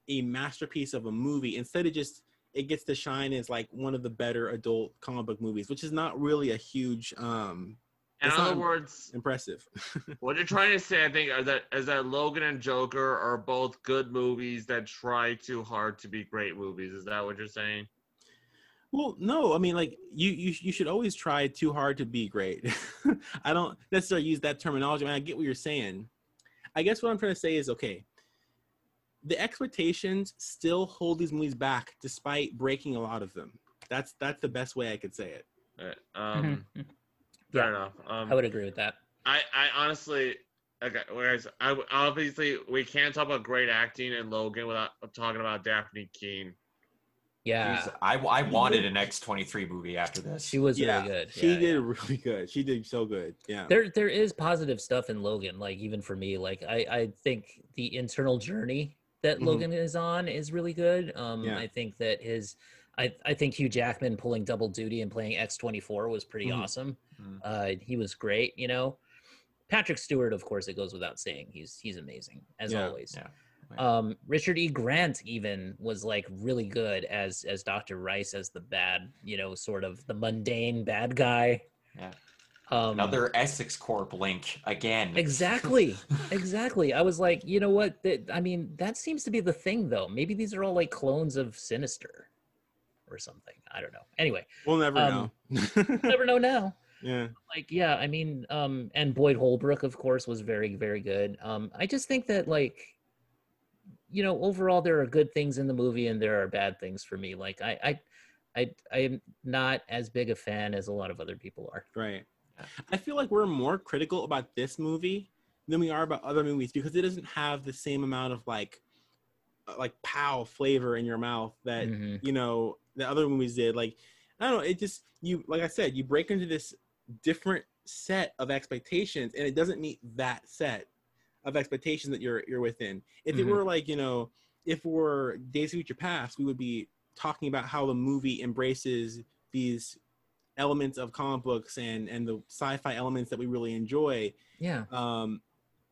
a a masterpiece of a movie. Instead, it just it gets to shine as like one of the better adult comic book movies, which is not really a huge um In other words, impressive. <laughs> what you're trying to say, I think, are that is that Logan and Joker are both good movies that try too hard to be great movies. Is that what you're saying? Well, no, I mean, like you, you, you should always try too hard to be great. <laughs> I don't necessarily use that terminology. I, mean, I get what you're saying. I guess what I'm trying to say is, okay, the expectations still hold these movies back despite breaking a lot of them. That's that's the best way I could say it. Um, Mhm. fair Yeah. enough. Um, I would agree with that. I, I honestly, okay, whereas I obviously we can't talk about great acting in Logan without talking about Dafne Keen. Yeah. Jeez, I, I wanted an X23 movie after this. She was yeah, really good. she Yeah, did yeah. really good. She did so good. Yeah. There there is positive stuff in Logan, like even for me. Like I, I think the internal journey that Mhm. Logan is on is really good. Um Yeah. I think that his I, I think Hugh Jackman pulling double duty and playing X24 was pretty Mhm. awesome. Mhm. Uh he was great, you know. Patrick Stewart, of course, it goes without saying. He's he's amazing, as always. Yeah, always. Yeah. Um Richard E. Grant even was like really good as as Dr. Rice as the bad, you know, sort of the mundane bad guy. Yeah. Um Another Essex Corp link again. Exactly. <laughs> exactly. I was like, you know what? That I mean, that seems to be the thing, though. Maybe these are all like clones of Sinister, or something. I don't know. Anyway, we'll never um, know. never know now. <laughs> yeah. Like, yeah, I mean, um, and Boyd Holbrook, of course, was very, very good. Um, I just think that like, you know, overall there are good things in the movie and there are bad things for me. Like, I, I, I, I am not as big a fan as a lot of other people are. Right. Yeah. I feel like we're more critical about this movie than we are about other movies because it doesn't have the same amount of like uh, like pow flavor in your mouth that Mhm. you know the other movies did. Like I don't know, it just you like I said, you break into this different set of expectations and it doesn't meet that set of expectations that you're you're within. If Mhm. it were like, you know, if we're Days of Future Past, we would be talking about how the movie embraces these elements of comic books and and the sci-fi elements that we really enjoy Yeah. um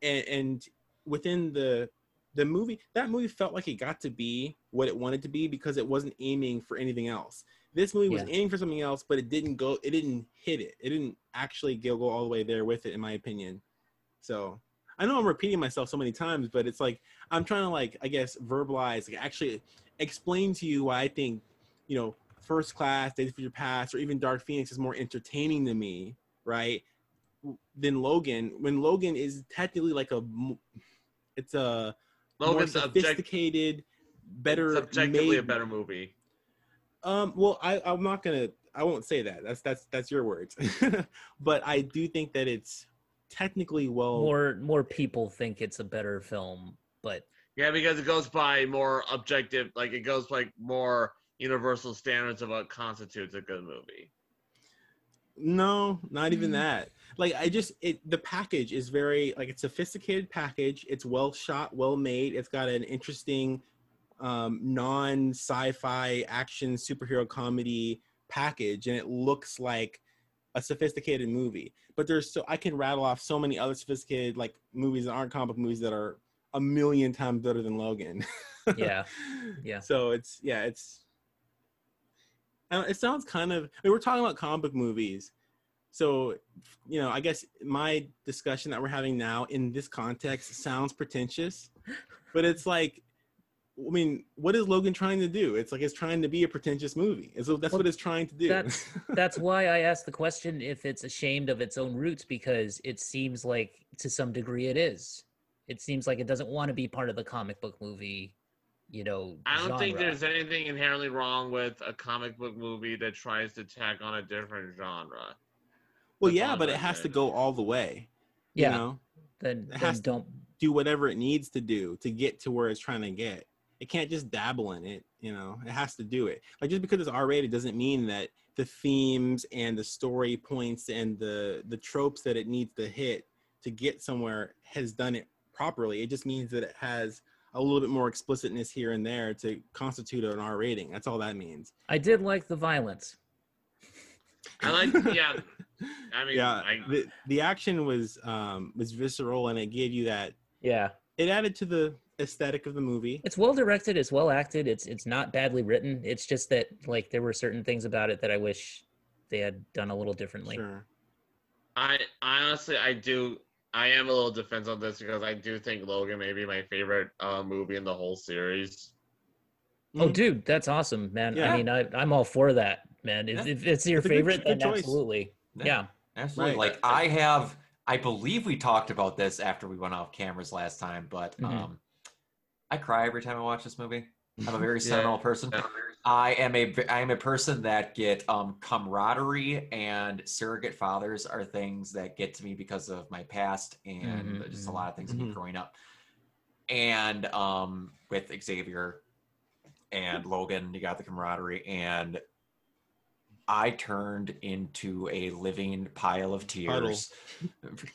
and, and within the the movie that movie felt like it got to be what it wanted to be because it wasn't aiming for anything else this movie was Yeah. aiming for something else but it didn't go it didn't hit it it didn't actually go all the way there with it in my opinion so i know i'm repeating myself so many times but it's like i'm trying to like i guess verbalize like actually explain to you why i think you know first class days of future past or even dark phoenix is more entertaining to me right than logan when logan is technically like a, it's a Logan's more object, sophisticated better subjectively made, a better movie. um well i i'm not gonna i won't say that that's that's that's your words <laughs> but i do think that it's technically well More more people think it's a better film, but Yeah, because it goes by more objective, like it goes like more universal standards of what constitutes a good movie. No, not even Mm. that. Like I just it the package is very like it's a sophisticated package. It's well shot, well made. It's got an interesting um non sci-fi action superhero comedy package and it looks like a sophisticated movie. But there's so I can rattle off so many other sophisticated like movies that aren't comic book movies that are a million times better than Logan. <laughs> Yeah, yeah. So it's yeah, it's it sounds kind of I mean, we're talking about comic book movies. So, you know, I guess my discussion that we're having now in this context sounds pretentious, but it's like I mean, what is Logan trying to do? It's like it's trying to be a pretentious movie. And so that's Well, what it's trying to do. that's <laughs> that's why I asked the question if it's ashamed of its own roots because it seems like to some degree it is. It seems like it doesn't want to be part of the comic book movie, you know. I don't think there's anything inherently wrong with a comic book movie that tries to tack on a different genre. well, that's yeah, but it has to go all the way. Yeah. You know, Then, it then has to- don't. do whatever it needs to do to get to where it's trying to get. It can't just dabble in it. You know, it has to do it. Like just because it's R rated doesn't mean that the themes and the story points and the the tropes that it needs to hit to get somewhere has done it properly. It just means that it has a little bit more explicitness here and there to constitute an R rating. That's all that means. I did like the violence. I like, yeah. I mean, yeah, I, the the action was um was visceral and it gave you that. Yeah, It added to the aesthetic of the movie. it's well directed. It's well acted. It's it's not badly written. It's just that like there were certain things about it that I wish they had done a little differently. Sure. I honestly, I do. I am a little defensive on this because I do think Logan may be my favorite uh, movie in the whole series. Oh, Mhm. dude, that's awesome, man. Yeah. I mean, I, I'm all for that, man. If, Yeah. if it's your It's a good- favorite, good then choice. absolutely. Yeah. Yeah. Absolutely. Right. Like I have, I believe we talked about this after we went off cameras last time, but Mhm. um, I cry every time I watch this movie. I'm a very <laughs> Yeah. sentimental person. I am a I am a person that get um camaraderie and surrogate fathers are things that get to me because of my past and Mhm, just a mhm. lot of things with me Mhm. growing up. And um with Xavier and Logan, you got the camaraderie and I turned into a living pile of tears.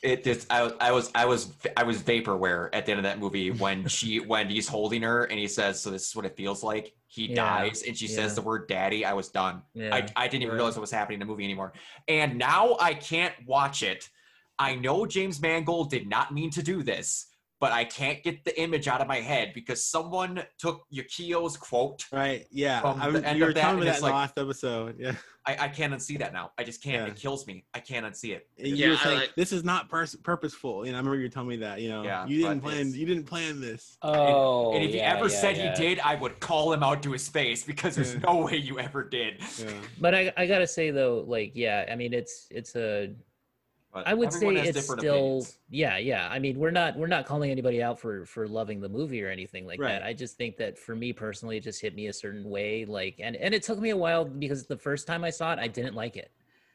It just I, was- I was I was I was vaporware at the end of that movie <laughs> when she when he's holding her and he says, "So this is what it feels like." He Yeah, dies and she yeah. says the word "daddy." I was done. Yeah. I I didn't even realize what was happening in the movie anymore. And now I can't watch it. I know James Mangold did not mean to do this, but I can't get the image out of my head because someone took Yukio's quote. Right. Yeah. From I the was, end you of were that, telling me and that it's in the last episode. Yeah. I, I can't unsee that now. I just can't. Yeah. It kills me. I can't unsee it. You Yeah, saying like- this is not pers- purposeful. You know, I remember you telling me that. You know, Yeah, you didn't plan. You didn't plan this. <laughs> oh, and if yeah, you ever yeah, said yeah. he did, I would call him out to his face because there's Yeah. no way you ever did. Yeah. But I, I gotta say though, like, yeah, I mean, it's it's a. But I would say it's still, opinions. yeah, yeah. I mean, we're not we're not calling anybody out for for loving the movie or anything like Right. that. I just think that for me personally, it just hit me a certain way. Like, and and it took me a while because the first time I saw it, I didn't like it.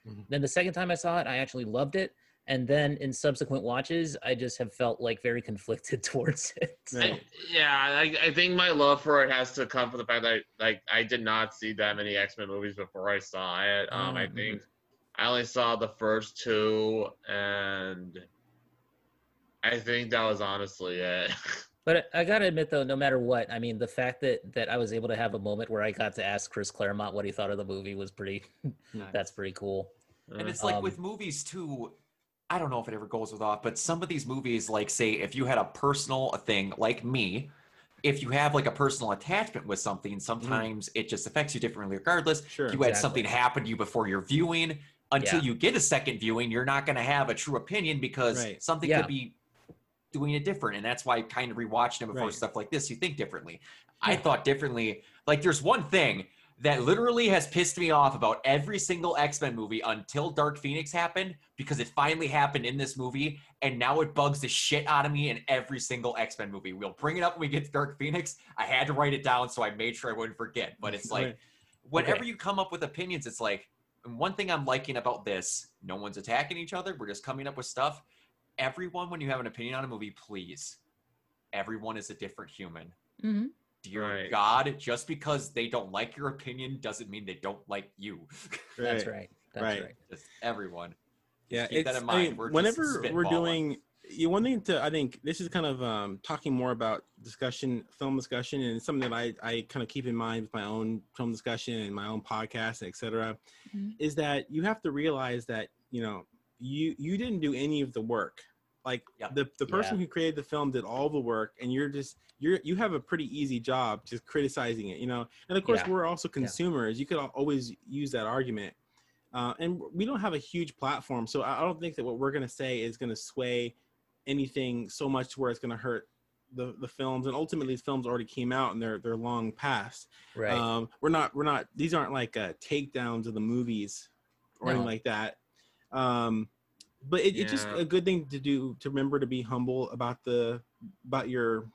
Mhm. Then the second time I saw it, I actually loved it. And then in subsequent watches, I just have felt like very <laughs> conflicted towards it. Right. I, yeah, I, I think my love for it has to come from the fact that like I did not see that many X Men movies before I saw it. Um, I Mhm. think I only saw the first two, and I think that was honestly it. <laughs> But I gotta admit, though, no matter what, I mean, the fact that that I was able to have a moment where I got to ask Chris Claremont what he thought of the movie was pretty. <laughs> Nice. That's pretty cool. And it's like Um, with movies too. I don't know if it ever goes with off, but some of these movies, like say, if you had a personal thing like me, if you have like a personal attachment with something, sometimes it just affects you differently regardless. Sure. you had Exactly. something happen to you before your viewing. Until Yeah. you get a second viewing, you're not going to have a true opinion because Right. something Yeah. could be doing it different. And that's why kind of rewatching it before Right. stuff like this, you think differently. I thought differently. Like there's one thing that literally has pissed me off about every single X-Men movie until Dark Phoenix happened because it finally happened in this movie and now it bugs the shit out of me in every single X-Men movie. We'll bring it up when we get to Dark Phoenix. I had to write it down so I made sure I wouldn't forget. But it's <laughs> like whenever Okay. you come up with opinions, it's like and one thing I'm liking about this, no one's attacking each other. We're just coming up with stuff. Everyone, when you have an opinion on a movie, please. Everyone is a different human. Mhm. Dear Right. God, just because they don't like your opinion doesn't mean they don't like you. That's right. That's Right. right. just everyone. yeah keep that it's in I mind. mean, We're whenever we're doing you one thing to i think this is kind of um talking more about discussion film discussion and something that i i kind of keep in mind with my own film discussion and my own podcast etc Mhm. is that you have to realize that you know you you didn't do any of the work like Yep. the the person Yeah. who created the film did all the work and you're just you're you have a pretty easy job just criticizing it you know and of course Yeah. we're also consumers you could always use that argument uh, and we don't have a huge platform so i I don't think that what we're going to say is going to sway anything so much to where it's going to hurt the the films and ultimately these films already came out and they're they're long past. Right. um we're not we're not these aren't like uh takedowns of the movies or anything like that. Um but it, it's just a good thing to do to remember to be humble about the about your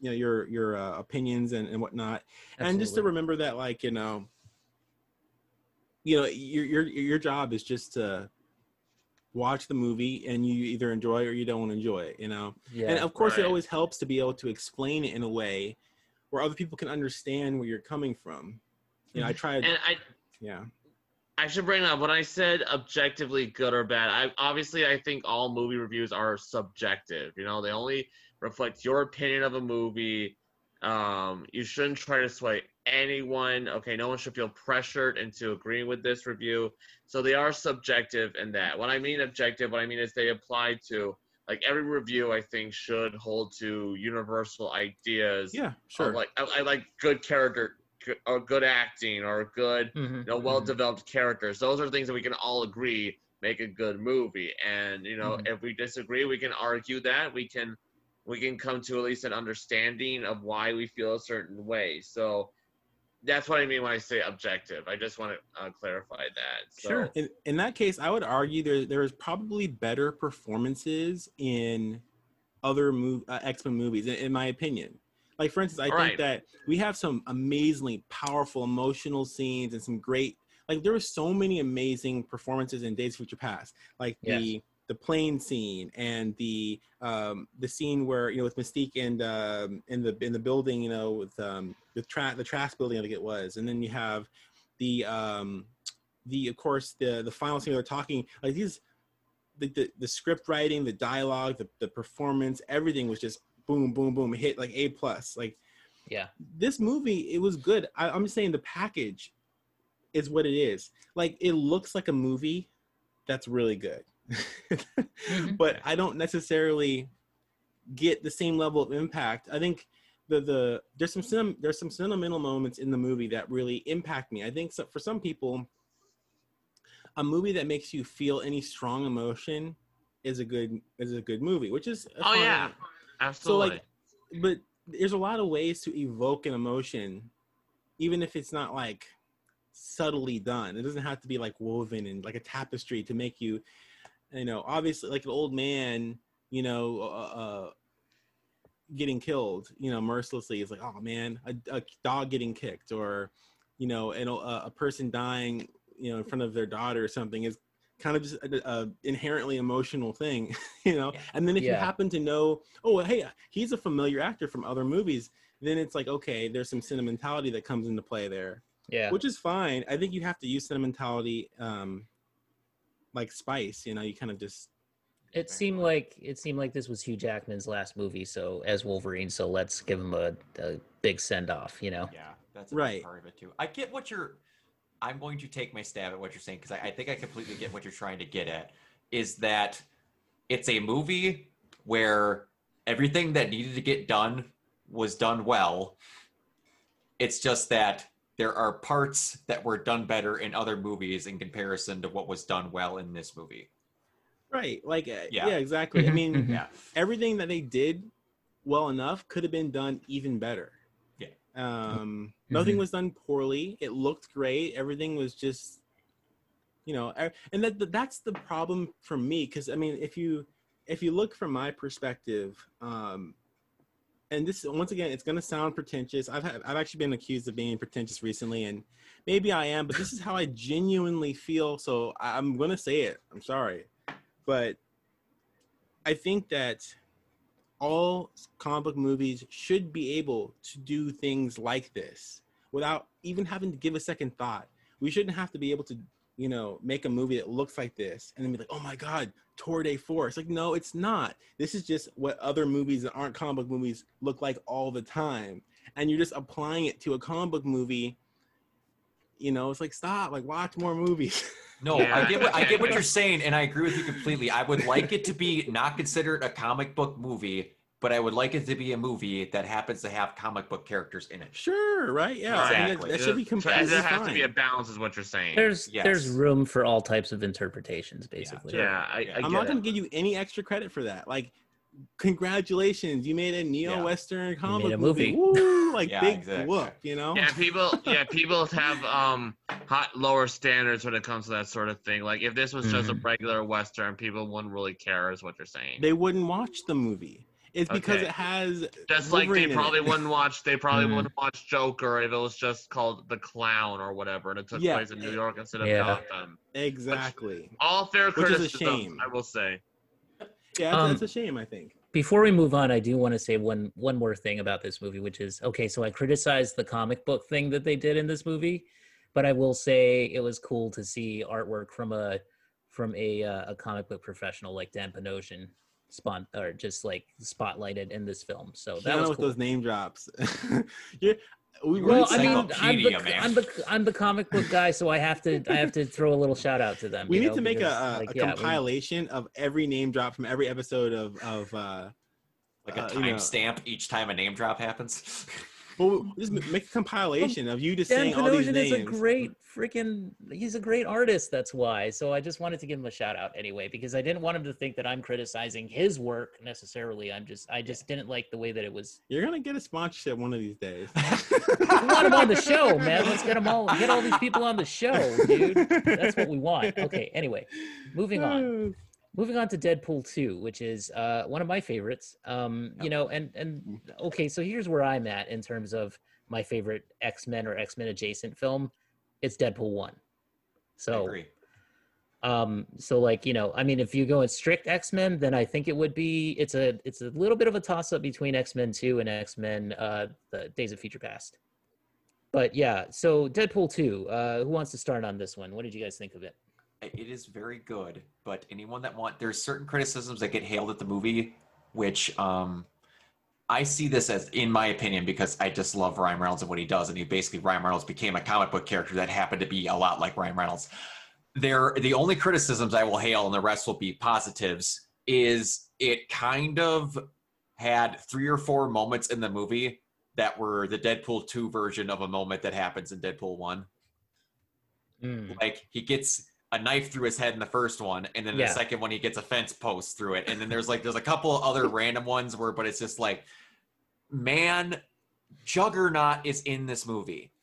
you know your your uh, opinions and, and whatnot. And just to remember that like you know you know your your your job is just to watch the movie and you either enjoy it or you don't enjoy it you know yeah. and of course it always helps to be able to explain it in a way where other people can understand where you're coming from. You know, I tried. And I Yeah. I should bring up when I said objectively good or bad. I obviously I think all movie reviews are subjective. You know, they only reflect your opinion of a movie. Um, you shouldn't try to sway anyone. Okay, no one should feel pressured into agreeing with this review. So they are subjective in that. When I mean objective, what I mean is they apply to like every review. I think should hold to universal ideas. Yeah. Sure. Like I, I like good character or good acting or good Mhm, you know, well developed characters. Those are things that we can all agree make a good movie. And you know, Mhm. if we disagree, we can argue that. We can we can come to at least an understanding of why we feel a certain way. So that's what I mean when I say objective. I just want to uh, clarify that. So, Sure. in, in that case, I would argue there there is probably better performances in other move uh, X Men movies, in, in my opinion. Like for instance, I think Right. that we have some amazingly powerful emotional scenes and some great like there were so many amazing performances in Days of Future Past, like Yes. the the plane scene and the um the scene where you know with Mystique and um in the in the building you know with um the tra- the trash building I think it was, and then you have the um the of course the the final scene they're talking like these the, the the script writing the dialogue the, the performance everything was just boom boom boom hit like a plus. Like Yeah. this movie it was good. I, i'm saying the package is what it is. Like it looks like a movie that's really good Mhm. <laughs> but i don't necessarily get the same level of impact. I think the the there's some there's some sentimental moments in the movie that really impact me. I think so, for some people a movie that makes you feel any strong emotion is a good is a good movie which is oh yeah, absolutely. So like, but there's a lot of ways to evoke an emotion even if it's not like subtly done. It doesn't have to be like woven in like a tapestry to make you you know obviously like an old man you know uh, uh getting killed you know mercilessly is like oh man a, a dog getting kicked or you know and a, a person dying you know in front of their daughter or something is kind of just a, a inherently emotional thing <laughs> you know Yeah. and then if you happen to know oh hey he's a familiar actor from other movies then it's like okay there's some sentimentality that comes into play there Yeah. which is fine i think you have to use sentimentality um like spice you know you kind of just It seemed like it seemed like this was Hugh Jackman's last movie, so as Wolverine, so let's give him a, a big send off, you know. Yeah, that's a Right. part of it too. I get what you're. I'm going to take my stab at what you're saying because I, I think I completely get what you're trying to get at. Is that it's a movie where everything that needed to get done was done well. It's just that there are parts that were done better in other movies in comparison to what was done well in this movie. right like uh, Yeah. yeah, exactly i Mhm, mean mhm. Yeah. everything that they did well enough could have been done even better Yeah. um nothing Mhm. was done poorly it looked great everything was just you know and that that- that's the problem for me because i mean if you if you look from my perspective um and this once again it's going to sound pretentious. I've had, i've actually been accused of being pretentious recently and maybe i am but this is how i genuinely feel so i'm going to say it. I'm sorry. But i think that all comic book movies should be able to do things like this without even having to give a second thought. We shouldn't have to be able to, you know, make a movie that looks like this and then be like, oh my God, Tour de Force. Like, no, it's not. This is just what other movies that aren't comic book movies look like all the time. And you're just applying it to a comic book movie. You know, it's like, stop, like, watch more movies. <laughs> No, Yeah. I get what I get what you're saying, and I agree with you completely. I would like it to be not considered a comic book movie, but I would like it to be a movie that happens to have comic book characters in it. sure, right? Yeah. I mean, that- Exactly. that, should be So completely there has to be a balance, is what you're saying. There's there's room for all types of interpretations, basically. yeah, I, Yeah. I I'm get not going to give you any extra credit for that. Like, congratulations, you made a neo-western comic made a movie. movie. Woo, like Yeah, big exactly. whoop, you know? Yeah, <laughs> people. Yeah, people have um hot lower standards when it comes to that sort of thing. Like if this was just a Mhm. regular western, people wouldn't really care, is what you're saying. They wouldn't watch the movie. It's because Okay. it has just like they probably wouldn't watch. They probably Mhm. wouldn't watch Joker if it was just called The Clown or whatever, and it took Yeah. place in New York instead of Yeah. Gotham. exactly. All fair Which is a criticism, shame. I will say. Yeah, it's, Um, it's a shame. I think. before we move on, I do want to say one one more thing about this movie, which is okay. So I criticized the comic book thing that they did in this movie, but I will say it was cool to see artwork from a from a uh, a comic book professional like Dan Panosian spot or just like spotlighted in this film. So that Keanu was with cool. those name drops. <laughs> yeah, we Well, really I mean, I'm encyclopedia, the, man. I'm the I'm the comic book guy, so I have to I have to throw a little shout out to them. we you need know, to make a, because, a, like, a yeah, we- compilation of every name drop from every episode of of uh Like a Uh, you know. timestamp each time a name drop happens. <laughs> well <laughs> just make a compilation of you just Dan saying all these names. is a great freaking he's a great artist that's why. So i just wanted to give him a shout out anyway because i didn't want him to think that i'm criticizing his work necessarily. I'm just i just didn't like the way that it was You're gonna get a sponsorship one of these days. <laughs> we want him on the show man. Let's get them all get all these people on the show dude. That's what we want. Okay anyway moving on <sighs> <laughs> moving on to deadpool 2 which is uh, one of my favorites um, you know and and okay so here's where i'm at in terms of my favorite x-men or x-men adjacent film. It's deadpool 1 I so um so like you know i mean if you go in strict x-men then i think it would be it's a it's a little bit of a toss up between x-men 2 and x-men uh the days of future past. But yeah so deadpool 2 uh who wants to start on this one? What did you guys think of it It is very good, but anyone that want there's certain criticisms that get hailed at the movie, which um I see this as, in my opinion, because I just love Ryan Reynolds and what he does, and he basically Ryan Reynolds became a comic book character that happened to be a lot like Ryan Reynolds. There, the only criticisms I will hail, and the rest will be positives, is it kind of had three or four moments in the movie that were the Deadpool 2 version of a moment that happens in Deadpool 1 Mm. like he gets a knife through his head in the first one and then Yeah. the second one he gets a fence post through it. And then there's like there's a couple other random ones where but it's just like man juggernaut is in this movie. <laughs>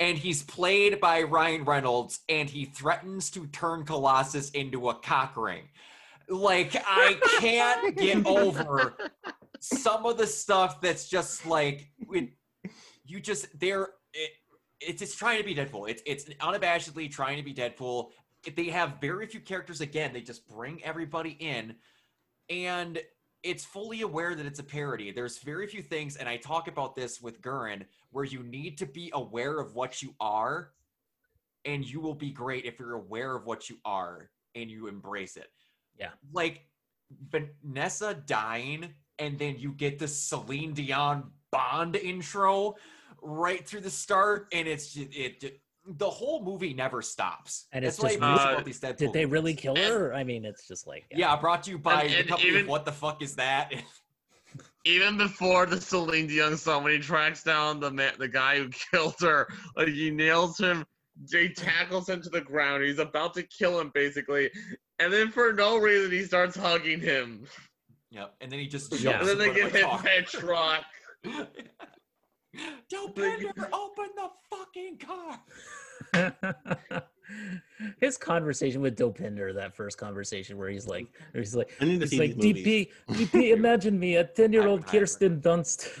And he's played by ryan reynolds and he threatens to turn colossus into a cock ring. Like i can't get over some of the stuff that's just like it, you just they're it, it's it's trying to be Deadpool. It's it's unabashedly trying to be Deadpool. If They have very few characters again. They just bring everybody in, and it's fully aware that it's a parody. There's very few things, and I talk about this with Gurren, where you need to be aware of what you are, and you will be great if you're aware of what you are and you embrace it. Yeah. Like Vanessa dying, and then you get the Celine Dion Bond intro right through the start, and it's just, it. ju- the whole movie never stops. And it's what just I miss Uh, about these Deadpool did they really movies. kill her i mean it's just like Yeah, brought to you by And- the company even- What the fuck is that? <laughs> Even before the Celine Dion song, when he tracks down the man, the guy who <laughs> killed her, like he nails him, he tackles him to the ground. He's about to kill him, basically, and then for no reason he starts hugging him. yep, and then he just Yeah. And then they get hit by a truck. <laughs> Dopinder, <laughs> open the fucking car. <laughs> his conversation with Dopinder, that first conversation where he's like, where he's like, I need to he's see like. DP, DP, imagine me, a ten-year-old <laughs> Kirsten Dunst.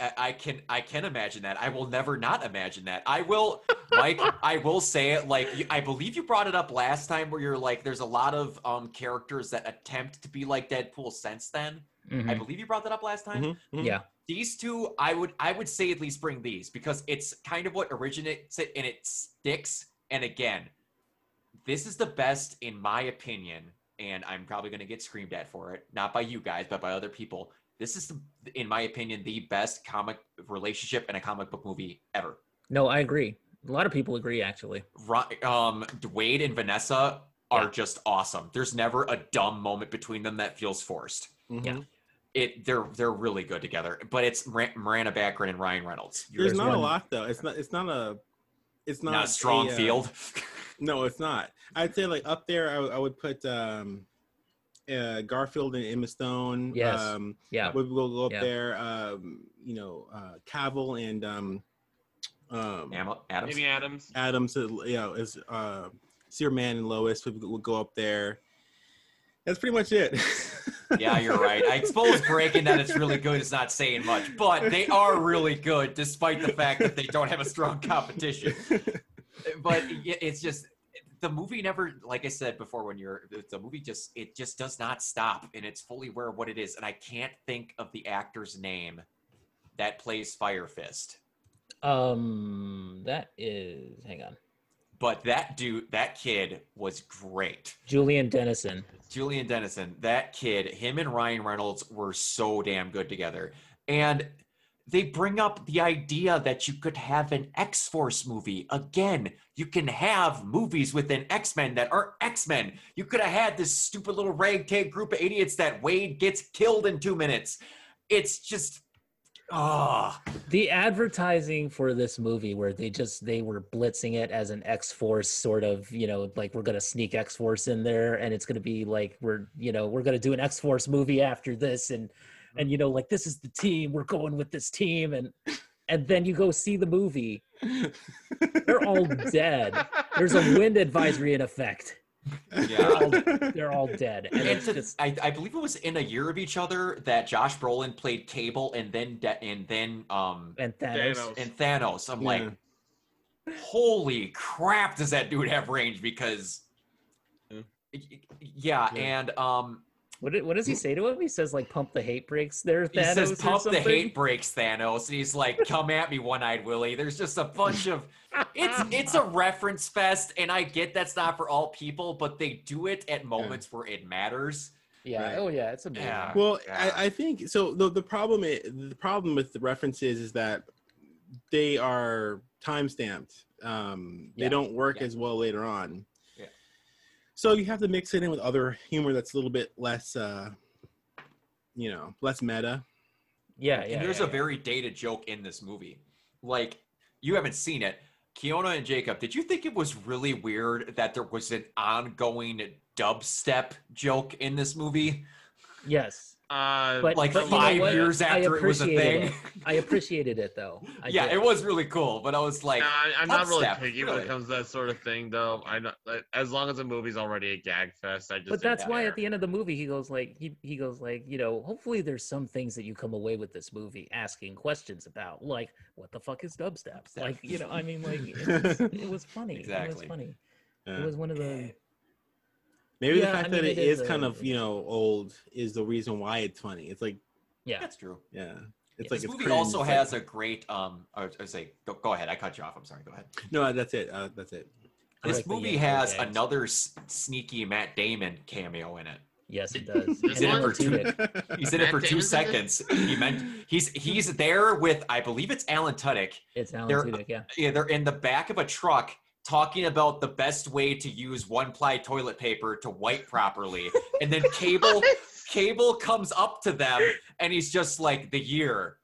I, I can I can imagine that. I will never not imagine that. I will, Mike. I will say it like I believe you brought it up last time, where you're like, there's a lot of um characters that attempt to be like Deadpool since then. I Mhm. believe you brought that up last time. Mhm, mhm. Yeah, these two i would i would say at least bring these because it's kind of what originates it and it sticks and again this is the best in my opinion and i'm probably going to get screamed at for it not by you guys but by other people this is the, in my opinion the best comic relationship in a comic book movie ever no, I agree. A lot of people agree, actually. Ri- um wade and vanessa are Yeah. just awesome there's never a dumb moment between them that feels forced Mhm. Yeah. It they're they're really good together but it's Mar- Morena Baccarin and ryan reynolds You're There's not one- a lot though. It's not. It's not a. It's not, not, a strong a, uh, field. No, it's not. I'd say like up there. I, would- I would put um, uh, Garfield and Emma Stone. Yes. Um, Yeah, We'll go up Yeah. there. Um, you know, uh, Cavill and um, um, Am- Adams. Amy Adams. Adams. uh, You know, is uh, Superman and Lois would, would go up there. That's pretty much it. Yeah, you're right. I suppose breaking that it's really good is not saying much, but they are really good despite the fact that they don't have a strong competition. But it's just the movie never, like I said before, when you're the- the movie just it just does not stop, and it's fully aware of what it is. And I can't think of the actor's name that plays Fire Fist, Um, that is. Hang on, but that dude, that kid was great. Julian Dennison. Julian Dennison, that kid, him and Ryan Reynolds were so damn good together. And they bring up the idea that you could have an X Force movie. Again, you can have movies within X Men that aren't X Men. You could have had this stupid little ragtag group of idiots that Wade gets killed in two minutes. It's just, ah, The advertising for this movie, where they just they were blitzing it as an X Force sort of, you know, like we're gonna sneak X Force in there, and it's gonna be like we're, you know, we're gonna do an X Force movie after this, and and you know, like this is the team, we're going with this team, and and then you go see the movie, <laughs> they're all dead. There's a wind advisory in effect. Yeah. all- They're all dead, and And it's to- just I, I believe it was in a year of each other that Josh Brolin played Cable and then de- and then um and Thanos. Thanos. and Thanos. I'm Yeah. like, holy crap, does that dude have range? Because, Yeah. yeah, Yeah. and um, What, did- what does he say to him? He says like pump the hate brakes there, he says pump the hate brakes, Thanos, and he's like, come at me, one-eyed Willie. There's just a bunch of, it's it's a reference fest, and I get that's not for all people, but they do it at moments where it matters. Yeah. Right. Oh yeah, it's amazing. Yeah. Well, Yeah. I, I think so. The, the problem is, the problem with the references is that they are time stamped. Um, Yeah, They don't work yeah. as well later on. Yeah. So you have to mix it in with other humor that's a little bit less, uh, you know, less meta. Yeah. Yeah. and there's yeah, a yeah. very dated joke in this movie. Like, you haven't seen it. Kiona and Jacob, did you think it was really weird that there was an ongoing dubstep joke in this movie? Yes. Uh, But- Like but you know five what? years I after it was a appreciated thing? <laughs> I appreciated it though. I yeah, did. it was really cool, but I was like, Nah, I- I'm not really dubstep, picky when it comes to that sort of thing, though. I know, as long as the movie's already a gag fest, I just. But that's why care. at the end of the movie he goes like he he goes like you know hopefully there's some things that you come away with this movie asking questions about like what the fuck is dubstep Dubstep. like you know I mean like it was, it was <laughs> funny it Exactly. was funny Uh, it was one of the maybe the fact I that it it is, is kind a- of you know old is the reason why it's funny. It's like yeah that's true. yeah, it's Yeah. like this movie cringe, also like- has a great, um, I was I was say, go, go ahead, I cut you off. I'm sorry, go ahead. no. That's it. Uh, that's it. I This like movie has gags. another s- sneaky Matt Damon cameo in it. yes it does This And in it for two- Tudyk. He's in it <laughs> for two Damon's in this? seconds. He meant he's he's there with I believe it's Alan Tudyk. it's Alan They're- Tudyk yeah Yeah, they're in the back of a truck talking about the best way to use one ply toilet paper to wipe properly. And then <laughs> Cable Cable comes up to them and he's just like the year.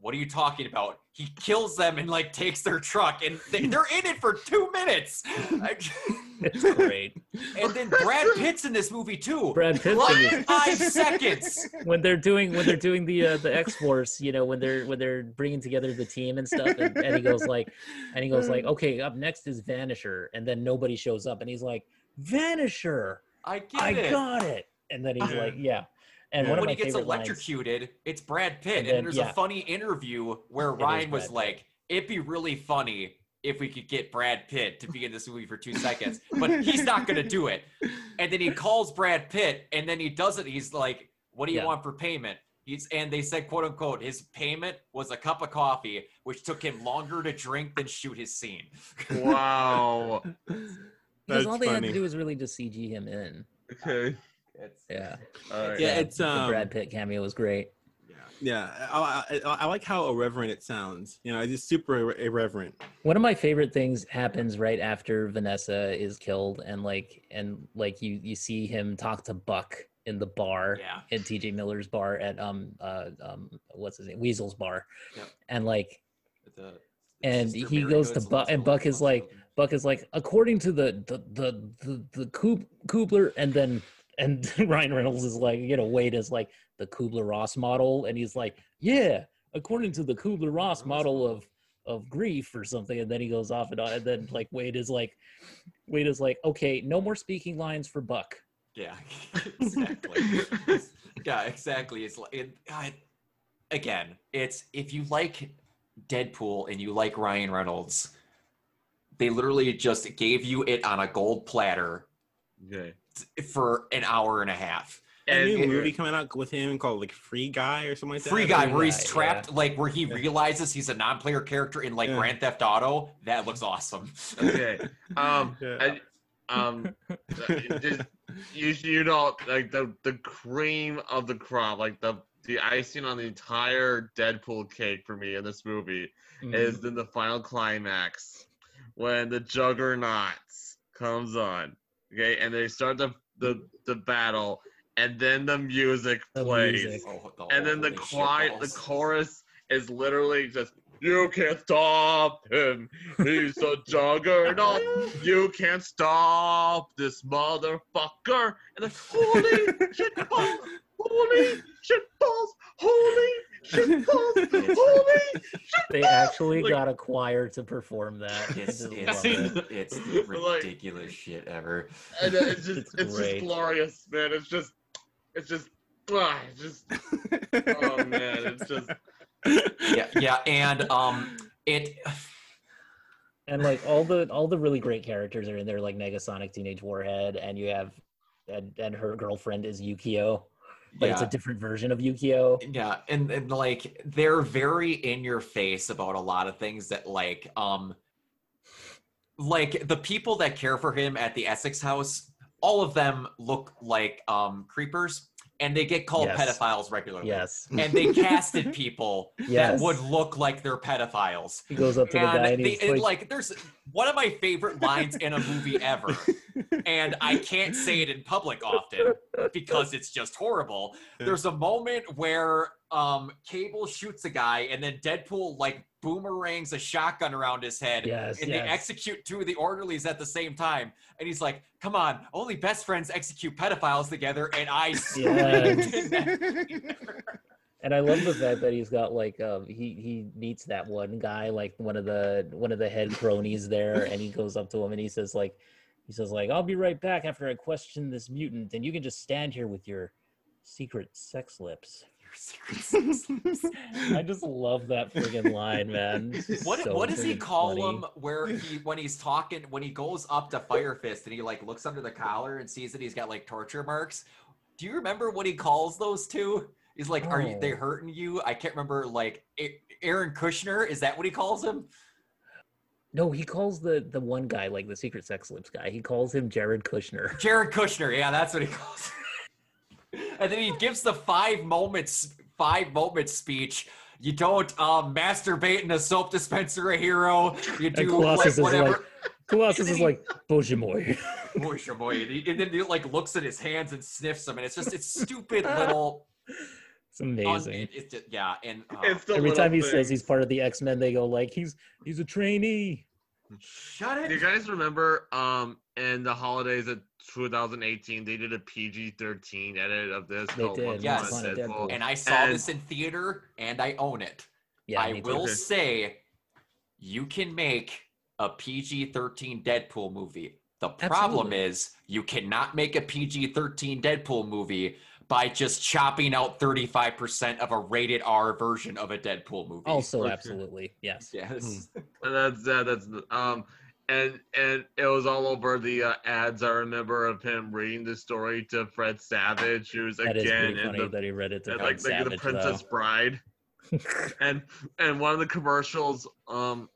What are you talking about? He kills them and like takes their truck and they, they're in it for two minutes. it's <laughs> great and then Brad Pitt's in this movie too. Brad Pitt's Like it. five seconds. when they're doing when they're doing the uh, the X Force, you know, when they're when they're bringing together the team and stuff, and, and he goes like, and he goes like, <laughs> okay, up next is Vanisher, and then nobody shows up, and he's like, Vanisher, I get I it. got it, and then he's Yeah. like, yeah, and Yeah. when he gets favorite lines, electrocuted, it's Brad Pitt. And And, there's yeah. a funny interview where is Ryan was Pitt. like, it'd be really funny if we could get Brad Pitt to be in this movie for two <laughs> seconds, but he's not going to do it. And then he calls Brad Pitt, and then he does it. He's like, what do you Yeah. want for payment? He's, and they said, quote unquote, his payment was a cup of coffee, which took him longer to drink than shoot his scene. Wow. <laughs> because all they had to do was really just CG him in. Okay. It's, Yeah, All right. Yeah, it's the um, Brad Pitt cameo was great. yeah. Yeah, I, I, I like how irreverent it sounds. You know, it's just super irre- irreverent. One of my favorite things happens right after Vanessa is killed, and like and like you you see him talk to Buck in the bar. Yeah. in TJ Miller's bar at um uh um what's his name Weasel's bar, Yep. and like The, And he Mary goes to Buck- and Buck is like- Buck is like according to the the the the, the Kub- Kubler, and then and <laughs> Ryan Reynolds is like you know Wade is like the Kubler Ross model, and he's like yeah according to the Kubler Ross model of of grief or something, and then he goes off and on, and then like Wade is like Wade is like okay no more speaking lines for Buck. Yeah, <laughs> exactly. <laughs> yeah, exactly. It's like it, God, again, it's if you like Deadpool and you like Ryan Reynolds, they literally just gave you it on a gold platter Okay. For an hour and a half. a new movie coming out with him called like Free Guy or something like that. Free guy where he's Guy, trapped, like where he Yeah. realizes he's a non-player character in like Yeah. Grand Theft Auto. That looks awesome. okay. Um. <laughs> Yeah. I, um. just, you you know like the the cream of the crop, like the the icing on the entire Deadpool cake for me in this movie Mhm. is in the final climax when the Juggernauts comes on. Okay, and they start the the the battle, and then the music The plays. music. Oh, the and then the holy quiet, the chorus is literally just, "You can't stop him. He's a <laughs> juggernaut. You can't stop this motherfucker." And then, holy <laughs> shit balls, holy shit balls, holy shit. <laughs> They actually Like- got a choir to perform that. It's, just it's, it. it's <laughs> Like- ridiculous shit ever. And it's just, It's it's, just glorious, man. It's just, it's just, ah, it's just, <laughs> oh man, it's just. Yeah, yeah, and um, it. and like all the all the really great characters are in there, like Negasonic Teenage Warhead, and you have and, and her girlfriend is Yukio, but it's a different version of Yukio. yeah, and, and like they're very in your face about a lot of things that like um, like the people that care for him at the Essex house, all of them look like um creepers, and they get called Yes. pedophiles regularly. Yes, and they casted <laughs> people yes. that would look like they're pedophiles. he goes up to the guy And, and they, he's and, like, like, there's one of my favorite lines in a movie <laughs> ever, and I can't say it in public often because it's just horrible. There's a moment where um Cable shoots a guy, and then Deadpool like boomerangs a shotgun around his head, yes, and yes. they execute two of the orderlies at the same time. And he's like, "Come on, only best friends execute pedophiles together." And I Yes. <laughs> <laughs> And I love the fact that he's got like um he he meets that one guy like one of the one of the head cronies there and he goes up to him and he says like he says like I'll be right back after I question this mutant and you can just stand here with your secret sex lips. <laughs> <laughs> I just love that friggin' line, man. It's What so what does he friggin' call funny. him where he when he's talking when he goes up to Fire Fist and he like looks under the collar and sees that he's got like torture marks? Do you remember what he calls those two? He's like, "Are you they Oh. hurting you?" I can't remember. Like Aaron Kushner is that what he calls him? No, he calls the the one guy like the secret sex lips guy. He calls him Jared Kushner. Jared Kushner. Yeah, that's what he calls. him. And then he gives the five moments five moments speech. You don't um, masturbate in a soap dispenser, a hero. You do Colossus like, is whatever. like- Colossus is <laughs> like, Bojamoy. boy, sure, boy. And, he, and then he like looks at his hands and sniffs them, and it's just it's <laughs> stupid little. It's amazing. it- it's just, yeah, and uh, It's the Every time he says he's part of the X Men, they go like, "He's he's a trainee." shut it. Do you guys remember um in the holidays of 2018 they did a PG-13 edit of this They did, Once Yes. Upon a Deadpool. Deadpool. And I saw And- this in theater, and I own it. Yeah, I me too. will say, you can make a PG-13 Deadpool movie. The problem Absolutely. is you cannot make a PG-13 Deadpool movie by just chopping out 35% of a rated R version of a Deadpool movie. Also, absolutely, yes. yes. And that's that. That's um, and and it was all over the uh, ads. I remember of him reading the story to Fred Savage, who's That is again pretty in funny the that he read it to and, like, like Savage, the Princess Bride, <laughs> and and one of the commercials um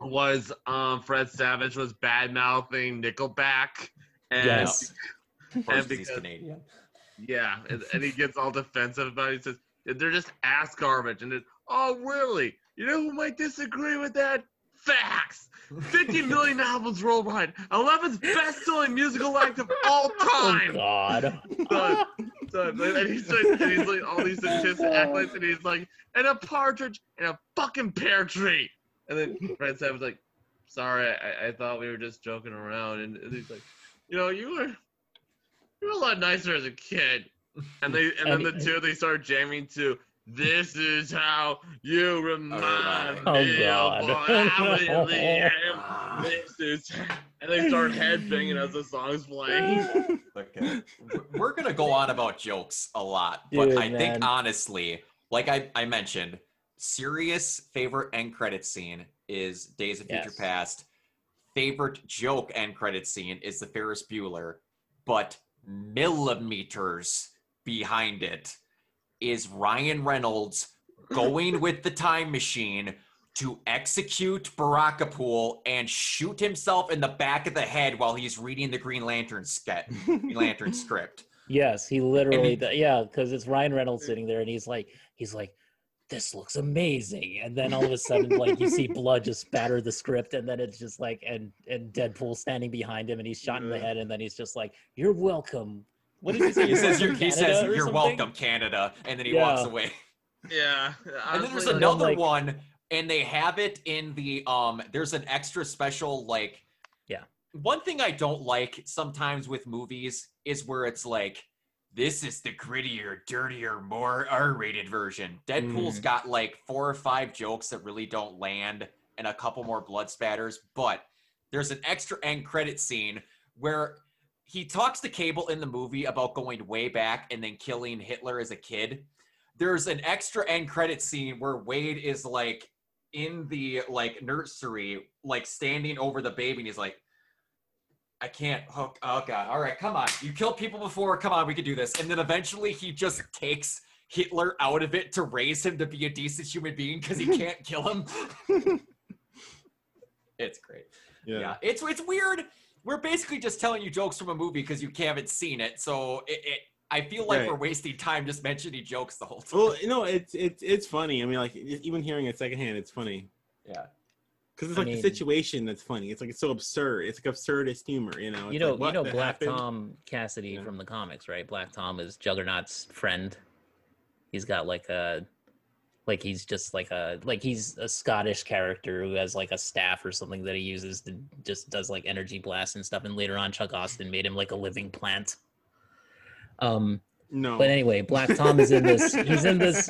was um Fred Savage was bad mouthing Nickelback, and Yes. Of course, and he's Canadian. Yeah, and, and he gets all defensive about it. He says they're just ass garbage, and it, oh really? You know who might disagree with that? Facts. <laughs> 50 million albums worldwide, 11th best-selling musical act of <laughs> all time. Oh time. God! <laughs> Son, son, and he's like, and he's like all these statistics, accolades, and he's like, and a partridge in a fucking pear tree. And then Fred Savage was like, sorry, I, I thought we were just joking around. And, and he's like, you know, you were you were a lot nicer as a kid. And they and then the And- two they start jamming to this is how you oh, remind Oh, me God. of what I <laughs> really am. This is and they start headbanging as the song's playing. <laughs> Okay. Uh, we're gonna go on about jokes a lot, but Dude, I man. think honestly, like I, I mentioned, serious favorite end credit scene is Days of Future Yes. Past. favorite joke end credit scene is the Ferris Bueller, but millimeters behind it is Ryan Reynolds going with the time machine to execute Barakapool and shoot himself in the back of the head while he's reading the Green Lantern sketch, Green Lantern <laughs> script. Yes, he literally. he- does- yeah, because it's Ryan Reynolds sitting there, and he's like, he's like, this looks amazing, and then all of a sudden, like you see blood just spatter the script, and then it's just like, and and Deadpool standing behind him, and he's shot in the head, and then he's just like, you're welcome. What did he say? He says, You're you're, he welcome, says Canada," "You're something? welcome, Canada," and then he walks away. <laughs> Yeah. and then there's another like- one and they have it in the um there's an extra special like Yeah. one thing i don't like sometimes with movies is where it's like this is the grittier dirtier more r-rated version deadpool's Mhm. got like four or five jokes that really don't land and a couple more blood spatters but there's an extra end credit scene where he talks to cable in the movie about going way back and then killing hitler as a kid there's an extra end credit scene where Wade is like in the like nursery, like standing over the baby, and he's like, I can't hook. Oh god! All right, come on. You killed people before. Come on, we can do this. And then eventually he just takes Hitler out of it to raise him to be a decent human being because he can't kill him. <laughs> it's great. Yeah. Yeah. it's it's weird. We're basically just telling you jokes from a movie because you haven't seen it. So it, it I feel like Right. we're wasting time just mentioning jokes the whole time. Well, you know, it's it's it's funny. I mean, like even hearing it secondhand, it's funny yeah. because it's I like mean- the situation that's funny. It's like it's so absurd. It's like absurdist humor. You know. You know, like, you know, Black happened? Tom Cassidy Yeah. from the comics, right? Black Tom is Juggernaut's friend. He's got like a, like he's just like a, like he's a Scottish character who has like a staff or something that he uses to just does like energy blasts and stuff. And later on, Chuck Austin made him like a living plant. Um, No. but anyway, Black Tom is in this. He's in this.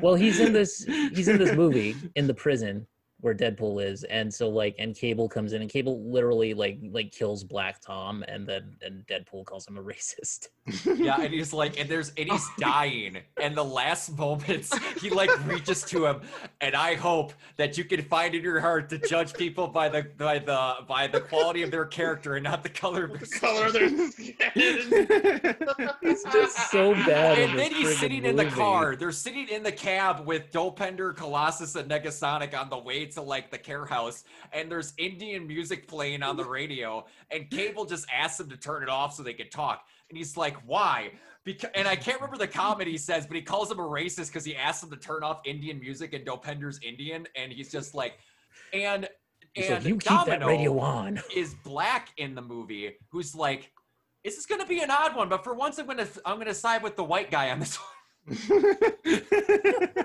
Well, he's in this. He's in this movie in the prison where Deadpool is, and so like, and Cable comes in, and Cable literally like like kills Black Tom, and then and Deadpool calls him a <laughs> racist. Yeah, and he's like, and there's, and he's <laughs> dying, and the last moments he like reaches to him, and I hope that you can find in your heart to judge people by the by the by the quality of their character and not the color of their The <laughs> color of their skin. He's just so bad. And then he's friggin' sitting in the car. They're sitting in the cab with Dopinder, Colossus, and Negasonic on the way to like the care house. And there's Indian music playing on the <laughs> radio. And Cable just asks him to turn it off so they could talk. And he's like, why? Because, and I can't remember the comment he says, but he calls him a racist because he asked him to turn off Indian music and Dopinder's Indian. And he's just like, and and you keep that radio on. <laughs> is black in the movie who's like this is gonna be an odd one but for once i'm gonna i'm gonna side with the white guy on this one <laughs>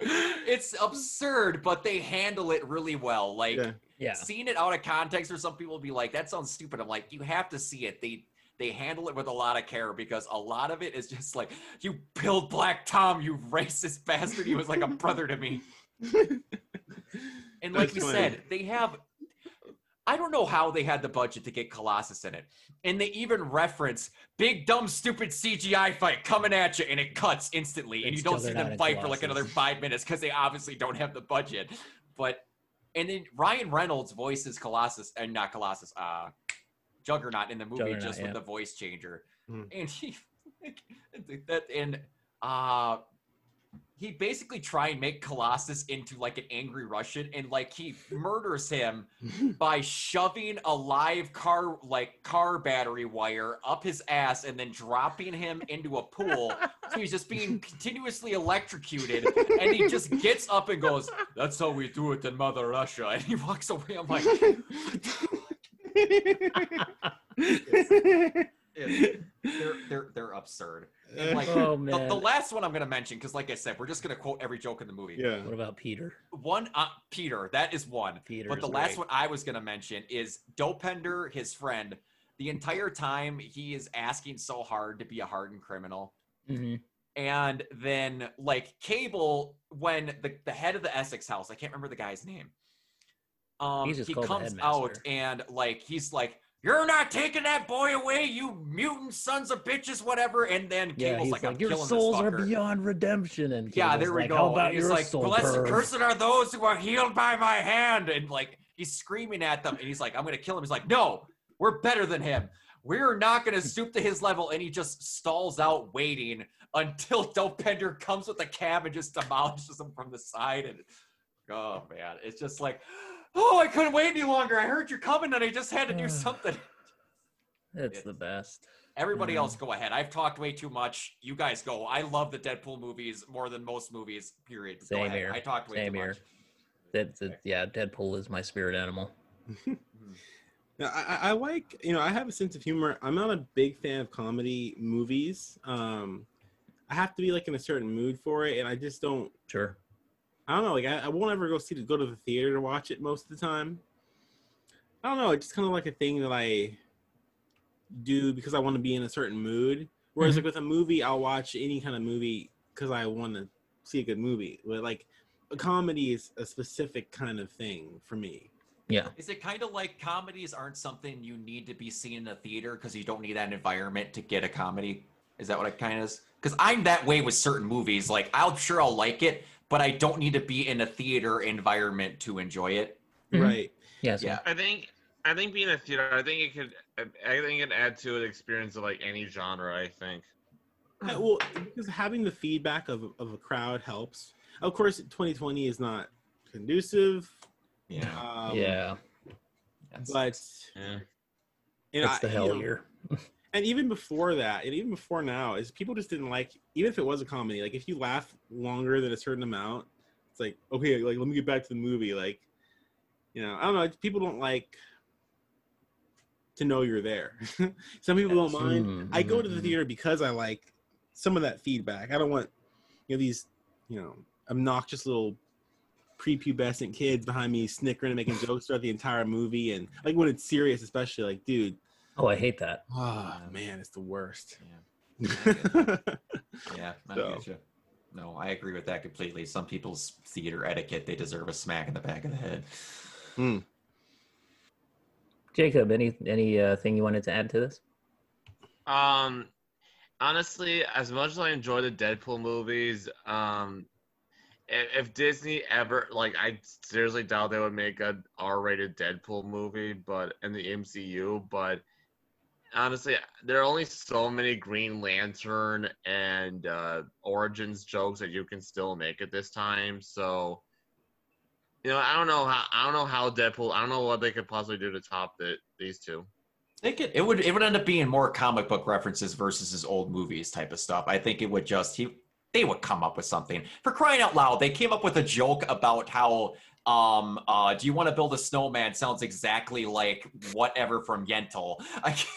it's absurd but they handle it really well like Yeah. Yeah, seeing it out of context or some people will be like that sounds stupid i'm like you have to see it they they handle it with a lot of care because a lot of it is just like you killed black tom you racist bastard he was like a brother to me <laughs> and like That's we funny. said, they have. I don't know how they had the budget to get Colossus in it, and they even reference big dumb stupid CGI fight coming at you, and it cuts instantly, and It's you don't see them and fight for like another five minutes because they obviously don't have the budget. But and then Ryan Reynolds voices Colossus and not Colossus, uh, Juggernaut in the movie Juggernaut, just yeah. with the voice changer, Hmm. and he <laughs> that and uh he basically try and make Colossus into like an angry Russian and like he murders him <laughs> by shoving a live car like car battery wire up his ass and then dropping him into a pool. So he's just being continuously electrocuted and he just gets up and goes, That's how we do it in Mother Russia. And he walks away. I'm like, <laughs> <laughs> it's- they're they're they're absurd. And like <laughs> Oh, the, man. the last one I'm gonna mention, because like I said, we're just gonna quote every joke in the movie. yeah. What about Peter? One, uh, Peter, that is one. Peter. but the last one I was gonna mention is Dopinder, his friend. The entire time he is asking so hard to be a hardened criminal, hmm and then like Cable, when the the head of the Essex House, I can't remember the guy's name. Um, just he called the comes out and like he's like, "You're not taking that boy away, you mutant sons of bitches, whatever." And then Yeah, Cable's like, like, "I'm your killing souls this are beyond redemption. And Yeah, there we like, go. How about and he's your like, blessed, perv?" cursed are those who are healed by my hand. And like, He's screaming at them, and he's like, "I'm gonna kill him." He's like, "No, we're better than him. We're not gonna <laughs> stoop to his level." And he just stalls out, waiting until Dopinder comes with a cab and just demolishes him from the side. And oh man, it's just like, oh, I couldn't wait any longer. I heard you're coming, and I just had to do something. <laughs> It's It- the best. Everybody Mhm. else, go ahead. I've talked way too much. You guys go. I love the Deadpool movies more than most movies. Period. Go Same ahead. here. I talked way Same too here. much. That's it. Yeah, Deadpool is my spirit animal. <laughs> Now, I, I- I like, you know, I have a sense of humor. I'm not a big fan of comedy movies. Um, I have to be like in a certain mood for it, and I just don't. Sure. I don't know. Like, I, I won't ever go see to go to the theater to watch it most of the time. I don't know. It's just kind of like a thing that I do because I want to be in a certain mood. Whereas, Mhm. like with a movie, I'll watch any kind of movie because I want to see a good movie. But like, a comedy is a specific kind of thing for me. Yeah. Is it kind of like comedies aren't something you need to be seen in a theater because you don't need that environment to get a comedy? Is that what it kind of is? Because I'm that way with certain movies. Like, I'm sure I'll like it, but I don't need to be in a theater environment to enjoy it. Mhm. Right. Yes. Yeah. I think I think being a theater, I think it could I think it add to an experience of like any genre. I think. Uh, well, because having the feedback of, of a crowd helps. Of course, 2020 is not conducive. Yeah. Um, yeah. That's- But Yeah. and That's I- the you hell know, year. <laughs> And even before that, and even before now, is people just didn't like. Even if it was a comedy, like if you laugh longer than a certain amount, it's like okay, like let me get back to the movie. Like, you know, I don't know. People don't like to know you're there. <laughs> Some people don't mind. Mm, I go to the mhm. theater because I like some of that feedback. I don't want you know these you know obnoxious little prepubescent kids behind me snickering and making jokes throughout the entire movie, and like when it's serious, especially like, dude, Oh, I hate that. oh man, it's the worst. Yeah. <laughs> Yeah, I So. get you. No, I agree with that completely. Some people's theater etiquette, they deserve a smack in the back of the head. Hmm. Jacob, any any uh, thing you wanted to add to this? Um, honestly, as much as I enjoy the Deadpool movies, um, if, if Disney ever like, I seriously doubt they would make an R-rated Deadpool movie, but in the MCU. But honestly, there are only so many Green Lantern and uh, Origins jokes that you can still make at this time. So. You know, I don't know how I don't know how Deadpool. I don't know what they could possibly do to top the, these two. They could, it would it would end up being more comic book references versus his old movies type of stuff. I think it would just he they would come up with something. For crying out loud, they came up with a joke about how um uh do you want to build a snowman sounds exactly like whatever from Yentl. <laughs> I can't,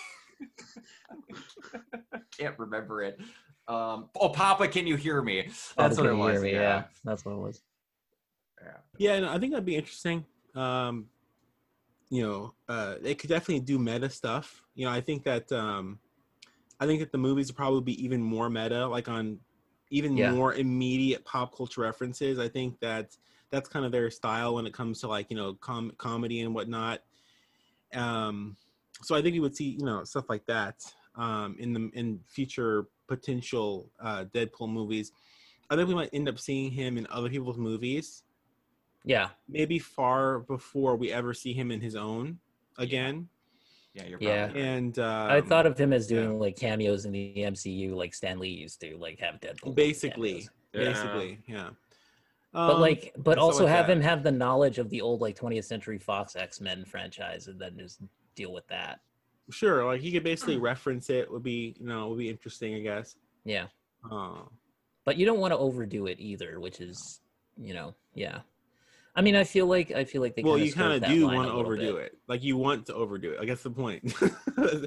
can't remember it. Um oh Papa, can you hear me? That's Probably what it was. me, yeah. that's what it was. Yeah, no, I think that'd be interesting. Um, you know, uh, they could definitely do meta stuff. You know, I think that um, I think that the movies would probably be even more meta, like on even Yeah. more immediate pop culture references. I think that that's kind of their style when it comes to like you know com- comedy and whatnot. Um, so I think we would see you know stuff like that um, in the in future potential uh, Deadpool movies. I think we might end up seeing him in other people's movies Yeah, maybe far before we ever see him in his own again. Yeah, you're Yeah. right. And um, I thought of him as yeah. doing like cameos in the MCU, like Stan Lee used to, like have Deadpool. basically, cameos. basically, yeah. But Um, like, but also like have that. him have the knowledge of the old like 20th Century Fox X Men franchise, and then just deal with that. sure, like he could basically reference it. Would be you know would be interesting, I guess. Yeah, Uh, but you don't want to overdo it either, which is, you know, yeah. I mean, I feel like I feel like they. well, you kind of do want to overdo bit. it. Like you want to overdo it. I guess the point. <laughs>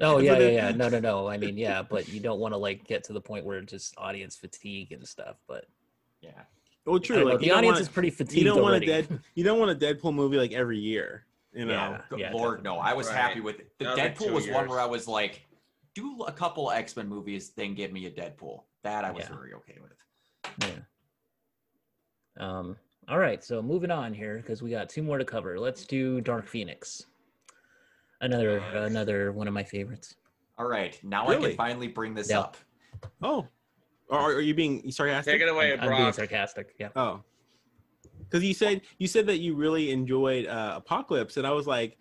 Oh yeah, yeah, yeah. No, no, no. I mean, yeah, but you don't want to like get to the point where it's just audience fatigue and stuff. But Yeah. Well, true. don't know, Like the audience want is pretty fatigued you don't want a already. dead you don't want a Deadpool movie like every year. You know. Yeah. Yeah, Lord, no. I was Right. happy with it. The Every Deadpool two was one where I was like, do a couple X Men movies, then give me a Deadpool. That I was Yeah. very okay with. Yeah. Um. All right. So moving on here because we got two more to cover. Let's do Dark Phoenix. Another Nice. another one of my favorites. All right, now I can finally bring this Yeah. up. Oh. Or are you being sarcastic? Take it away, I'm, I'm being sarcastic. Yeah. Oh. Because you said you said that you really enjoyed uh, Apocalypse, and I was like,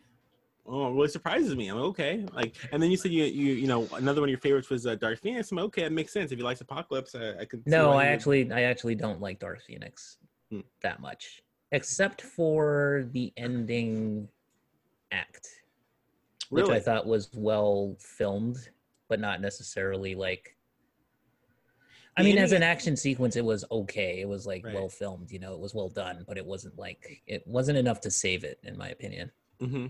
oh, it really surprises me. I'm like, okay, like, and then you said you you you know another one of your favorites was uh, Dark Phoenix. I'm like, okay, that makes sense if you like Apocalypse. I, I could. No, I would- actually I actually don't like Dark Phoenix Hmm. that much, except for the ending act, which. I thought was well filmed, but not necessarily like. I mean, as an action sequence, it was okay. It was like Right. well filmed, you know, it was well done, but it wasn't like it wasn't enough to save it, in my opinion. hmm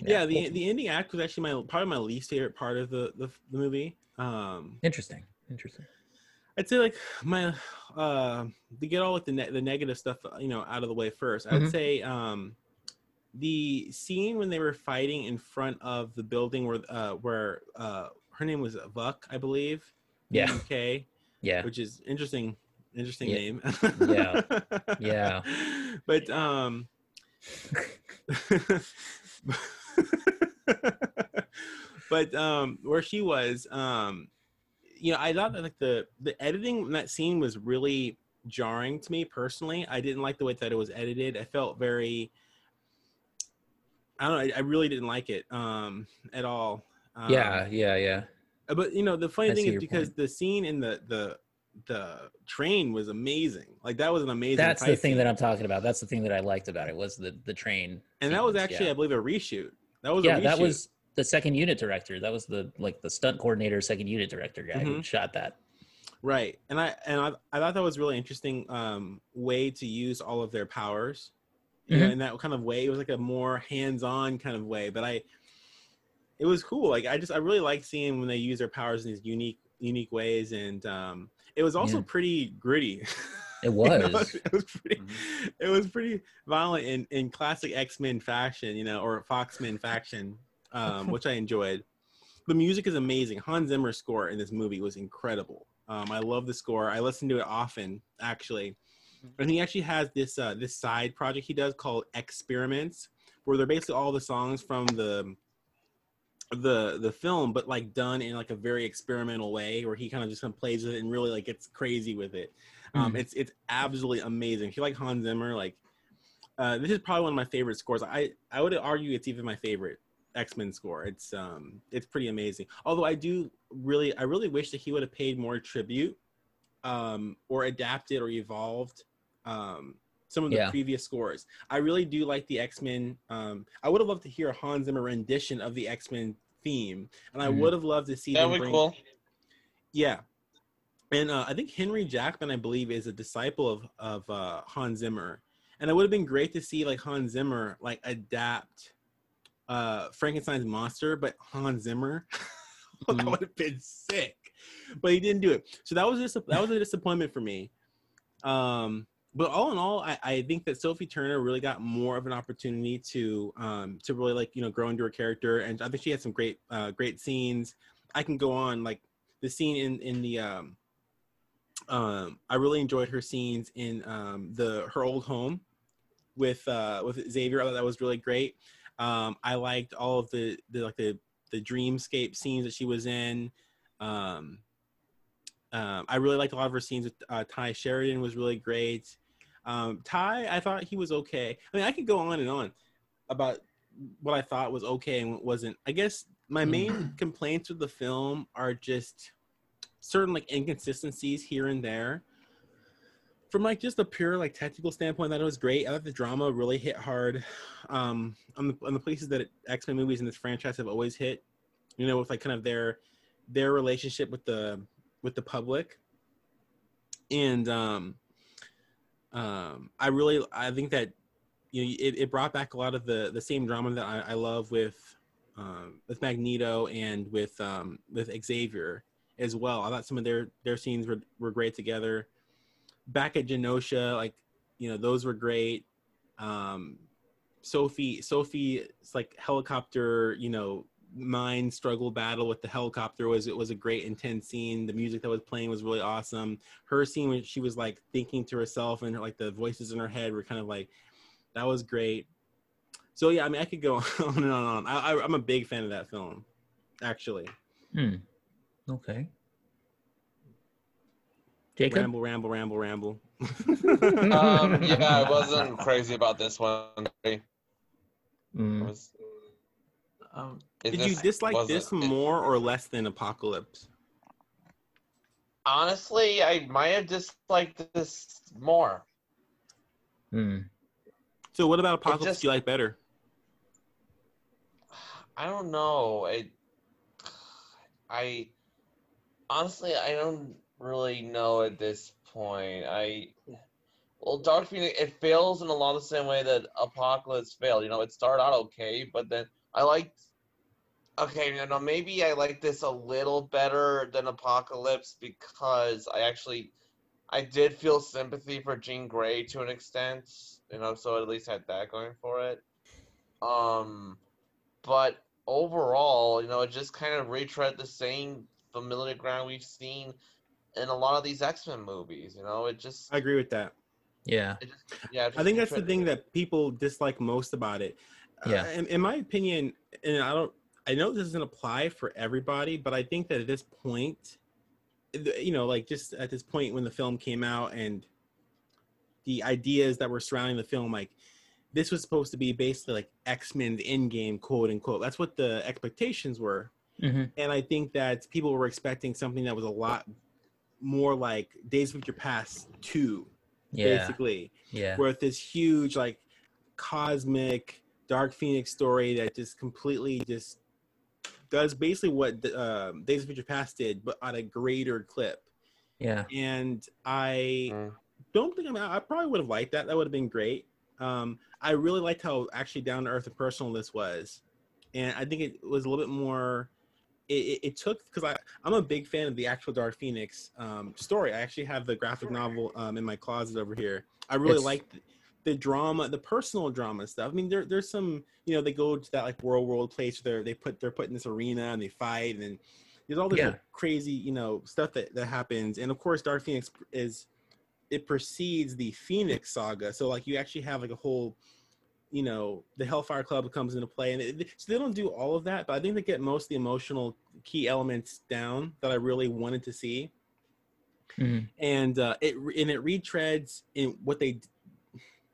Yeah, the the ending act was actually my probably my least favorite part of the the, the movie. Um, interesting, interesting. I'd say like my uh to get all like the ne- the negative stuff you know out of the way 1st I'd Mhm. say um the scene when they were fighting in front of the building where uh where uh her name was Vuk I believe Yeah. Vuk Yeah, which is interesting interesting Yeah. name Yeah. <laughs> Yeah. but um <laughs> but um where she was um you know i thought that like the the editing in that scene was really jarring to me personally i didn't like the way that it was edited i felt very i don't know i, I really didn't like it um at all um, yeah, yeah, yeah. But you know the funny I thing is because point. the scene in the the the train was amazing like that was an amazing That's the thing scene. that I'm talking about. That's the thing that I liked about it was the the train. and that was actually yeah. i believe a reshoot that was yeah, a reshoot. that was the second unit director. That was the like the stunt coordinator, second unit director guy who Mhm. shot that. Right, and I and I, I thought that was really interesting um, way to use all of their powers, you know, Mhm. in that kind of way. It was like a more hands-on kind of way, but I, it was cool. Like I just I really like seeing when they use their powers in these unique unique ways, and um, it was also Yeah. pretty gritty. <laughs> It You know, was. it was pretty. Mhm. It was pretty violent in in classic X Men fashion, you know, or Foxman fashion, um, which I enjoyed. The music is amazing. Hans Zimmer's score in this movie was incredible. Um, I love the score. I listen to it often, actually. And he actually has this uh, this side project he does called Experiments, where they're basically all the songs from the the the film, but like done in like a very experimental way, where he kind of just kind of plays with it and really like gets crazy with it. Um, Mhm. It's it's absolutely amazing. If you like Hans Zimmer, like uh, this is probably one of my favorite scores. I I would argue it's even my favorite X Men score. It's um it's pretty amazing. Although I do really I really wish that he would have paid more tribute, um, or adapted or evolved, um, some of the Yeah. previous scores. I really do like the X Men. Um, I would have loved to hear a Hans Zimmer rendition of the X Men theme, and I Mhm. would have loved to see That them would be bring cool. yeah. And uh, I think Henry Jackman, I believe, is a disciple of of uh, Hans Zimmer, and it would have been great to see like Hans Zimmer like adapt uh, Frankenstein's monster, but Hans Zimmer. <laughs> that Mhm. would have been sick, but he didn't do it. So that was just that was a disappointment for me. Um, but all in all, I, I think that Sophie Turner really got more of an opportunity to um, to really like you know grow into her character, and I think she had some great uh, great scenes. I can go on like the scene in in the um, um, I really enjoyed her scenes in um, the her old home with uh, with Xavier. I thought that was really great. Um, I liked all of the, the like the the dreamscape scenes that she was in. Um, um, I really liked a lot of her scenes with uh, Tye Sheridan was really great. Um, Tye, I thought he was okay. I mean, I could go on and on about what I thought was okay and what wasn't. I guess my main complaints with the film are just certain like inconsistencies here and there. From like just a pure like technical standpoint, that it was great. I thought the drama really hit hard um, on the on the places that X Men movies in this franchise have always hit. You know, with like kind of their their relationship with the with the public, and um, um, I really I think that you know it, it brought back a lot of the the same drama that I, I love with um, with Magneto and with um, with Xavier as well. I thought some of their their scenes were were great together. Back at Genosha, like you know, those were great. Um, Sophie Sophie's like helicopter, you know, mind struggle battle with the helicopter was it was a great intense scene. The music that was playing was really awesome. Her scene when she was like thinking to herself and like the voices in her head were kind of like that was great. So yeah, I mean, I could go <laughs> on and on and on. I, I, I'm a big fan of that film, actually. Hmm. Okay. Jacob. ramble, ramble, ramble, ramble. <laughs> Um, yeah, I <laughs> wasn't crazy about this one. It Mm. Was, Um, it Did you dislike this it- more or less than Apocalypse? honestly, I might have disliked this more. Mm. So what about Apocalypse? just- do you like better? I don't know. I, I honestly, I don't really know at this point. I well, Dark Phoenix it fails in a lot of the same way that Apocalypse failed. You know, it started out okay, but then I liked. Okay, you know, maybe I like this a little better than Apocalypse because I actually, I did feel sympathy for Jean Grey to an extent. You know, so at least had that going for it. Um, but overall, you know, it just kind of retread the same familiar ground we've seen in a lot of these X Men movies. You know, it just, I agree with that. Yeah. just yeah. it I think that's the retread- thing that people dislike most about it. Yeah. Uh, in, in my opinion, and I don't, I know this doesn't apply for everybody, but I think that at this point, you know, like just at this point when the film came out and the ideas that were surrounding the film, like this was supposed to be basically like X Men Men's Endgame, quote unquote. That's what the expectations were. hmm And I think that people were expecting something that was a lot more like Days of Future Past 2, Yeah. basically Yeah. with this huge like cosmic dark phoenix story that just completely just does basically what the, uh, days of future past did but on a greater clip Yeah. and i Mm. don't think I, mean, I probably would have liked that that would have been great um, i really liked how actually down to earth and personal this was and i think it was a little bit more it, it, it took because I I'm a big fan of the actual Dark Phoenix um, story. I actually have the graphic novel um, in my closet over here. I really It's- like the, drama, the personal drama stuff. I mean, there there's some you know they go to that like world world place where they put they're put in this arena and they fight and there's all this Yeah. like, crazy you know stuff that that happens. And of course, Dark Phoenix is it precedes the Phoenix saga, so like you actually have like a whole you know the hellfire club comes into play and it, so they don't do all of that but i think they get most of the emotional key elements down that i really wanted to see Mhm. and uh it and it retreads in what they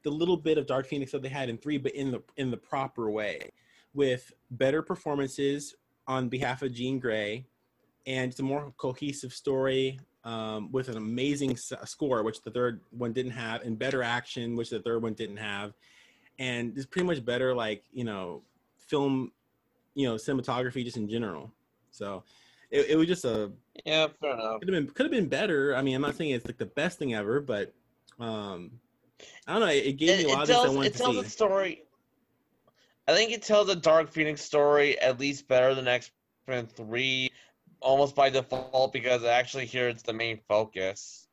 the little bit of dark phoenix that they had in three but in the in the proper way with better performances on behalf of jean grey and it's a more cohesive story um, with an amazing s- score which the third one didn't have and better action which the third one didn't have. And it's pretty much better like you know film you know cinematography just in general. So it, it was just a Yeah, fair enough. could have been could have been better. I mean i'm not saying it's like the best thing ever but um i don't know it, gave It, me a lot it of things i tells, wanted it to tells see a story. I think it tells a Dark Phoenix story at least better than X Men Three, almost by default because actually here it's the main focus.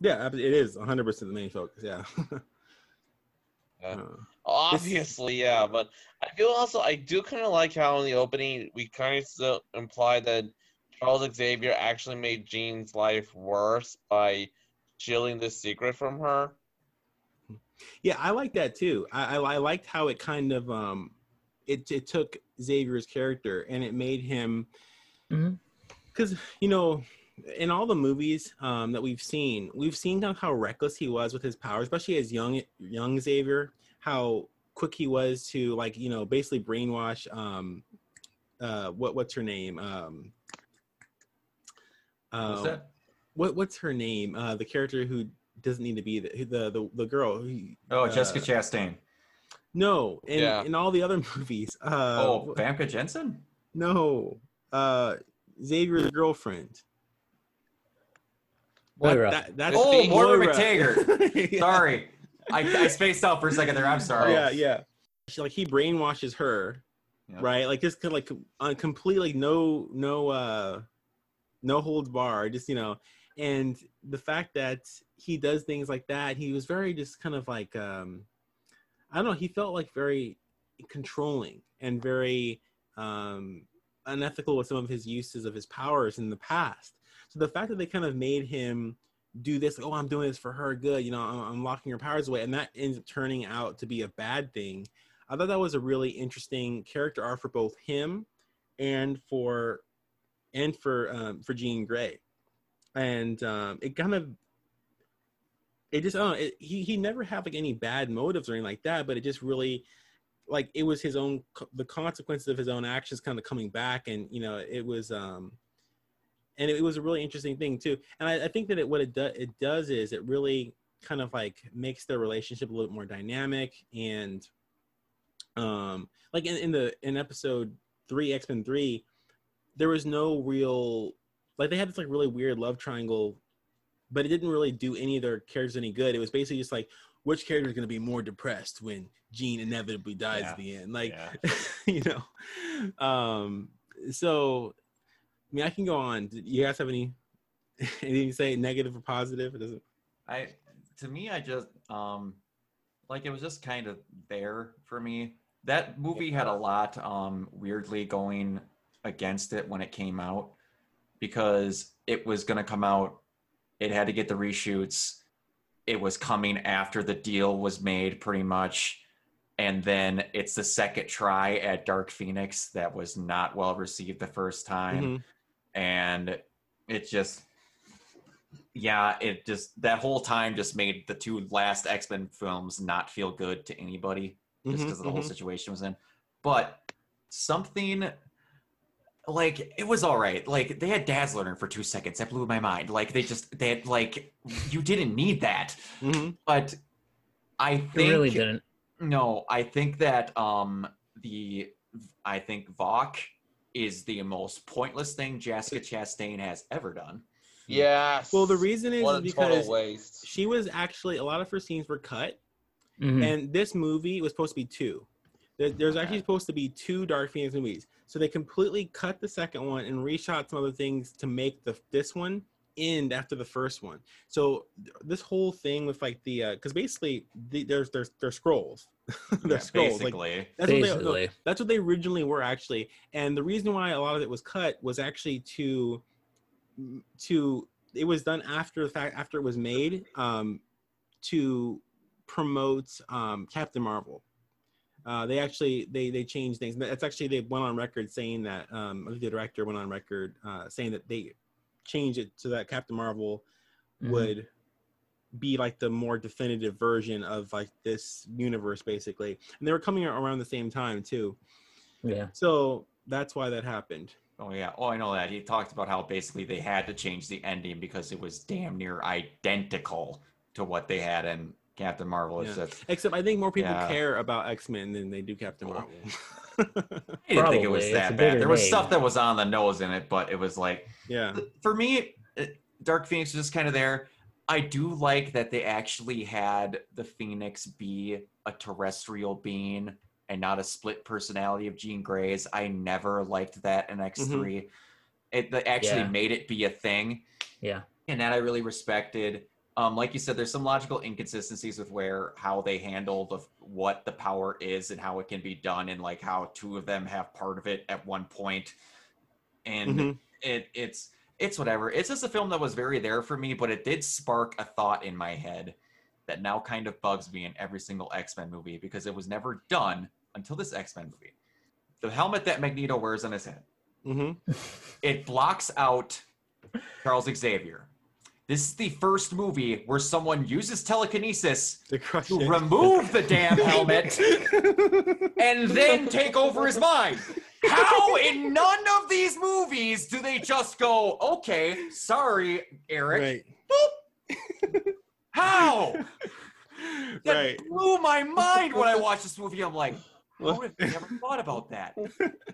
yeah it is 100% the main focus yeah. <laughs> Uh, Obviously, yeah, but I feel also I do kind of like how in the opening we kind of still imply that Charles Xavier actually made Jean's life worse by shielding the secret from her. Yeah, I like that too. I, I I liked how it kind of um it it took Xavier's character and it made him because you know in all the movies um that we've seen we've seen kind of how reckless he was with his powers, especially as young young Xavier, how quick he was to like you know basically brainwash um uh what what's her name um what's uh, that? what what's her name uh the character who doesn't need to be the the the, the girl who Oh, uh, Jessica Chastain. no, in Yeah. in all the other <laughs> movies. Uh, oh, Famke Janssen. no, uh, Xavier's girlfriend. That- Moira. that- that's Oh, Moira Moira. <laughs> McTaggart. Yeah. Sorry, I, I spaced out for a second there. I'm sorry. Yeah, yeah. She, like he brainwashes her, Yeah. right? Like just kind of like uh, completely no no uh no holds bar. Just you know, and the fact that he does things like that, he was very just kind of like um I don't know. He felt like very controlling and very um unethical with some of his uses of his powers in the past. So the fact that they kind of made him do this, oh, I'm doing this for her good, you know, I'm, I'm locking her powers away, and that ends up turning out to be a bad thing. I thought that was a really interesting character arc for both him and for and for um, for Jean Grey, and um, it kind of it just, oh, it, he he never had like any bad motives or anything like that, but it just really, like, it was his own the consequences of his own actions kind of coming back, and you know, it was, um, and it, was a really interesting thing too. And I, I think that it what it does it does is it really kind of like makes their relationship a little bit more dynamic and um like in, in the in episode three x-men 3 there was no real like they had this like really weird love triangle but it didn't really do any of their characters any good. It was basically just like which character is going to be more depressed when Jean inevitably dies Yeah. at the end? Like Yeah. <laughs> you know? Um so i mean i can go on. Do you guys have any <laughs> anything to say negative or positive? It doesn't I to me, I just um like it was just kind of there for me. That movie had a lot um weirdly going against it when it came out because it was gonna come out. It had to get the reshoots. It was coming after the deal was made, pretty much. And then it's the second try at Dark Phoenix that was not well received the first time Mhm. and it just yeah it just that whole time just made the two last x-men films not feel good to anybody just Mhm, because the whole mhm. situation was in but something like it was all right like they had dazzler in for two seconds that blew my mind like they just they had like you didn't need that Mhm. but i It think really didn't. no, I think that um the I think Vuk is the most pointless thing Jessica Chastain has ever done. Yes. well the reason is, what is because waste. she was actually a lot of her scenes were cut Mhm. and this movie was supposed to be two there, there's actually supposed to be two dark phoenix movies so they completely cut the second one and reshot some other things to make the this one end after the first one. So th- this whole thing with like the because basically the, there's there's there's scrolls. <laughs> They're Yeah, scrolls like basically. that's what they, that's what they originally were actually. And the reason why a lot of it was cut was actually to to it was done after the fact after it was made um to promote um captain marvel uh, they actually they they changed things. That's actually they went on record saying that um, the director went on record uh, saying that they changed it so that Captain Marvel Mhm. would be like the more definitive version of like this universe basically and they were coming out around the same time too Yeah. so that's why that happened Oh yeah. Oh, I know that. He talked about how basically they had to change the ending because it was damn near identical to what they had in Captain Marvel. It's Yeah. just except i think more people Yeah. care about x-men than they do captain marvel <laughs> <laughs> I didn't think it was that bad. There was name. stuff that was on the nose in it, but it was like yeah for me, it- Dark Phoenix was just kind of there. I do like that they actually had the Phoenix be a terrestrial being and not a split personality of Jean Grey's. I never liked that in X3. Mm-hmm. It actually Yeah. made it be a thing, Yeah. and that I really respected. Um, like you said, there's some logical inconsistencies with where how they handled of what the power is and how it can be done, and like how two of them have part of it at one point, and Mhm. it it's it's whatever. It's just a film that was very there for me, but it did spark a thought in my head that now kind of bugs me in every single X-Men movie because it was never done until this X-Men movie. The helmet that Magneto wears on his head, Mhm. it blocks out Charles Xavier. This is the first movie where someone uses telekinesis crush to remove the damn <laughs> helmet and then take over his mind. How in none of these movies do they just go, okay, sorry, Eric. right How? <laughs> That right blew my mind when I watched this movie. I'm like, Well- would have never <laughs> thought about that.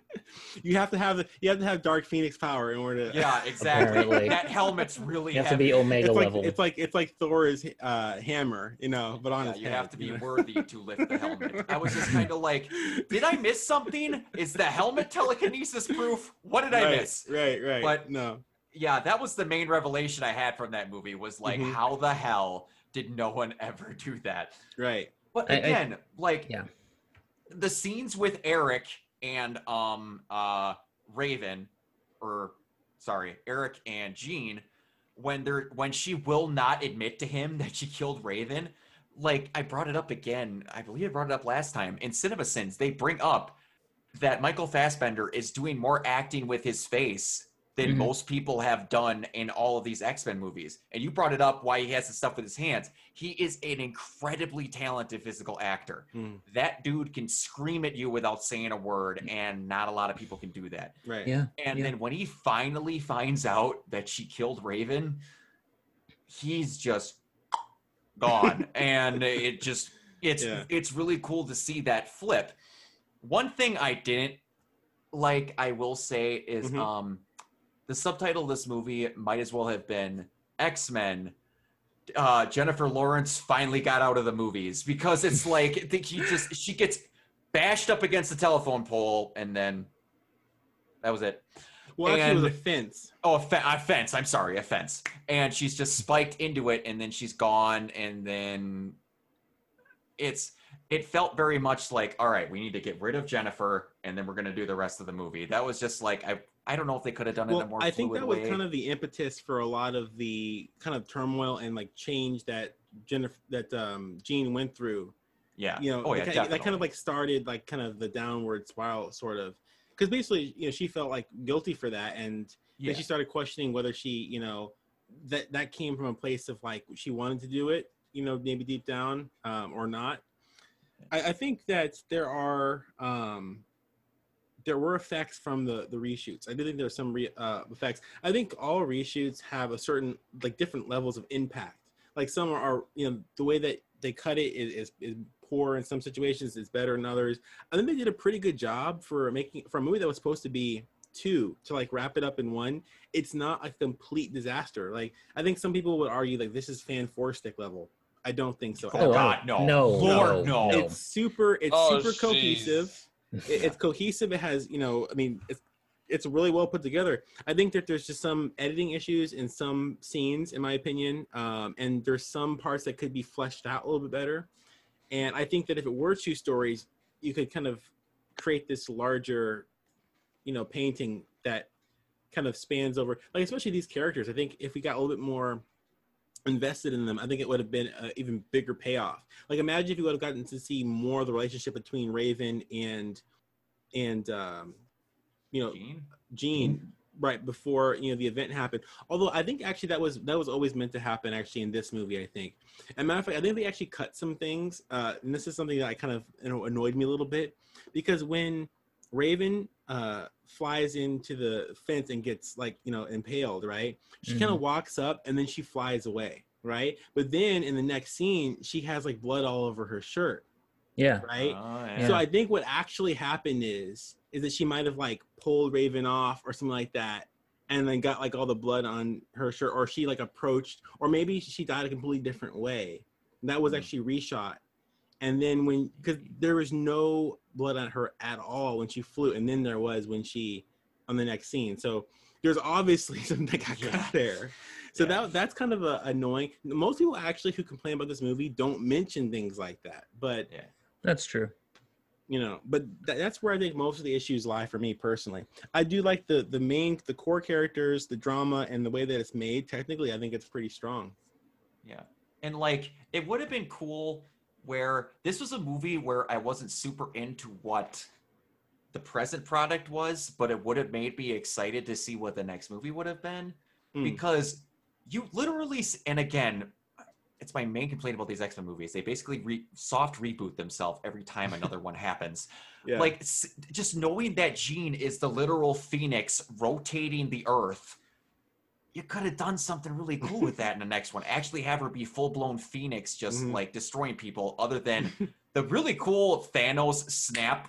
<laughs> you have to have the you have to have dark phoenix power in order to Yeah, <laughs> exactly. Apparently. That helmet's really You have to be Omega it's like level. it's like it's like Thor's uh, hammer, you know, but on Yeah, his you head. have to be you know? worthy to lift the helmet. I was just kind of like, did I miss something? Is the helmet telekinesis proof? What did I right, miss? Right, right. But- no, yeah, that was the main revelation I had from that movie was like, Mhm. how the hell did no one ever do that? right. But I- I- again, like yeah. The scenes with Eric and um uh Raven, or sorry, Eric and Jean, when they're when she will not admit to him <laughs> that she killed Raven, like I brought it up again. I believe I brought it up last time. In Cinema Sins, they bring up that Michael Fassbender is doing more acting with his face than Mhm. most people have done in all of these X Men movies. And you brought it up why he has the stuff with his hands. He is an incredibly talented physical actor. Mm, That dude can scream at you without saying a word, and not a lot of people can do that. right. Yeah. And Yeah. then when he finally finds out that she killed Raven, he's just gone. <laughs> and it just it's Yeah. it's really cool to see that flip. One thing I didn't like, I will say, is Mhm. um the subtitle of this movie might as well have been X-Men. Uh, Jennifer Lawrence finally got out of the movies because it's like I think he just she gets bashed up against the telephone pole and then that was it. Well, actually, it was a fence. Oh, a, fe- a fence. I'm sorry, a fence. And she's just spiked into it, and then she's gone, and then it's. It felt very much like, all right, we need to get rid of Jennifer, and then we're gonna do the rest of the movie. That was just like, I, I don't know if they could have done it in a Well, more I think that was way. kind of the impetus for a lot of the kind of turmoil and like change that Jennifer that um Jean went through. yeah. You know, oh yeah, that, kind- that kind of like started like kind of the downward spiral, sort of. Because basically, you know, she felt like guilty for that, and yeah. then she started questioning whether she, you know, that that came from a place of like she wanted to do it, you know, maybe deep down um, or not. I, I think that there are um, there were effects from the the reshoots. I do think there are some re, uh, effects. I think all reshoots have a certain like different levels of impact. Like some are, are you know the way that they cut it is, is is poor in some situations. It's better in others. I think they did a pretty good job for making for a movie that was supposed to be two to like wrap it up in one. It's not a complete disaster. Like I think some people would argue like this is fan four stick level. I don't think so. Oh. God, no. No, Lord, no, no. no. It's super. It's Oh, super jeez. cohesive. It- it's cohesive. It has, you know, I mean, it's it's really well put together. I think that there's just some editing issues in some scenes, in my opinion, um, and there's some parts that could be fleshed out a little bit better. And I think that if it were two stories, you could kind of create this larger, you know, painting that kind of spans over, like especially these characters. I think if we got a little bit more invested in them, I think it would have been an even bigger payoff. Like imagine if you would have gotten to see more of the relationship between Raven and and um, you know Gene? Jean right before you know the event happened. Although I think actually that was that was always meant to happen actually in this movie. I think. And matter of fact, I think they actually cut some things. Uh, and this is something that I kind of you know annoyed me a little bit because when Raven uh, flies into the fence and gets like you know impaled, right? She kind of walks up and then she flies away, right? But then in the next scene, she has like blood all over her shirt, Yeah. right? Oh, Yeah. So I think what actually happened is is that she might have like pulled Raven off or something like that, and then got like all the blood on her shirt, or she like approached, or maybe she died a completely different way. That was Hmm. actually reshot. And then when because there was no blood on her at all when she flew, and then there was when she on the next scene. So there's obviously <laughs> something that got Yeah. cut there. So Yeah. that that's kind of a, annoying. Most people actually who complain about this movie don't mention things like that, but That's true. you know but th- that's where i think most of the issues lie for me personally i do like the the main the core characters the drama and the way that it's made technically i think it's pretty strong Yeah. And like it would have been cool where this was a movie where I wasn't super into what the present product was, but it would have made me excited to see what the next movie would have been Hmm. because you literally and again it's my main complaint about these X-Men movies. They basically re- soft reboot themselves every time <laughs> another one happens. yeah Like just knowing that Jean is the literal phoenix rotating the earth, you could have done something really cool with that in the next one. Actually, have her be full blown phoenix, just Mhm. like destroying people. Other than the really cool Thanos snap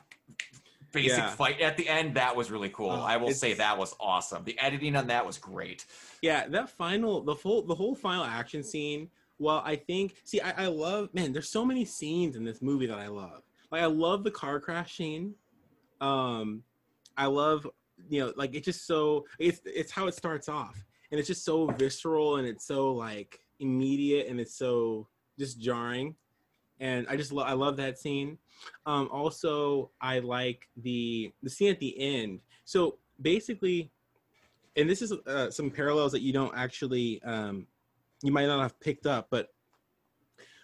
basic Yeah. fight at the end, that was really cool. Oh, I will say that was awesome. The editing on that was great. yeah that final the full the whole final action scene well i think see I, I love man there's so many scenes in this movie that i love like i love the car crash scene um i love you know like it's just so it's it's how it starts off and it's just so visceral and it's so like immediate and it's so just jarring. And i just love i love that scene. Um also i like the the scene at the end. So basically and this is uh, some parallels that you don't actually um you might not have picked up but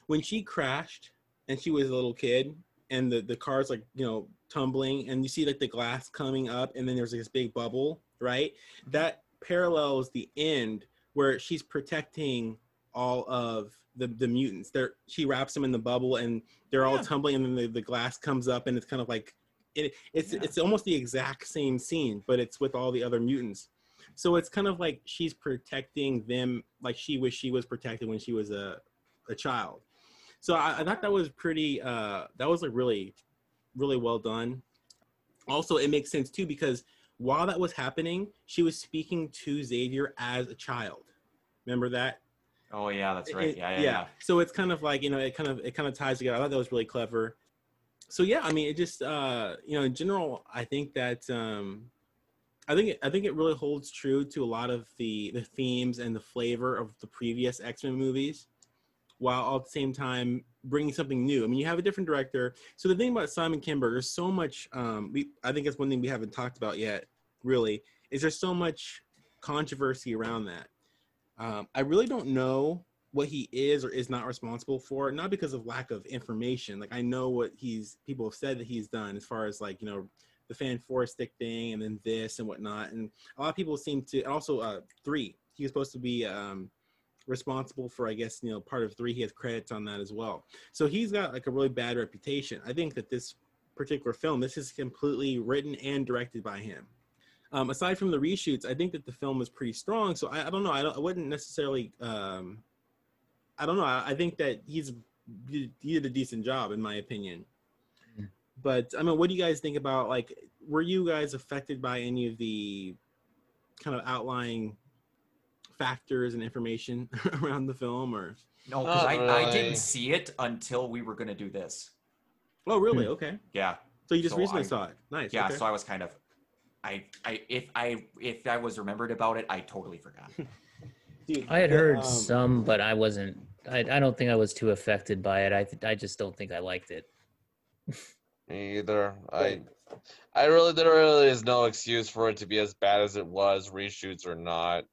when she crashed and she was a little kid and the the car's like you know tumbling and you see like the glass coming up and then there's like this big bubble right? That parallels the end where she's protecting all of the the mutants. They're she wraps them in the bubble and they're all Yeah. tumbling and then the, the glass comes up and it's kind of like it, it's Yeah. it's almost the exact same scene, but it's with all the other mutants. So it's kind of like she's protecting them like she wished she was protected when she was a a child. So I, I thought that was pretty uh that was like really really well done. Also, it makes sense too because while that was happening, she was speaking to Xavier as a child. Remember that? Oh yeah, that's right. It- Yeah, yeah, yeah. So it's kind of like you know, it kind of it kind of ties together. I thought that was really clever. So yeah, I mean, it just uh, you know, in general, I think that um, I think it, I think it really holds true to a lot of the the themes and the flavor of the previous X Men movies, while at the same time bringing something new. I mean, you have a different director. So the thing about Simon Kinberg, there's so much. Um, we I think that's one thing we haven't talked about yet. Really, is there so much controversy around that? Um, I really don't know what he is or is not responsible for, not because of lack of information. Like I know what he's people have said that he's done as far as like you know the fan four stick thing and then this and whatnot. And a lot of people seem to also uh three. He was supposed to be um responsible for I guess you know part of three. He has credits on that as well. So he's got like a really bad reputation. I think that this particular film, this is completely written and directed by him. Um, aside from the reshoots, I think that the film was pretty strong. So I, I don't know. I, don't, I wouldn't necessarily. Um, I don't know. I, I think that he's he did a decent job in my opinion. Mhm. But I mean, what do you guys think about like? Were you guys affected by any of the kind of outlying factors and information <laughs> around the film, or? No, because uh, I, I uh, didn't see it until we were gonna do this. Oh, really? Hmm. Okay. Yeah, So you just So recently I- saw it. Nice. yeah. okay. So I was kind of, I, I, if I, if I was remembered about it, I totally forgot. <laughs> Dude, I had the, heard um, some, but I wasn't. I, I don't think I was too affected by it. I th- I just don't think I liked it. Me either. I I really there really is no excuse for it to be as bad as it was, reshoots or not.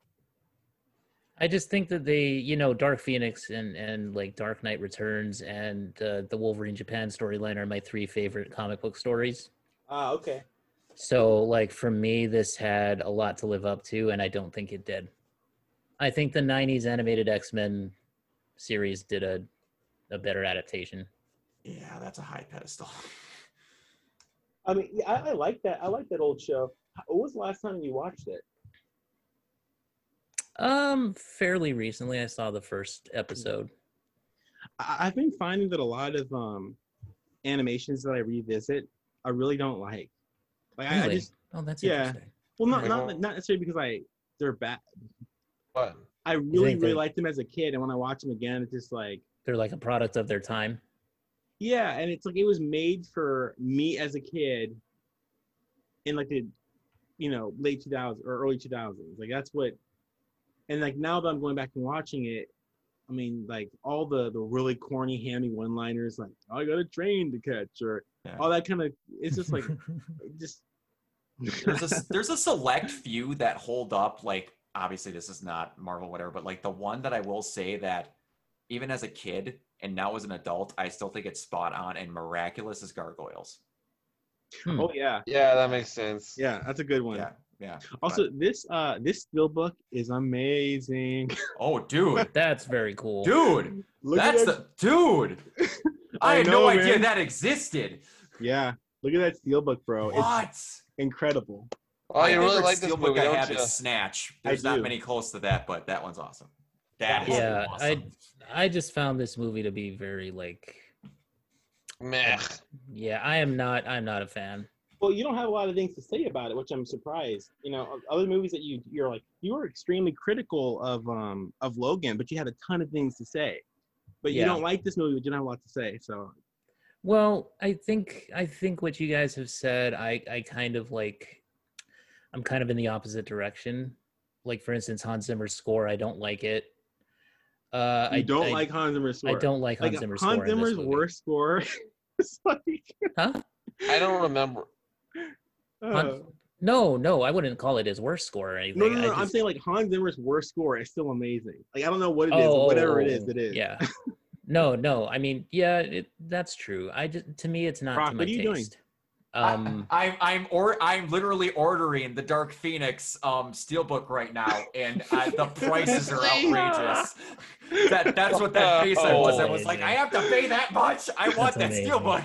I just think that they, you know, Dark Phoenix and and like Dark Knight Returns and uh, the Wolverine Japan storyline are my three favorite comic book stories. Ah, okay. So like for me, this had a lot to live up to, and I don't think it did. I think the '90s animated X Men series did a a better adaptation. yeah, that's a high pedestal. <laughs> I mean, I, I like that. I like that old show. What was the last time you watched it? Um, fairly recently, I saw the first episode. I, I've been finding that a lot of um animations that I revisit, I really don't like. Like I, I just Oh, that's yeah. interesting. well, not not not necessarily because I they're bad. What? I really really that- liked them as a kid, and when I watch them again, it's just like They're like a product of their time. yeah, and it's like it was made for me as a kid in like the you know late 2000s or early 2000s. Like that's what, and like now that I'm going back and watching it, I mean like all the the really corny hammy one liners like "Oh, I got a train to catch or Yeah. all that kind of it's just like <laughs> just there's a there's a select few that hold up like obviously this is not marvel whatever but like the one that i will say that even as a kid and now as an adult i still think it's spot on and miraculous as gargoyles Hmm. oh yeah Yeah, that makes sense. yeah that's a good one. yeah yeah Also, this uh this steelbook is amazing. <laughs> oh dude That's very cool. dude Look at that's that- the dude <laughs> i, I had know, no idea man. that existed yeah. Look at that steelbook, bro. It's what incredible. Oh, My you really like this steelbook movie, i have you? is snatch there's not many close to that but that one's awesome that is Yeah, awesome. I I just found this movie to be very like Meh. yeah, I am not I'm not a fan. Well, you don't have a lot of things to say about it, which I'm surprised. You know, other movies that you you're like you were extremely critical of um of Logan, but you had a ton of things to say. But you Yeah. don't like this movie, but you don't have a lot to say. So Well, I think I think what you guys have said, I I kind of like I'm kind of in the opposite direction. Like for instance, Hans Zimmer's score, I don't like it. Uh you I don't I, like Hans Zimmer's score. I don't like Hans like Zimmer's Hans score. Hans Zimmer's movie. worst score. <laughs> it's like Huh? I don't remember. Uh, Hans- No, no, I wouldn't call it his worst score or anything. no, no, no. I I'm saying like Hans Zimmer's worst score is still amazing. Like I don't know what it is, oh, but whatever it is, it is. Yeah. No, no. I mean, yeah, it, that's true. I just to me, it's not Brock, to my what are you doing? Um, I, I'm I'm or I'm literally ordering the Dark Phoenix um steelbook right now, and uh, the <laughs> prices are outrageous. That that's what that <laughs> face I was. I was like, I have to pay that much. I want That's that amazing. steelbook.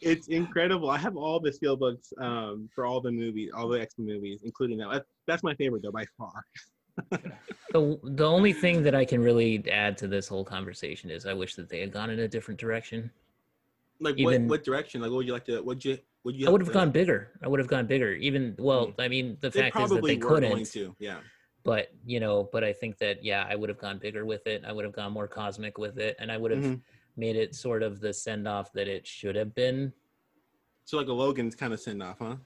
It's incredible. I have all the steelbooks um, for all the movies, all the X Men movies, including that. That's, that's my favorite though by far. <laughs> the the only thing that I can really add to this whole conversation is I wish that they had gone in a different direction. Like Even- what what direction? Like what would you like to? Would you would you? I would have to- gone bigger. I would have gone bigger. Even well, I mean, the fact is that they couldn't. to. Yeah. But you know, but I think that yeah, I would have gone bigger with it. I would have gone more cosmic with it, and I would have Mhm. Made it sort of the send off that it should have been. So like a Logan's kind of send off, huh?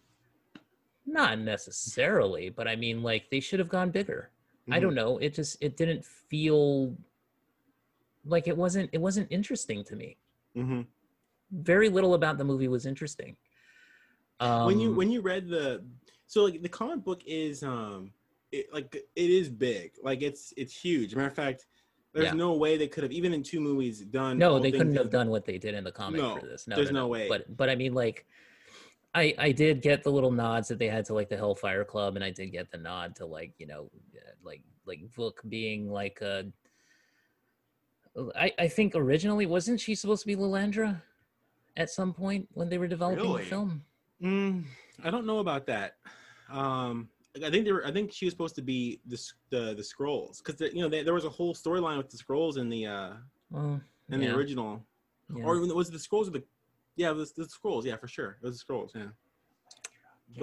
Not necessarily, but I mean, like they should have gone bigger. I Mhm. don't know. It just it didn't feel like it wasn't it wasn't interesting to me. Mhm. Very little about the movie was interesting. Um, when you when you read the so like the comic book is um it, like it is big like it's it's huge matter of fact there's Yeah. no way they could have even in two movies done no, they couldn't have done what they did in the comic No, for this. No, there's no, no way. But but I mean, like, I I did get the little nods that they had to like the Hellfire Club, and I did get the nod to like you know uh, like like Vuk being like a. I I think originally wasn't she supposed to be Lilandra, at some point when they were developing Really? the film. Mm, I don't know about that. Um, I think they were. I think she was supposed to be the the, the scrolls because you know they, there was a whole storyline with the scrolls in the uh Well, in yeah, the original, yeah. or was it the scrolls or the yeah it was the scrolls yeah for sure it was the scrolls yeah.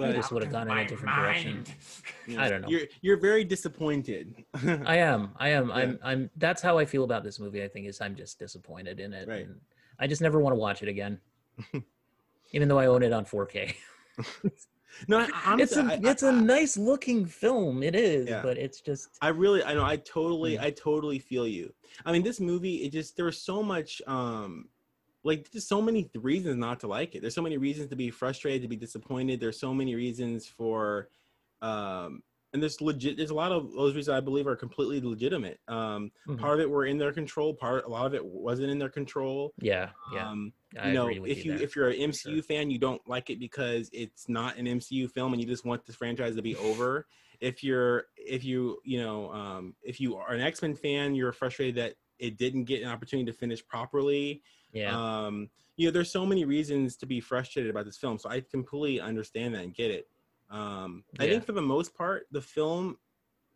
I just would have gone in a different direction. Yeah. I don't know. You're you're very disappointed. I am. I am. <laughs> Yeah. I'm. I'm. That's how I feel about this movie. I think is I'm just disappointed in it. Right. and I just never want to watch it again, <laughs> even though I own it on 4K. <laughs> no, it's a. I- it's I- a nice looking film. It is, Yeah. but it's just. I really, I know, I totally, Mm. I totally feel you. I mean, this movie, it just there was so much, um, like there's so many reasons not to like it. There's so many reasons to be frustrated, to be disappointed. There's so many reasons for, um, and there's legit. There's a lot of those reasons I believe are completely legitimate. Um, Mhm. part of it were in their control. Part, a lot of it wasn't in their control. Yeah. Yeah. Um, I you know, if you there. if you're an MCU sure. fan, you don't like it because it's not an MCU film and you just want this franchise to be over. If you're if you you know um, if you are an X Men fan, you're frustrated that it didn't get an opportunity to finish properly. yeah. Um, you know, there's so many reasons to be frustrated about this film, so I completely understand that and get it. Um, I think for the most part, the film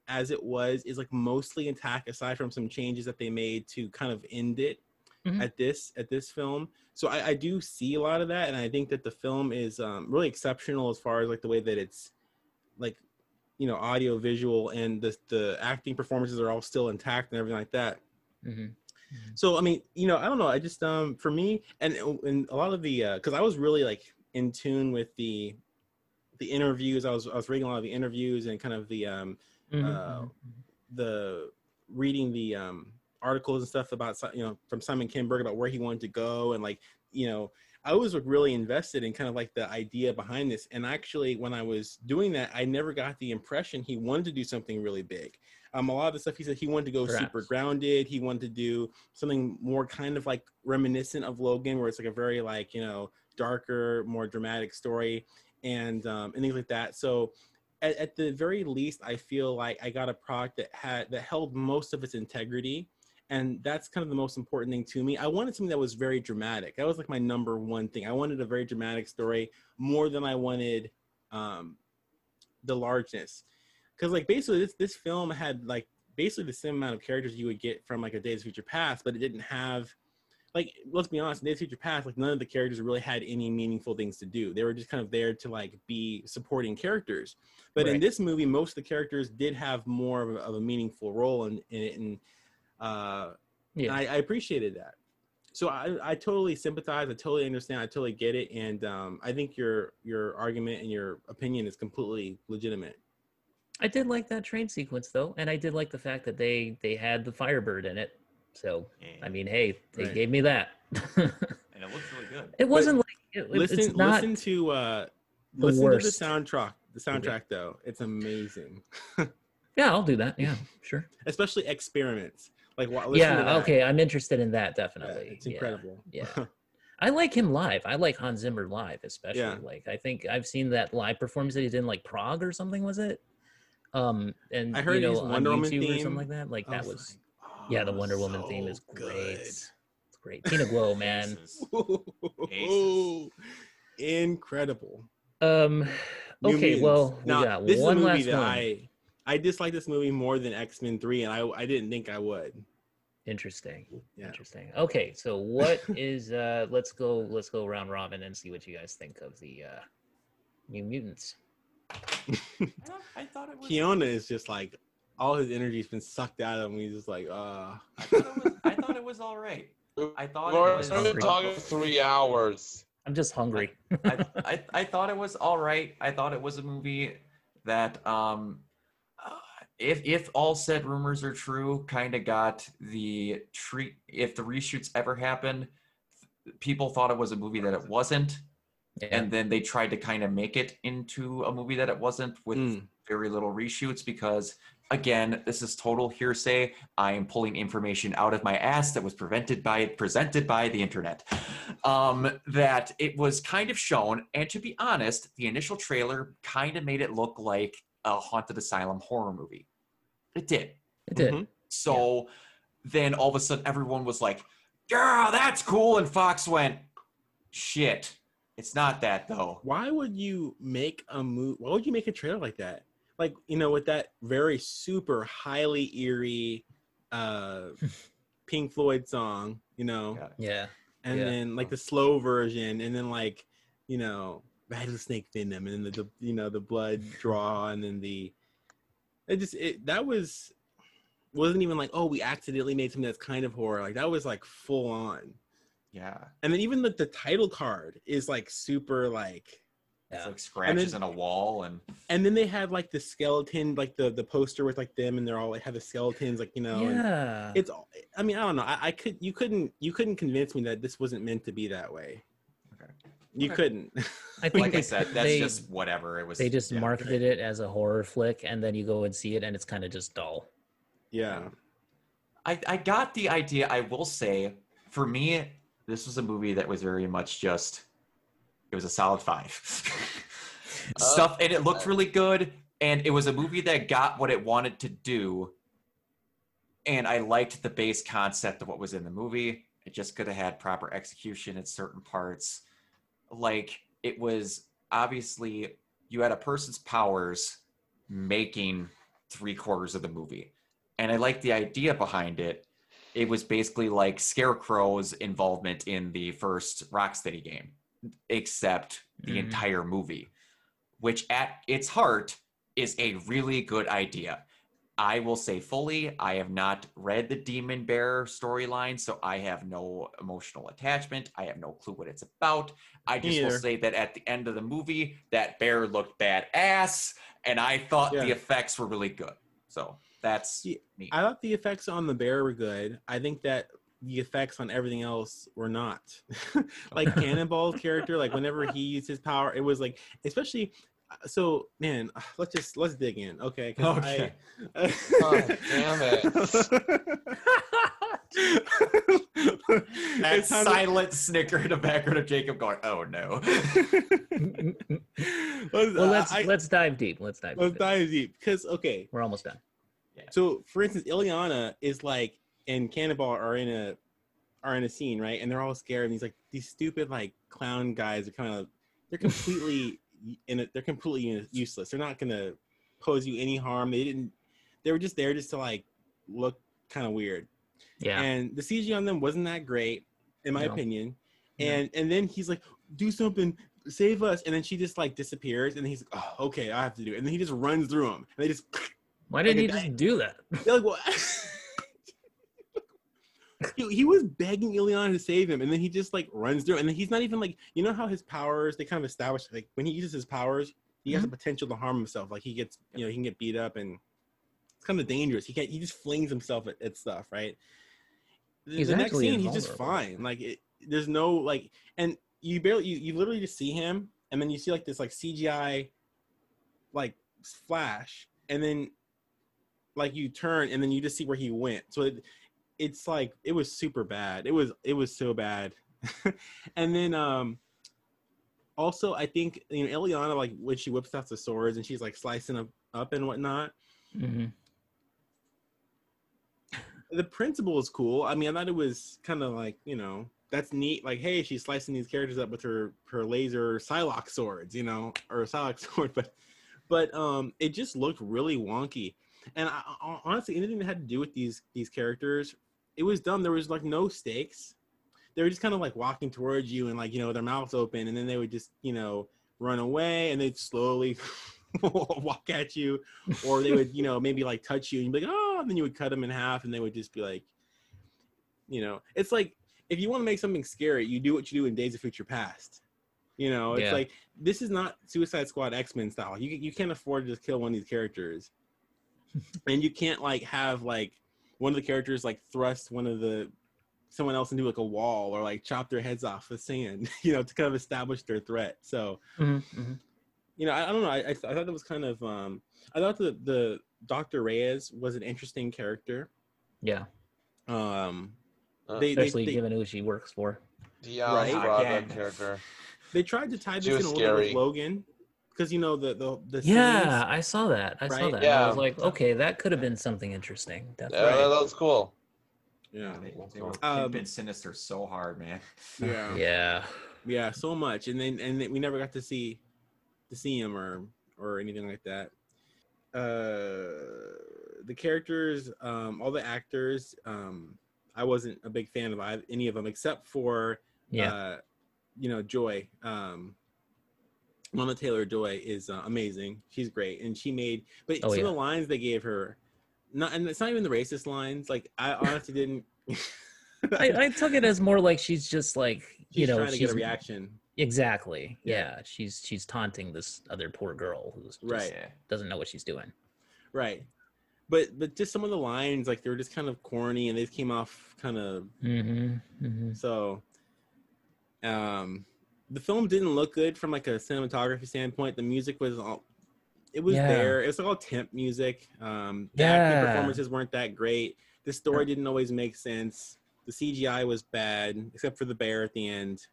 as it was is like mostly intact aside from some changes that they made to kind of end it Mhm. at this at this film so I, I do see a lot of that and i think that the film is um, really exceptional as far as like the way that it's like you know audio visual and the the acting performances are all still intact and everything like that hmm so I mean, you know, I don't know. I just um for me and and a lot of the because I was really like in tune with the the interviews. I was I was reading a lot of the interviews and kind of the um Mhm, uh, mhm. the reading the um articles and stuff about you know from Simon Kinberg about where he wanted to go and like you know I was really invested in kind of like the idea behind this and actually when I was doing that I never got the impression he wanted to do something really big. Um, a lot of the stuff he said he wanted to go super grounded. He wanted to do something more kind of like reminiscent of Logan, where it's like a very like you know darker, more dramatic story, and um, and things like that. So at, at the very least, I feel like I got a product that had that held most of its integrity, and that's kind of the most important thing to me. I wanted something that was very dramatic. That was like my number one thing. I wanted a very dramatic story more than I wanted um, the largeness, because like basically this this film had like basically the same amount of characters you would get from like a Days of Future Past, but it didn't have like let's be honest, in Days of Future Past, like none of the characters really had any meaningful things to do. They were just kind of there to like be supporting characters. But in this movie, most of the characters did have more of a, of a meaningful role in, in it, and uh, Yeah. I, I appreciated that. So I, I totally sympathize. I totally understand. I totally get it, and um, I think your your argument and your opinion is completely legitimate. I did like that train sequence though, and I did like the fact that they they had the Firebird in it. So I mean, hey, they Right. gave me that. <laughs> and it looks really good. it wasn't like it, it- listen, it's not. listen to uh, the listen worst. to the soundtrack. The soundtrack though, it's amazing, <laughs> Yeah, I'll do that. Yeah, sure. especially experiments. Like wa- listen to Yeah, okay. I'm interested in that Yeah, definitely. it's incredible. Yeah. <laughs> I like him live. I like Hans Zimmer live, especially. Yeah. Like I think I've seen that live performance that he did in like Prague or something. Was it? Um, and I heard you his know, on Wonder Woman YouTube or theme. something like that. Like that was was, like, yeah. The oh, Wonder Woman theme is great. good. It's great. Tina Guo, <laughs> man. Jesus. Incredible. Um, okay. Mutants. Well, we Now, got this one is a movie last that one. I I dislike this movie more than X Men Three, and I I didn't think I would. Interesting. Yeah. Interesting. Okay, so what <laughs> is uh let's go let's go round robin and see what you guys think of the uh New Mutants. I, thought- I thought it was. Keona is just like all his energy's been sucked out of him. He's just like, uh I thought it was, I thought it was all right. I thought We're it was. we're talking three hours. I'm just hungry. I, I, I thought it was all right. I thought it was a movie that, um, if if all said rumors are true, kind of got the treat. If the reshoots ever happened, people thought it was a movie that it wasn't, yeah. and then they tried to kind of make it into a movie that it wasn't with mm. very little reshoots because again this is total hearsay i am pulling information out of my ass that was prevented by presented by the internet um that it was kind of shown and to be honest the initial trailer kind of made it look like a haunted asylum horror movie it did it did. Mhm. so then all of a sudden everyone was like yeah that's cool and fox went shit it's not that though Why would you make a movie? Why would you make a trailer like that? Like you know, with that very super highly eerie uh <laughs> Pink Floyd song, you know, Yeah. Yeah. and yeah. then like the slow version, and then like you know, rattlesnake venom, and then the, the you know the blood draw, and then the it just it that was wasn't even like oh we accidentally made something that's kind of horror like that was like full on yeah and then even the, the title card is like super like it's Yeah. like scratches then- in a wall and and then they had like the skeleton like the the poster with like them and they're all like have the skeletons like you know Yeah. it's all i mean i don't know I, I could you couldn't you couldn't convince me that this wasn't meant to be that way Okay. You Okay. couldn't I <laughs> think like I they- said, that's they, just whatever. It was. they just yeah. marketed it as a horror flick and then you go and see it and it's kind of just dull. yeah I, I got the idea. I will say, for me, this was a movie that was very much just. It was a solid five. <laughs> Stuff, and it looked really good, and it was a movie that got what it wanted to do. And I liked the base concept of what was in the movie. It just could have had proper execution at certain parts. Like it was obviously you had a person's powers making three quarters of the movie. And I like the idea behind it. It was basically like Scarecrow's involvement in the first Rocksteady game, except the Mhm. entire movie, which at its heart is a really good idea. I will say fully, I have not read the Demon Bear storyline, so I have no emotional attachment. I have no clue what it's about. I just will Neither. say that at the end of the movie, that bear looked badass, and I thought the effects were really good. So that's Yeah, me. i thought the effects on the bear were good i think that the effects on everything else were not <laughs> like <laughs> cannonball's character like whenever he used his power it was like especially so man <sighs> let's just let's dig in okay 'cause Okay. I, God damn it <laughs> that It's time to- silent snicker in the background of Jacob going, "Oh no." <laughs> let's, well, let's I- let's dive deep. Let's dive let's deep. dive deep because okay We're almost done. so for instance Illyana is like and Cannonball are in a are in a scene right and they're all scared and he's like these stupid like clown guys are kind of they're completely <laughs> in it they're completely useless they're not gonna pose you any harm they didn't they were just there just to like look kind of weird Yeah. and the CG on them wasn't that great, in my No. opinion. No. And and then he's like, "Do something, save us!" And then she just like disappears, and he's like, "Oh, okay, I have to do it." And then he just runs through them, and they just Why didn't like he just do that? they're like, "What?" <laughs> he, he was begging Illyana to save him, and then he just like runs through, and then he's not even like, you know how his powers they kind of establish like when he uses his powers, he has mm-hmm. the potential to harm himself. Like he gets, you know, he can get beat up, and it's kind of dangerous. He can't. He just flings himself at, at stuff, right? The, He's the next scene, he's just fine. Like it, there's no like, and you barely, you, you literally just see him, and then you see like this like CGI, like flash, and then like you turn, and then you just see where he went. So it, it's like it was super bad. It was it was so bad. <laughs> and then um also I think you know Illyana like when she whips out the swords and she's like slicing up up and whatnot. hmm The principle is cool. I mean, I thought it was kind of like you know that's neat. Like, hey, she's slicing these characters up with her her laser Psylocke swords, you know, or Psylocke <laughs> sword. But but um, it just looked really wonky. And I, honestly, anything that had to do with these these characters, it was dumb. There was like no stakes. They were just kind of like walking towards you and like you know their mouths open, and then they would just you know run away, and they'd slowly <laughs> walk at you, or they would you know maybe like touch you, and you'd be like oh, and then you would cut them in half, and they would just be like, you know, it's like if you want to make something scary, you do what you do in Days of Future Past. You know, it's Yeah. like this is not Suicide Squad X Men style. You you can't afford to just kill one of these characters, <laughs> and you can't like have like one of the characters like thrust one of the someone else into like a wall or like chop their heads off with sand. <laughs> You know, to kind of establish their threat. So hmm hmm you know, I, I don't know. I, I, th- I thought that was kind of um, I thought the the Doctor Reyes was an interesting character. Yeah, Um, Uh, they, they, especially they, given who she works for. Dion Right. Bravo character. they tried to tie this in was a little bit with. Logan because you know the the the Yeah, scenes- I saw that. I saw that. and I was like, okay, that could have been something interesting. Yeah, Definitely. that was cool. yeah They, they were Um, pimping Sinister so hard, man. <laughs> yeah Yeah. yeah so much and then and then we never got to see to see him or or anything like that uh the characters um all the actors um i wasn't a big fan of any of them except for Yeah. uh you know joy um Anya Taylor Joy is uh, amazing. She's great, and she made. But Oh, some yeah. of the lines they gave her, not and it's not even the racist lines. Like I honestly didn't. <laughs> I, I took it as more like she's just like <laughs> you She's know trying to she's get a reaction. exactly Yeah. yeah. she's she's taunting this other poor girl who's just Right. Doesn't know what she's doing Right. But but just some of the lines, like they were just kind of corny and they came off kind of mm-hmm, mm-hmm. so um the film didn't look good from like a cinematography standpoint. The music was all it was Yeah. there. It was all temp music. Um the acting Yeah. performances weren't that great. The story didn't always make sense. The CGI was bad, except for the bear at the end.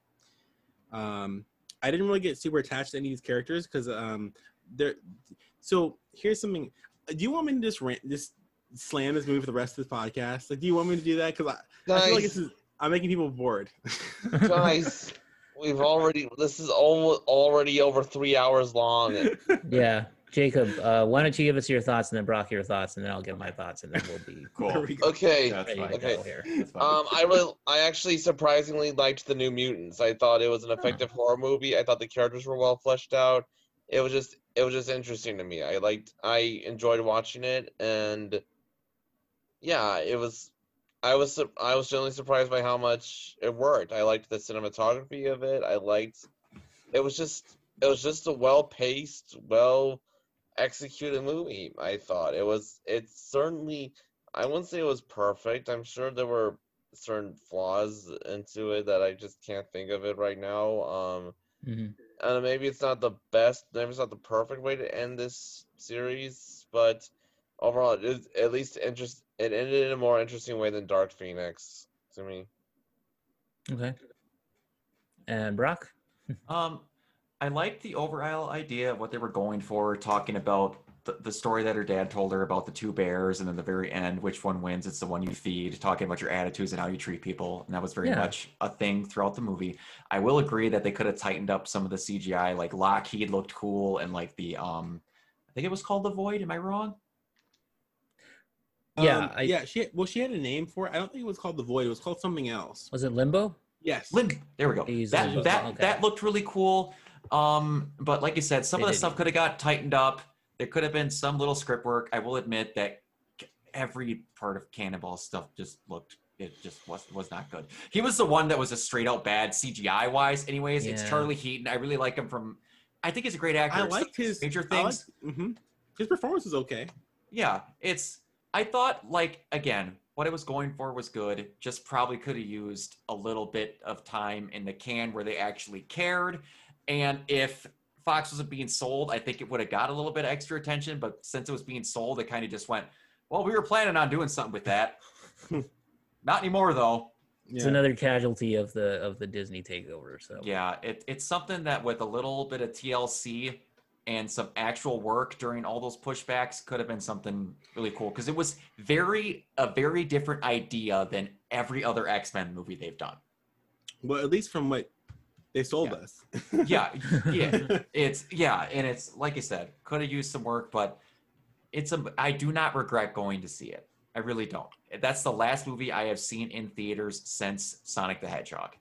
Um I didn't really get super attached to any of these characters because um they're so here's something do you want me to just rant, just slam this movie for the rest of this podcast? Like, do you want me to do that? Because I, I feel like this is I'm making people bored. <laughs> Guys, we've already. This is al- already over three hours long. <laughs> yeah jacob uh, why don't you give us your thoughts and then brock your thoughts and then i'll give my thoughts and then we'll be <laughs> Cool. we. Okay. That's ready fine. to Okay. here Um, I really, I actually surprisingly liked the New Mutants. I thought it was an effective horror movie. I thought the characters were well fleshed out. It was just, it was just interesting to me. I liked, I enjoyed watching it, and yeah, it was. I was, I was generally surprised by how much it worked. I liked the cinematography of it. I liked. It was just, it was just a well paced, well executed movie. I thought it was. It's certainly. I wouldn't say it was perfect. I'm sure there were certain flaws into it that I just can't think of it right now. Um, hmm and maybe it's not the best, maybe it's not the perfect way to end this series, but overall, it is at least interest. It ended in a more interesting way than Dark Phoenix to me. okay and brock <laughs> Um, I liked the overall idea of what they were going for, talking about the, the story that her dad told her about the two bears, and then the very end, which one wins? It's the one you feed. Talking about your attitudes and how you treat people, and that was very Yeah. much a thing throughout the movie. I will agree that they could have tightened up some of the CGI, like Lockheed looked cool, and like the um, I think it was called the Void. Am I wrong? Yeah, Um, I- yeah. She well, she had a name for it. I don't think it was called the Void. It was called something else. was it limbo Yes. Limb. There we go. They used That Limbo. that Okay. that looked really cool. Um, but like you said, some They of the did. stuff could have got tightened up. There could have been some little script work. I will admit that every part of Cannonball stuff just looked. It just was was not good. He was the one that was a straight out bad CGI wise. Anyways, it's Charlie Heaton. I really like him from. I think he's a great actor. I Some liked his major things. liked- mhm. His performance is okay. Yeah, it's. I thought like again, what it was going for was good. Just probably could have used a little bit of time in the can where they actually cared. And if Fox wasn't being sold, I think it would have got a little bit of extra attention. But since it was being sold, it kind of just went. Well, we were planning on doing something with that. <laughs> Not anymore though. It's Yeah. another casualty of the of the Disney takeover. So Yeah, it, it's something that with a little bit of TLC and some actual work during all those pushbacks could have been something really cool because it was very a very different idea than every other X-Men movie they've done. Well, at least from what they sold Yeah. us. <laughs> Yeah, yeah, <laughs> it's yeah, and it's like I said, could have used some work, but it's a I do not regret going to see it. I really don't. That's the last movie I have seen in theaters since Sonic the Hedgehog.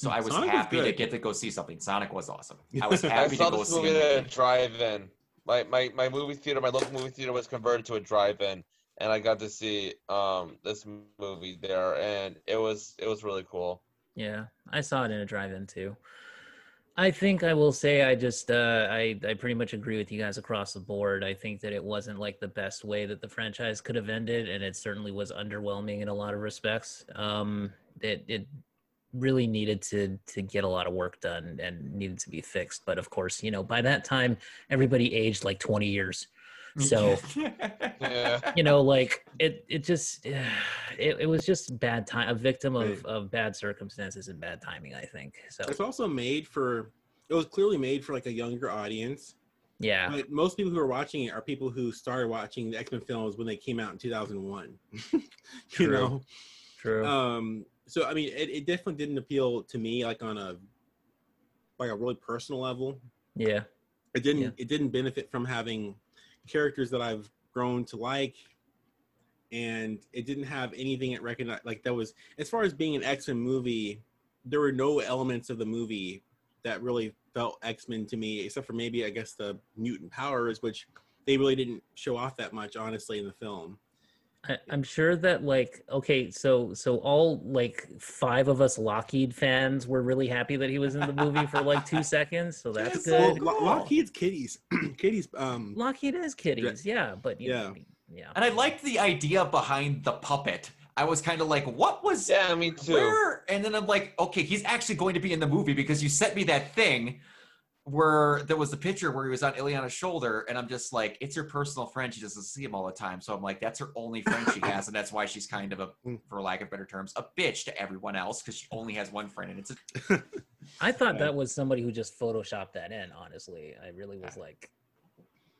So I was Sonic was happy to get to go see something. Sonic was awesome. I was <laughs> I happy saw to go this see movie it. at a drive-in. My, my my movie theater, my local movie theater, was converted to a drive-in, and I got to see um this movie there, and it was it was really cool. Yeah, I saw it in a drive-in too. I think I will say I just uh, I I pretty much agree with you guys across the board. I think that it wasn't like the best way that the franchise could have ended, and it certainly was underwhelming in a lot of respects. Um, it it really needed to to get a lot of work done and needed to be fixed. But of course, you know, by that time everybody aged like twenty years. So Yeah. <laughs> you know like it it just <sighs> it, it was just bad time a victim of, Right. of bad circumstances and bad timing i think so It's also made for. It was clearly made for like a younger audience, yeah but most people who are watching it are people who started watching the X Men films when they came out in 2001. <laughs> you True. know, true um, so I mean, it, it definitely didn't appeal to me like on a like a really personal level. yeah It didn't. Yeah. It didn't benefit from having characters that I've grown to like, and it didn't have anything it recognized. Like that was as far as being an X Men movie, there were no elements of the movie that really felt X Men to me, except for maybe I guess the mutant powers, which they really didn't show off that much, honestly, in the film. I, i'm sure that like okay so so all like five of us lockheed fans were really happy that he was in the movie for like two <laughs> seconds so that's Yes, so good Well, cool. Lockheed's kitties, <clears throat> kitties. Um, lockheed is kitties yeah but you Yeah. know, yeah and I liked the idea behind the puppet. I was kind of like, what was Yeah, me too. where? And then I'm like, okay, he's actually going to be in the movie because you sent me that thing where there was the picture where he was on Illyana's shoulder, and I'm just like, it's her personal friend. She doesn't see him all the time, so I'm like, that's her only friend she <laughs> has, and that's why she's kind of a, Mm. for lack of better terms, a bitch to everyone else because she only has one friend, and it's a <laughs> i thought that was somebody who just photoshopped that in honestly i really was like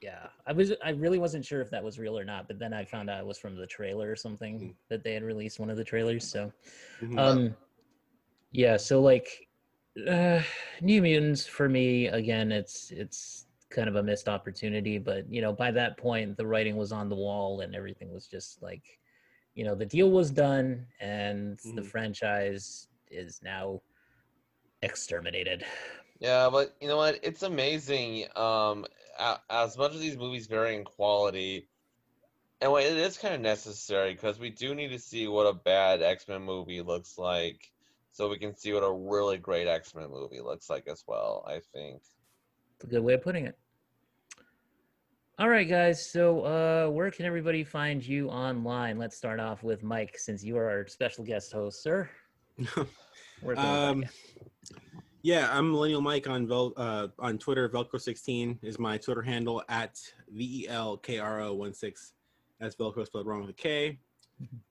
yeah i was i really wasn't sure if that was real or not but then i found out it was from the trailer or something Mm. that they had released one of the trailers so mhm. um yeah so like uh new mutants for me again it's it's kind of a missed opportunity but you know by that point the writing was on the wall and everything was just like you know the deal was done and the Mhm. franchise is now exterminated Yeah, but you know what? It's amazing. Um, as much as these movies vary in quality, and it is kind of necessary because we do need to see what a bad X Men movie looks like, so we can see what a really great X Men movie looks like as well. I think. It's a good way of putting it. All right, guys. So, uh, where can everybody find you online? Let's start off with Mike, since you are our special guest host, sir. <laughs> Where can we find Um, yeah, I'm Millennial Mike on Vel- uh, on Twitter. Velkro16 is my Twitter handle at v e l k r o 16. That's Velcro spelled wrong with a K.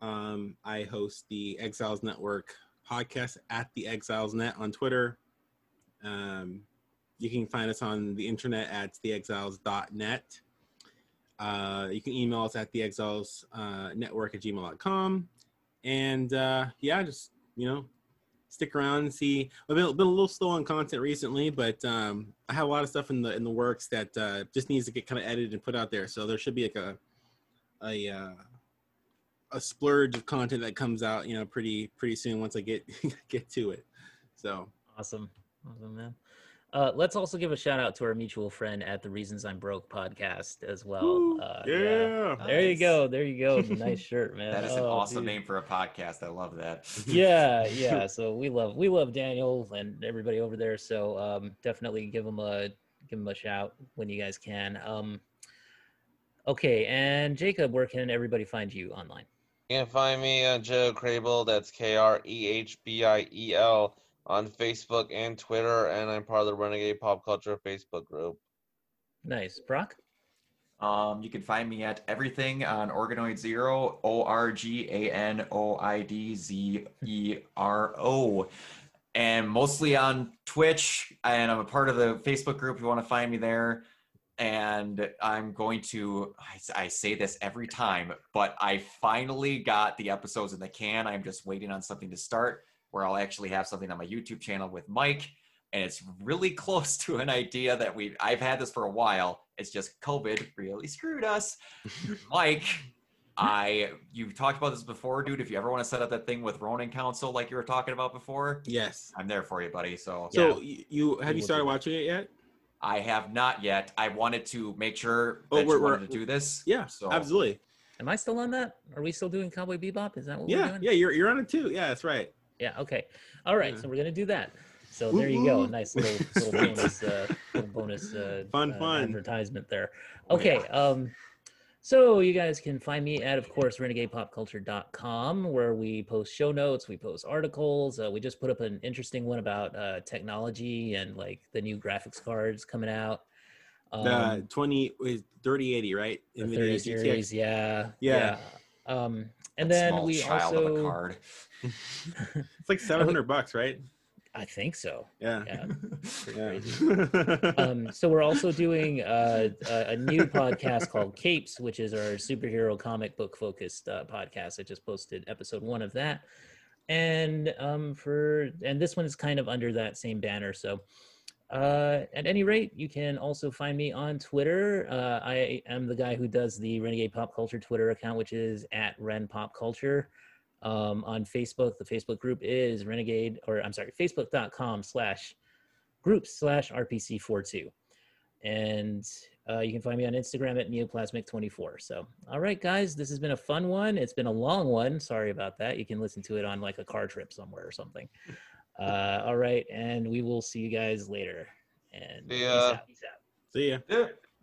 Um, I host the Exiles Network podcast at the Exiles Net on Twitter. Um, you can find us on the internet at theexiles.net. Uh, you can email us at the exiles uh, network at gmail.com. And uh, yeah, just, you know, stick around and see. I've been, been a little slow on content recently, but um, I have a lot of stuff in the in the works that uh, just needs to get kind of edited and put out there. So there should be like a a uh, a splurge of content that comes out, you know, pretty pretty soon once I get <laughs> get to it. So Awesome. Awesome, man. Uh, let's also give a shout out to our mutual friend at the Reasons I'm Broke podcast as well. Woo, Uh, yeah. There you go. There you go. <laughs> Nice shirt, man. that is an Oh, awesome dude. name for a podcast. I love that. <laughs> yeah yeah so we love we love daniel and everybody over there so um definitely give them a give them a shout when you guys can um okay and jacob where can everybody find you online You can find me on Joe Krehbiel. That's K R E H B I E L on Facebook and Twitter, and I'm part of the Renegade Pop Culture Facebook group. nice brock Um, you can find me at everything on Organoid Zero, O R G A N O I D Z E R O, and mostly on Twitch. And I'm a part of the Facebook group. If you want to find me there, and I'm going to. I, I say this every time, but I finally got the episodes in the can. I'm just waiting on something to start where I'll actually have something on my YouTube channel with Mike and it's really <laughs> close to an idea that we I've had this for a while. It's just COVID really screwed us. <laughs> Mike, I you've talked about this before, dude. If you ever want to set up that thing with Ronin Council like you were talking about before, Yes. I'm there for you, buddy. So So y- you have you started watching it yet? I have not yet. I wanted to make sure Oh, that we're- you wanted we're- to do this. Yeah, So absolutely. Am I still on that? Are we still doing Cowboy Bebop? Is that what we're Yeah, doing? yeah, you're you're on it too. Yeah, that's right. Yeah. Okay. All right. Yeah. So we're gonna do that. So there you go. Nice little little <laughs> bonus uh, little bonus uh, Fun, uh, fun. advertisement there. Oh, Okay. yeah. Um, so you guys can find me at, of course, renegadepopculture.com, where we post show notes, we post articles. Uh, we just put up an interesting one about uh, technology and like the new graphics cards coming out. The Um, 20 is 3080, right? the NVIDIA 30 series, yeah, Yeah. yeah. Um, and that then small we child of a also, card. <laughs> It's like 700 bucks, right? <laughs> I think so. Yeah. Yeah. <laughs> Yeah. <laughs> um, so we're also doing uh, a, a new podcast called Capes, which is our superhero comic book focused uh, podcast. I just posted episode one of that, and um, for and this one is kind of under that same banner. So uh, at any rate, you can also find me on Twitter. Uh, I am the guy who does the Renegade Pop Culture Twitter account, which is at Ren Pop Culture. Um, on Facebook, the Facebook group is Renegade, or I'm sorry, Facebook.com slash groups slash RPC42. And uh, you can find me on Instagram at Neoplasmic24. So, all right, guys, this has been a fun one. It's been a long one. Sorry about that. You can listen to it on like a car trip somewhere or something. Uh, all right, and we will see you guys later. And peace Yeah. out. Peace out. See ya. Yeah.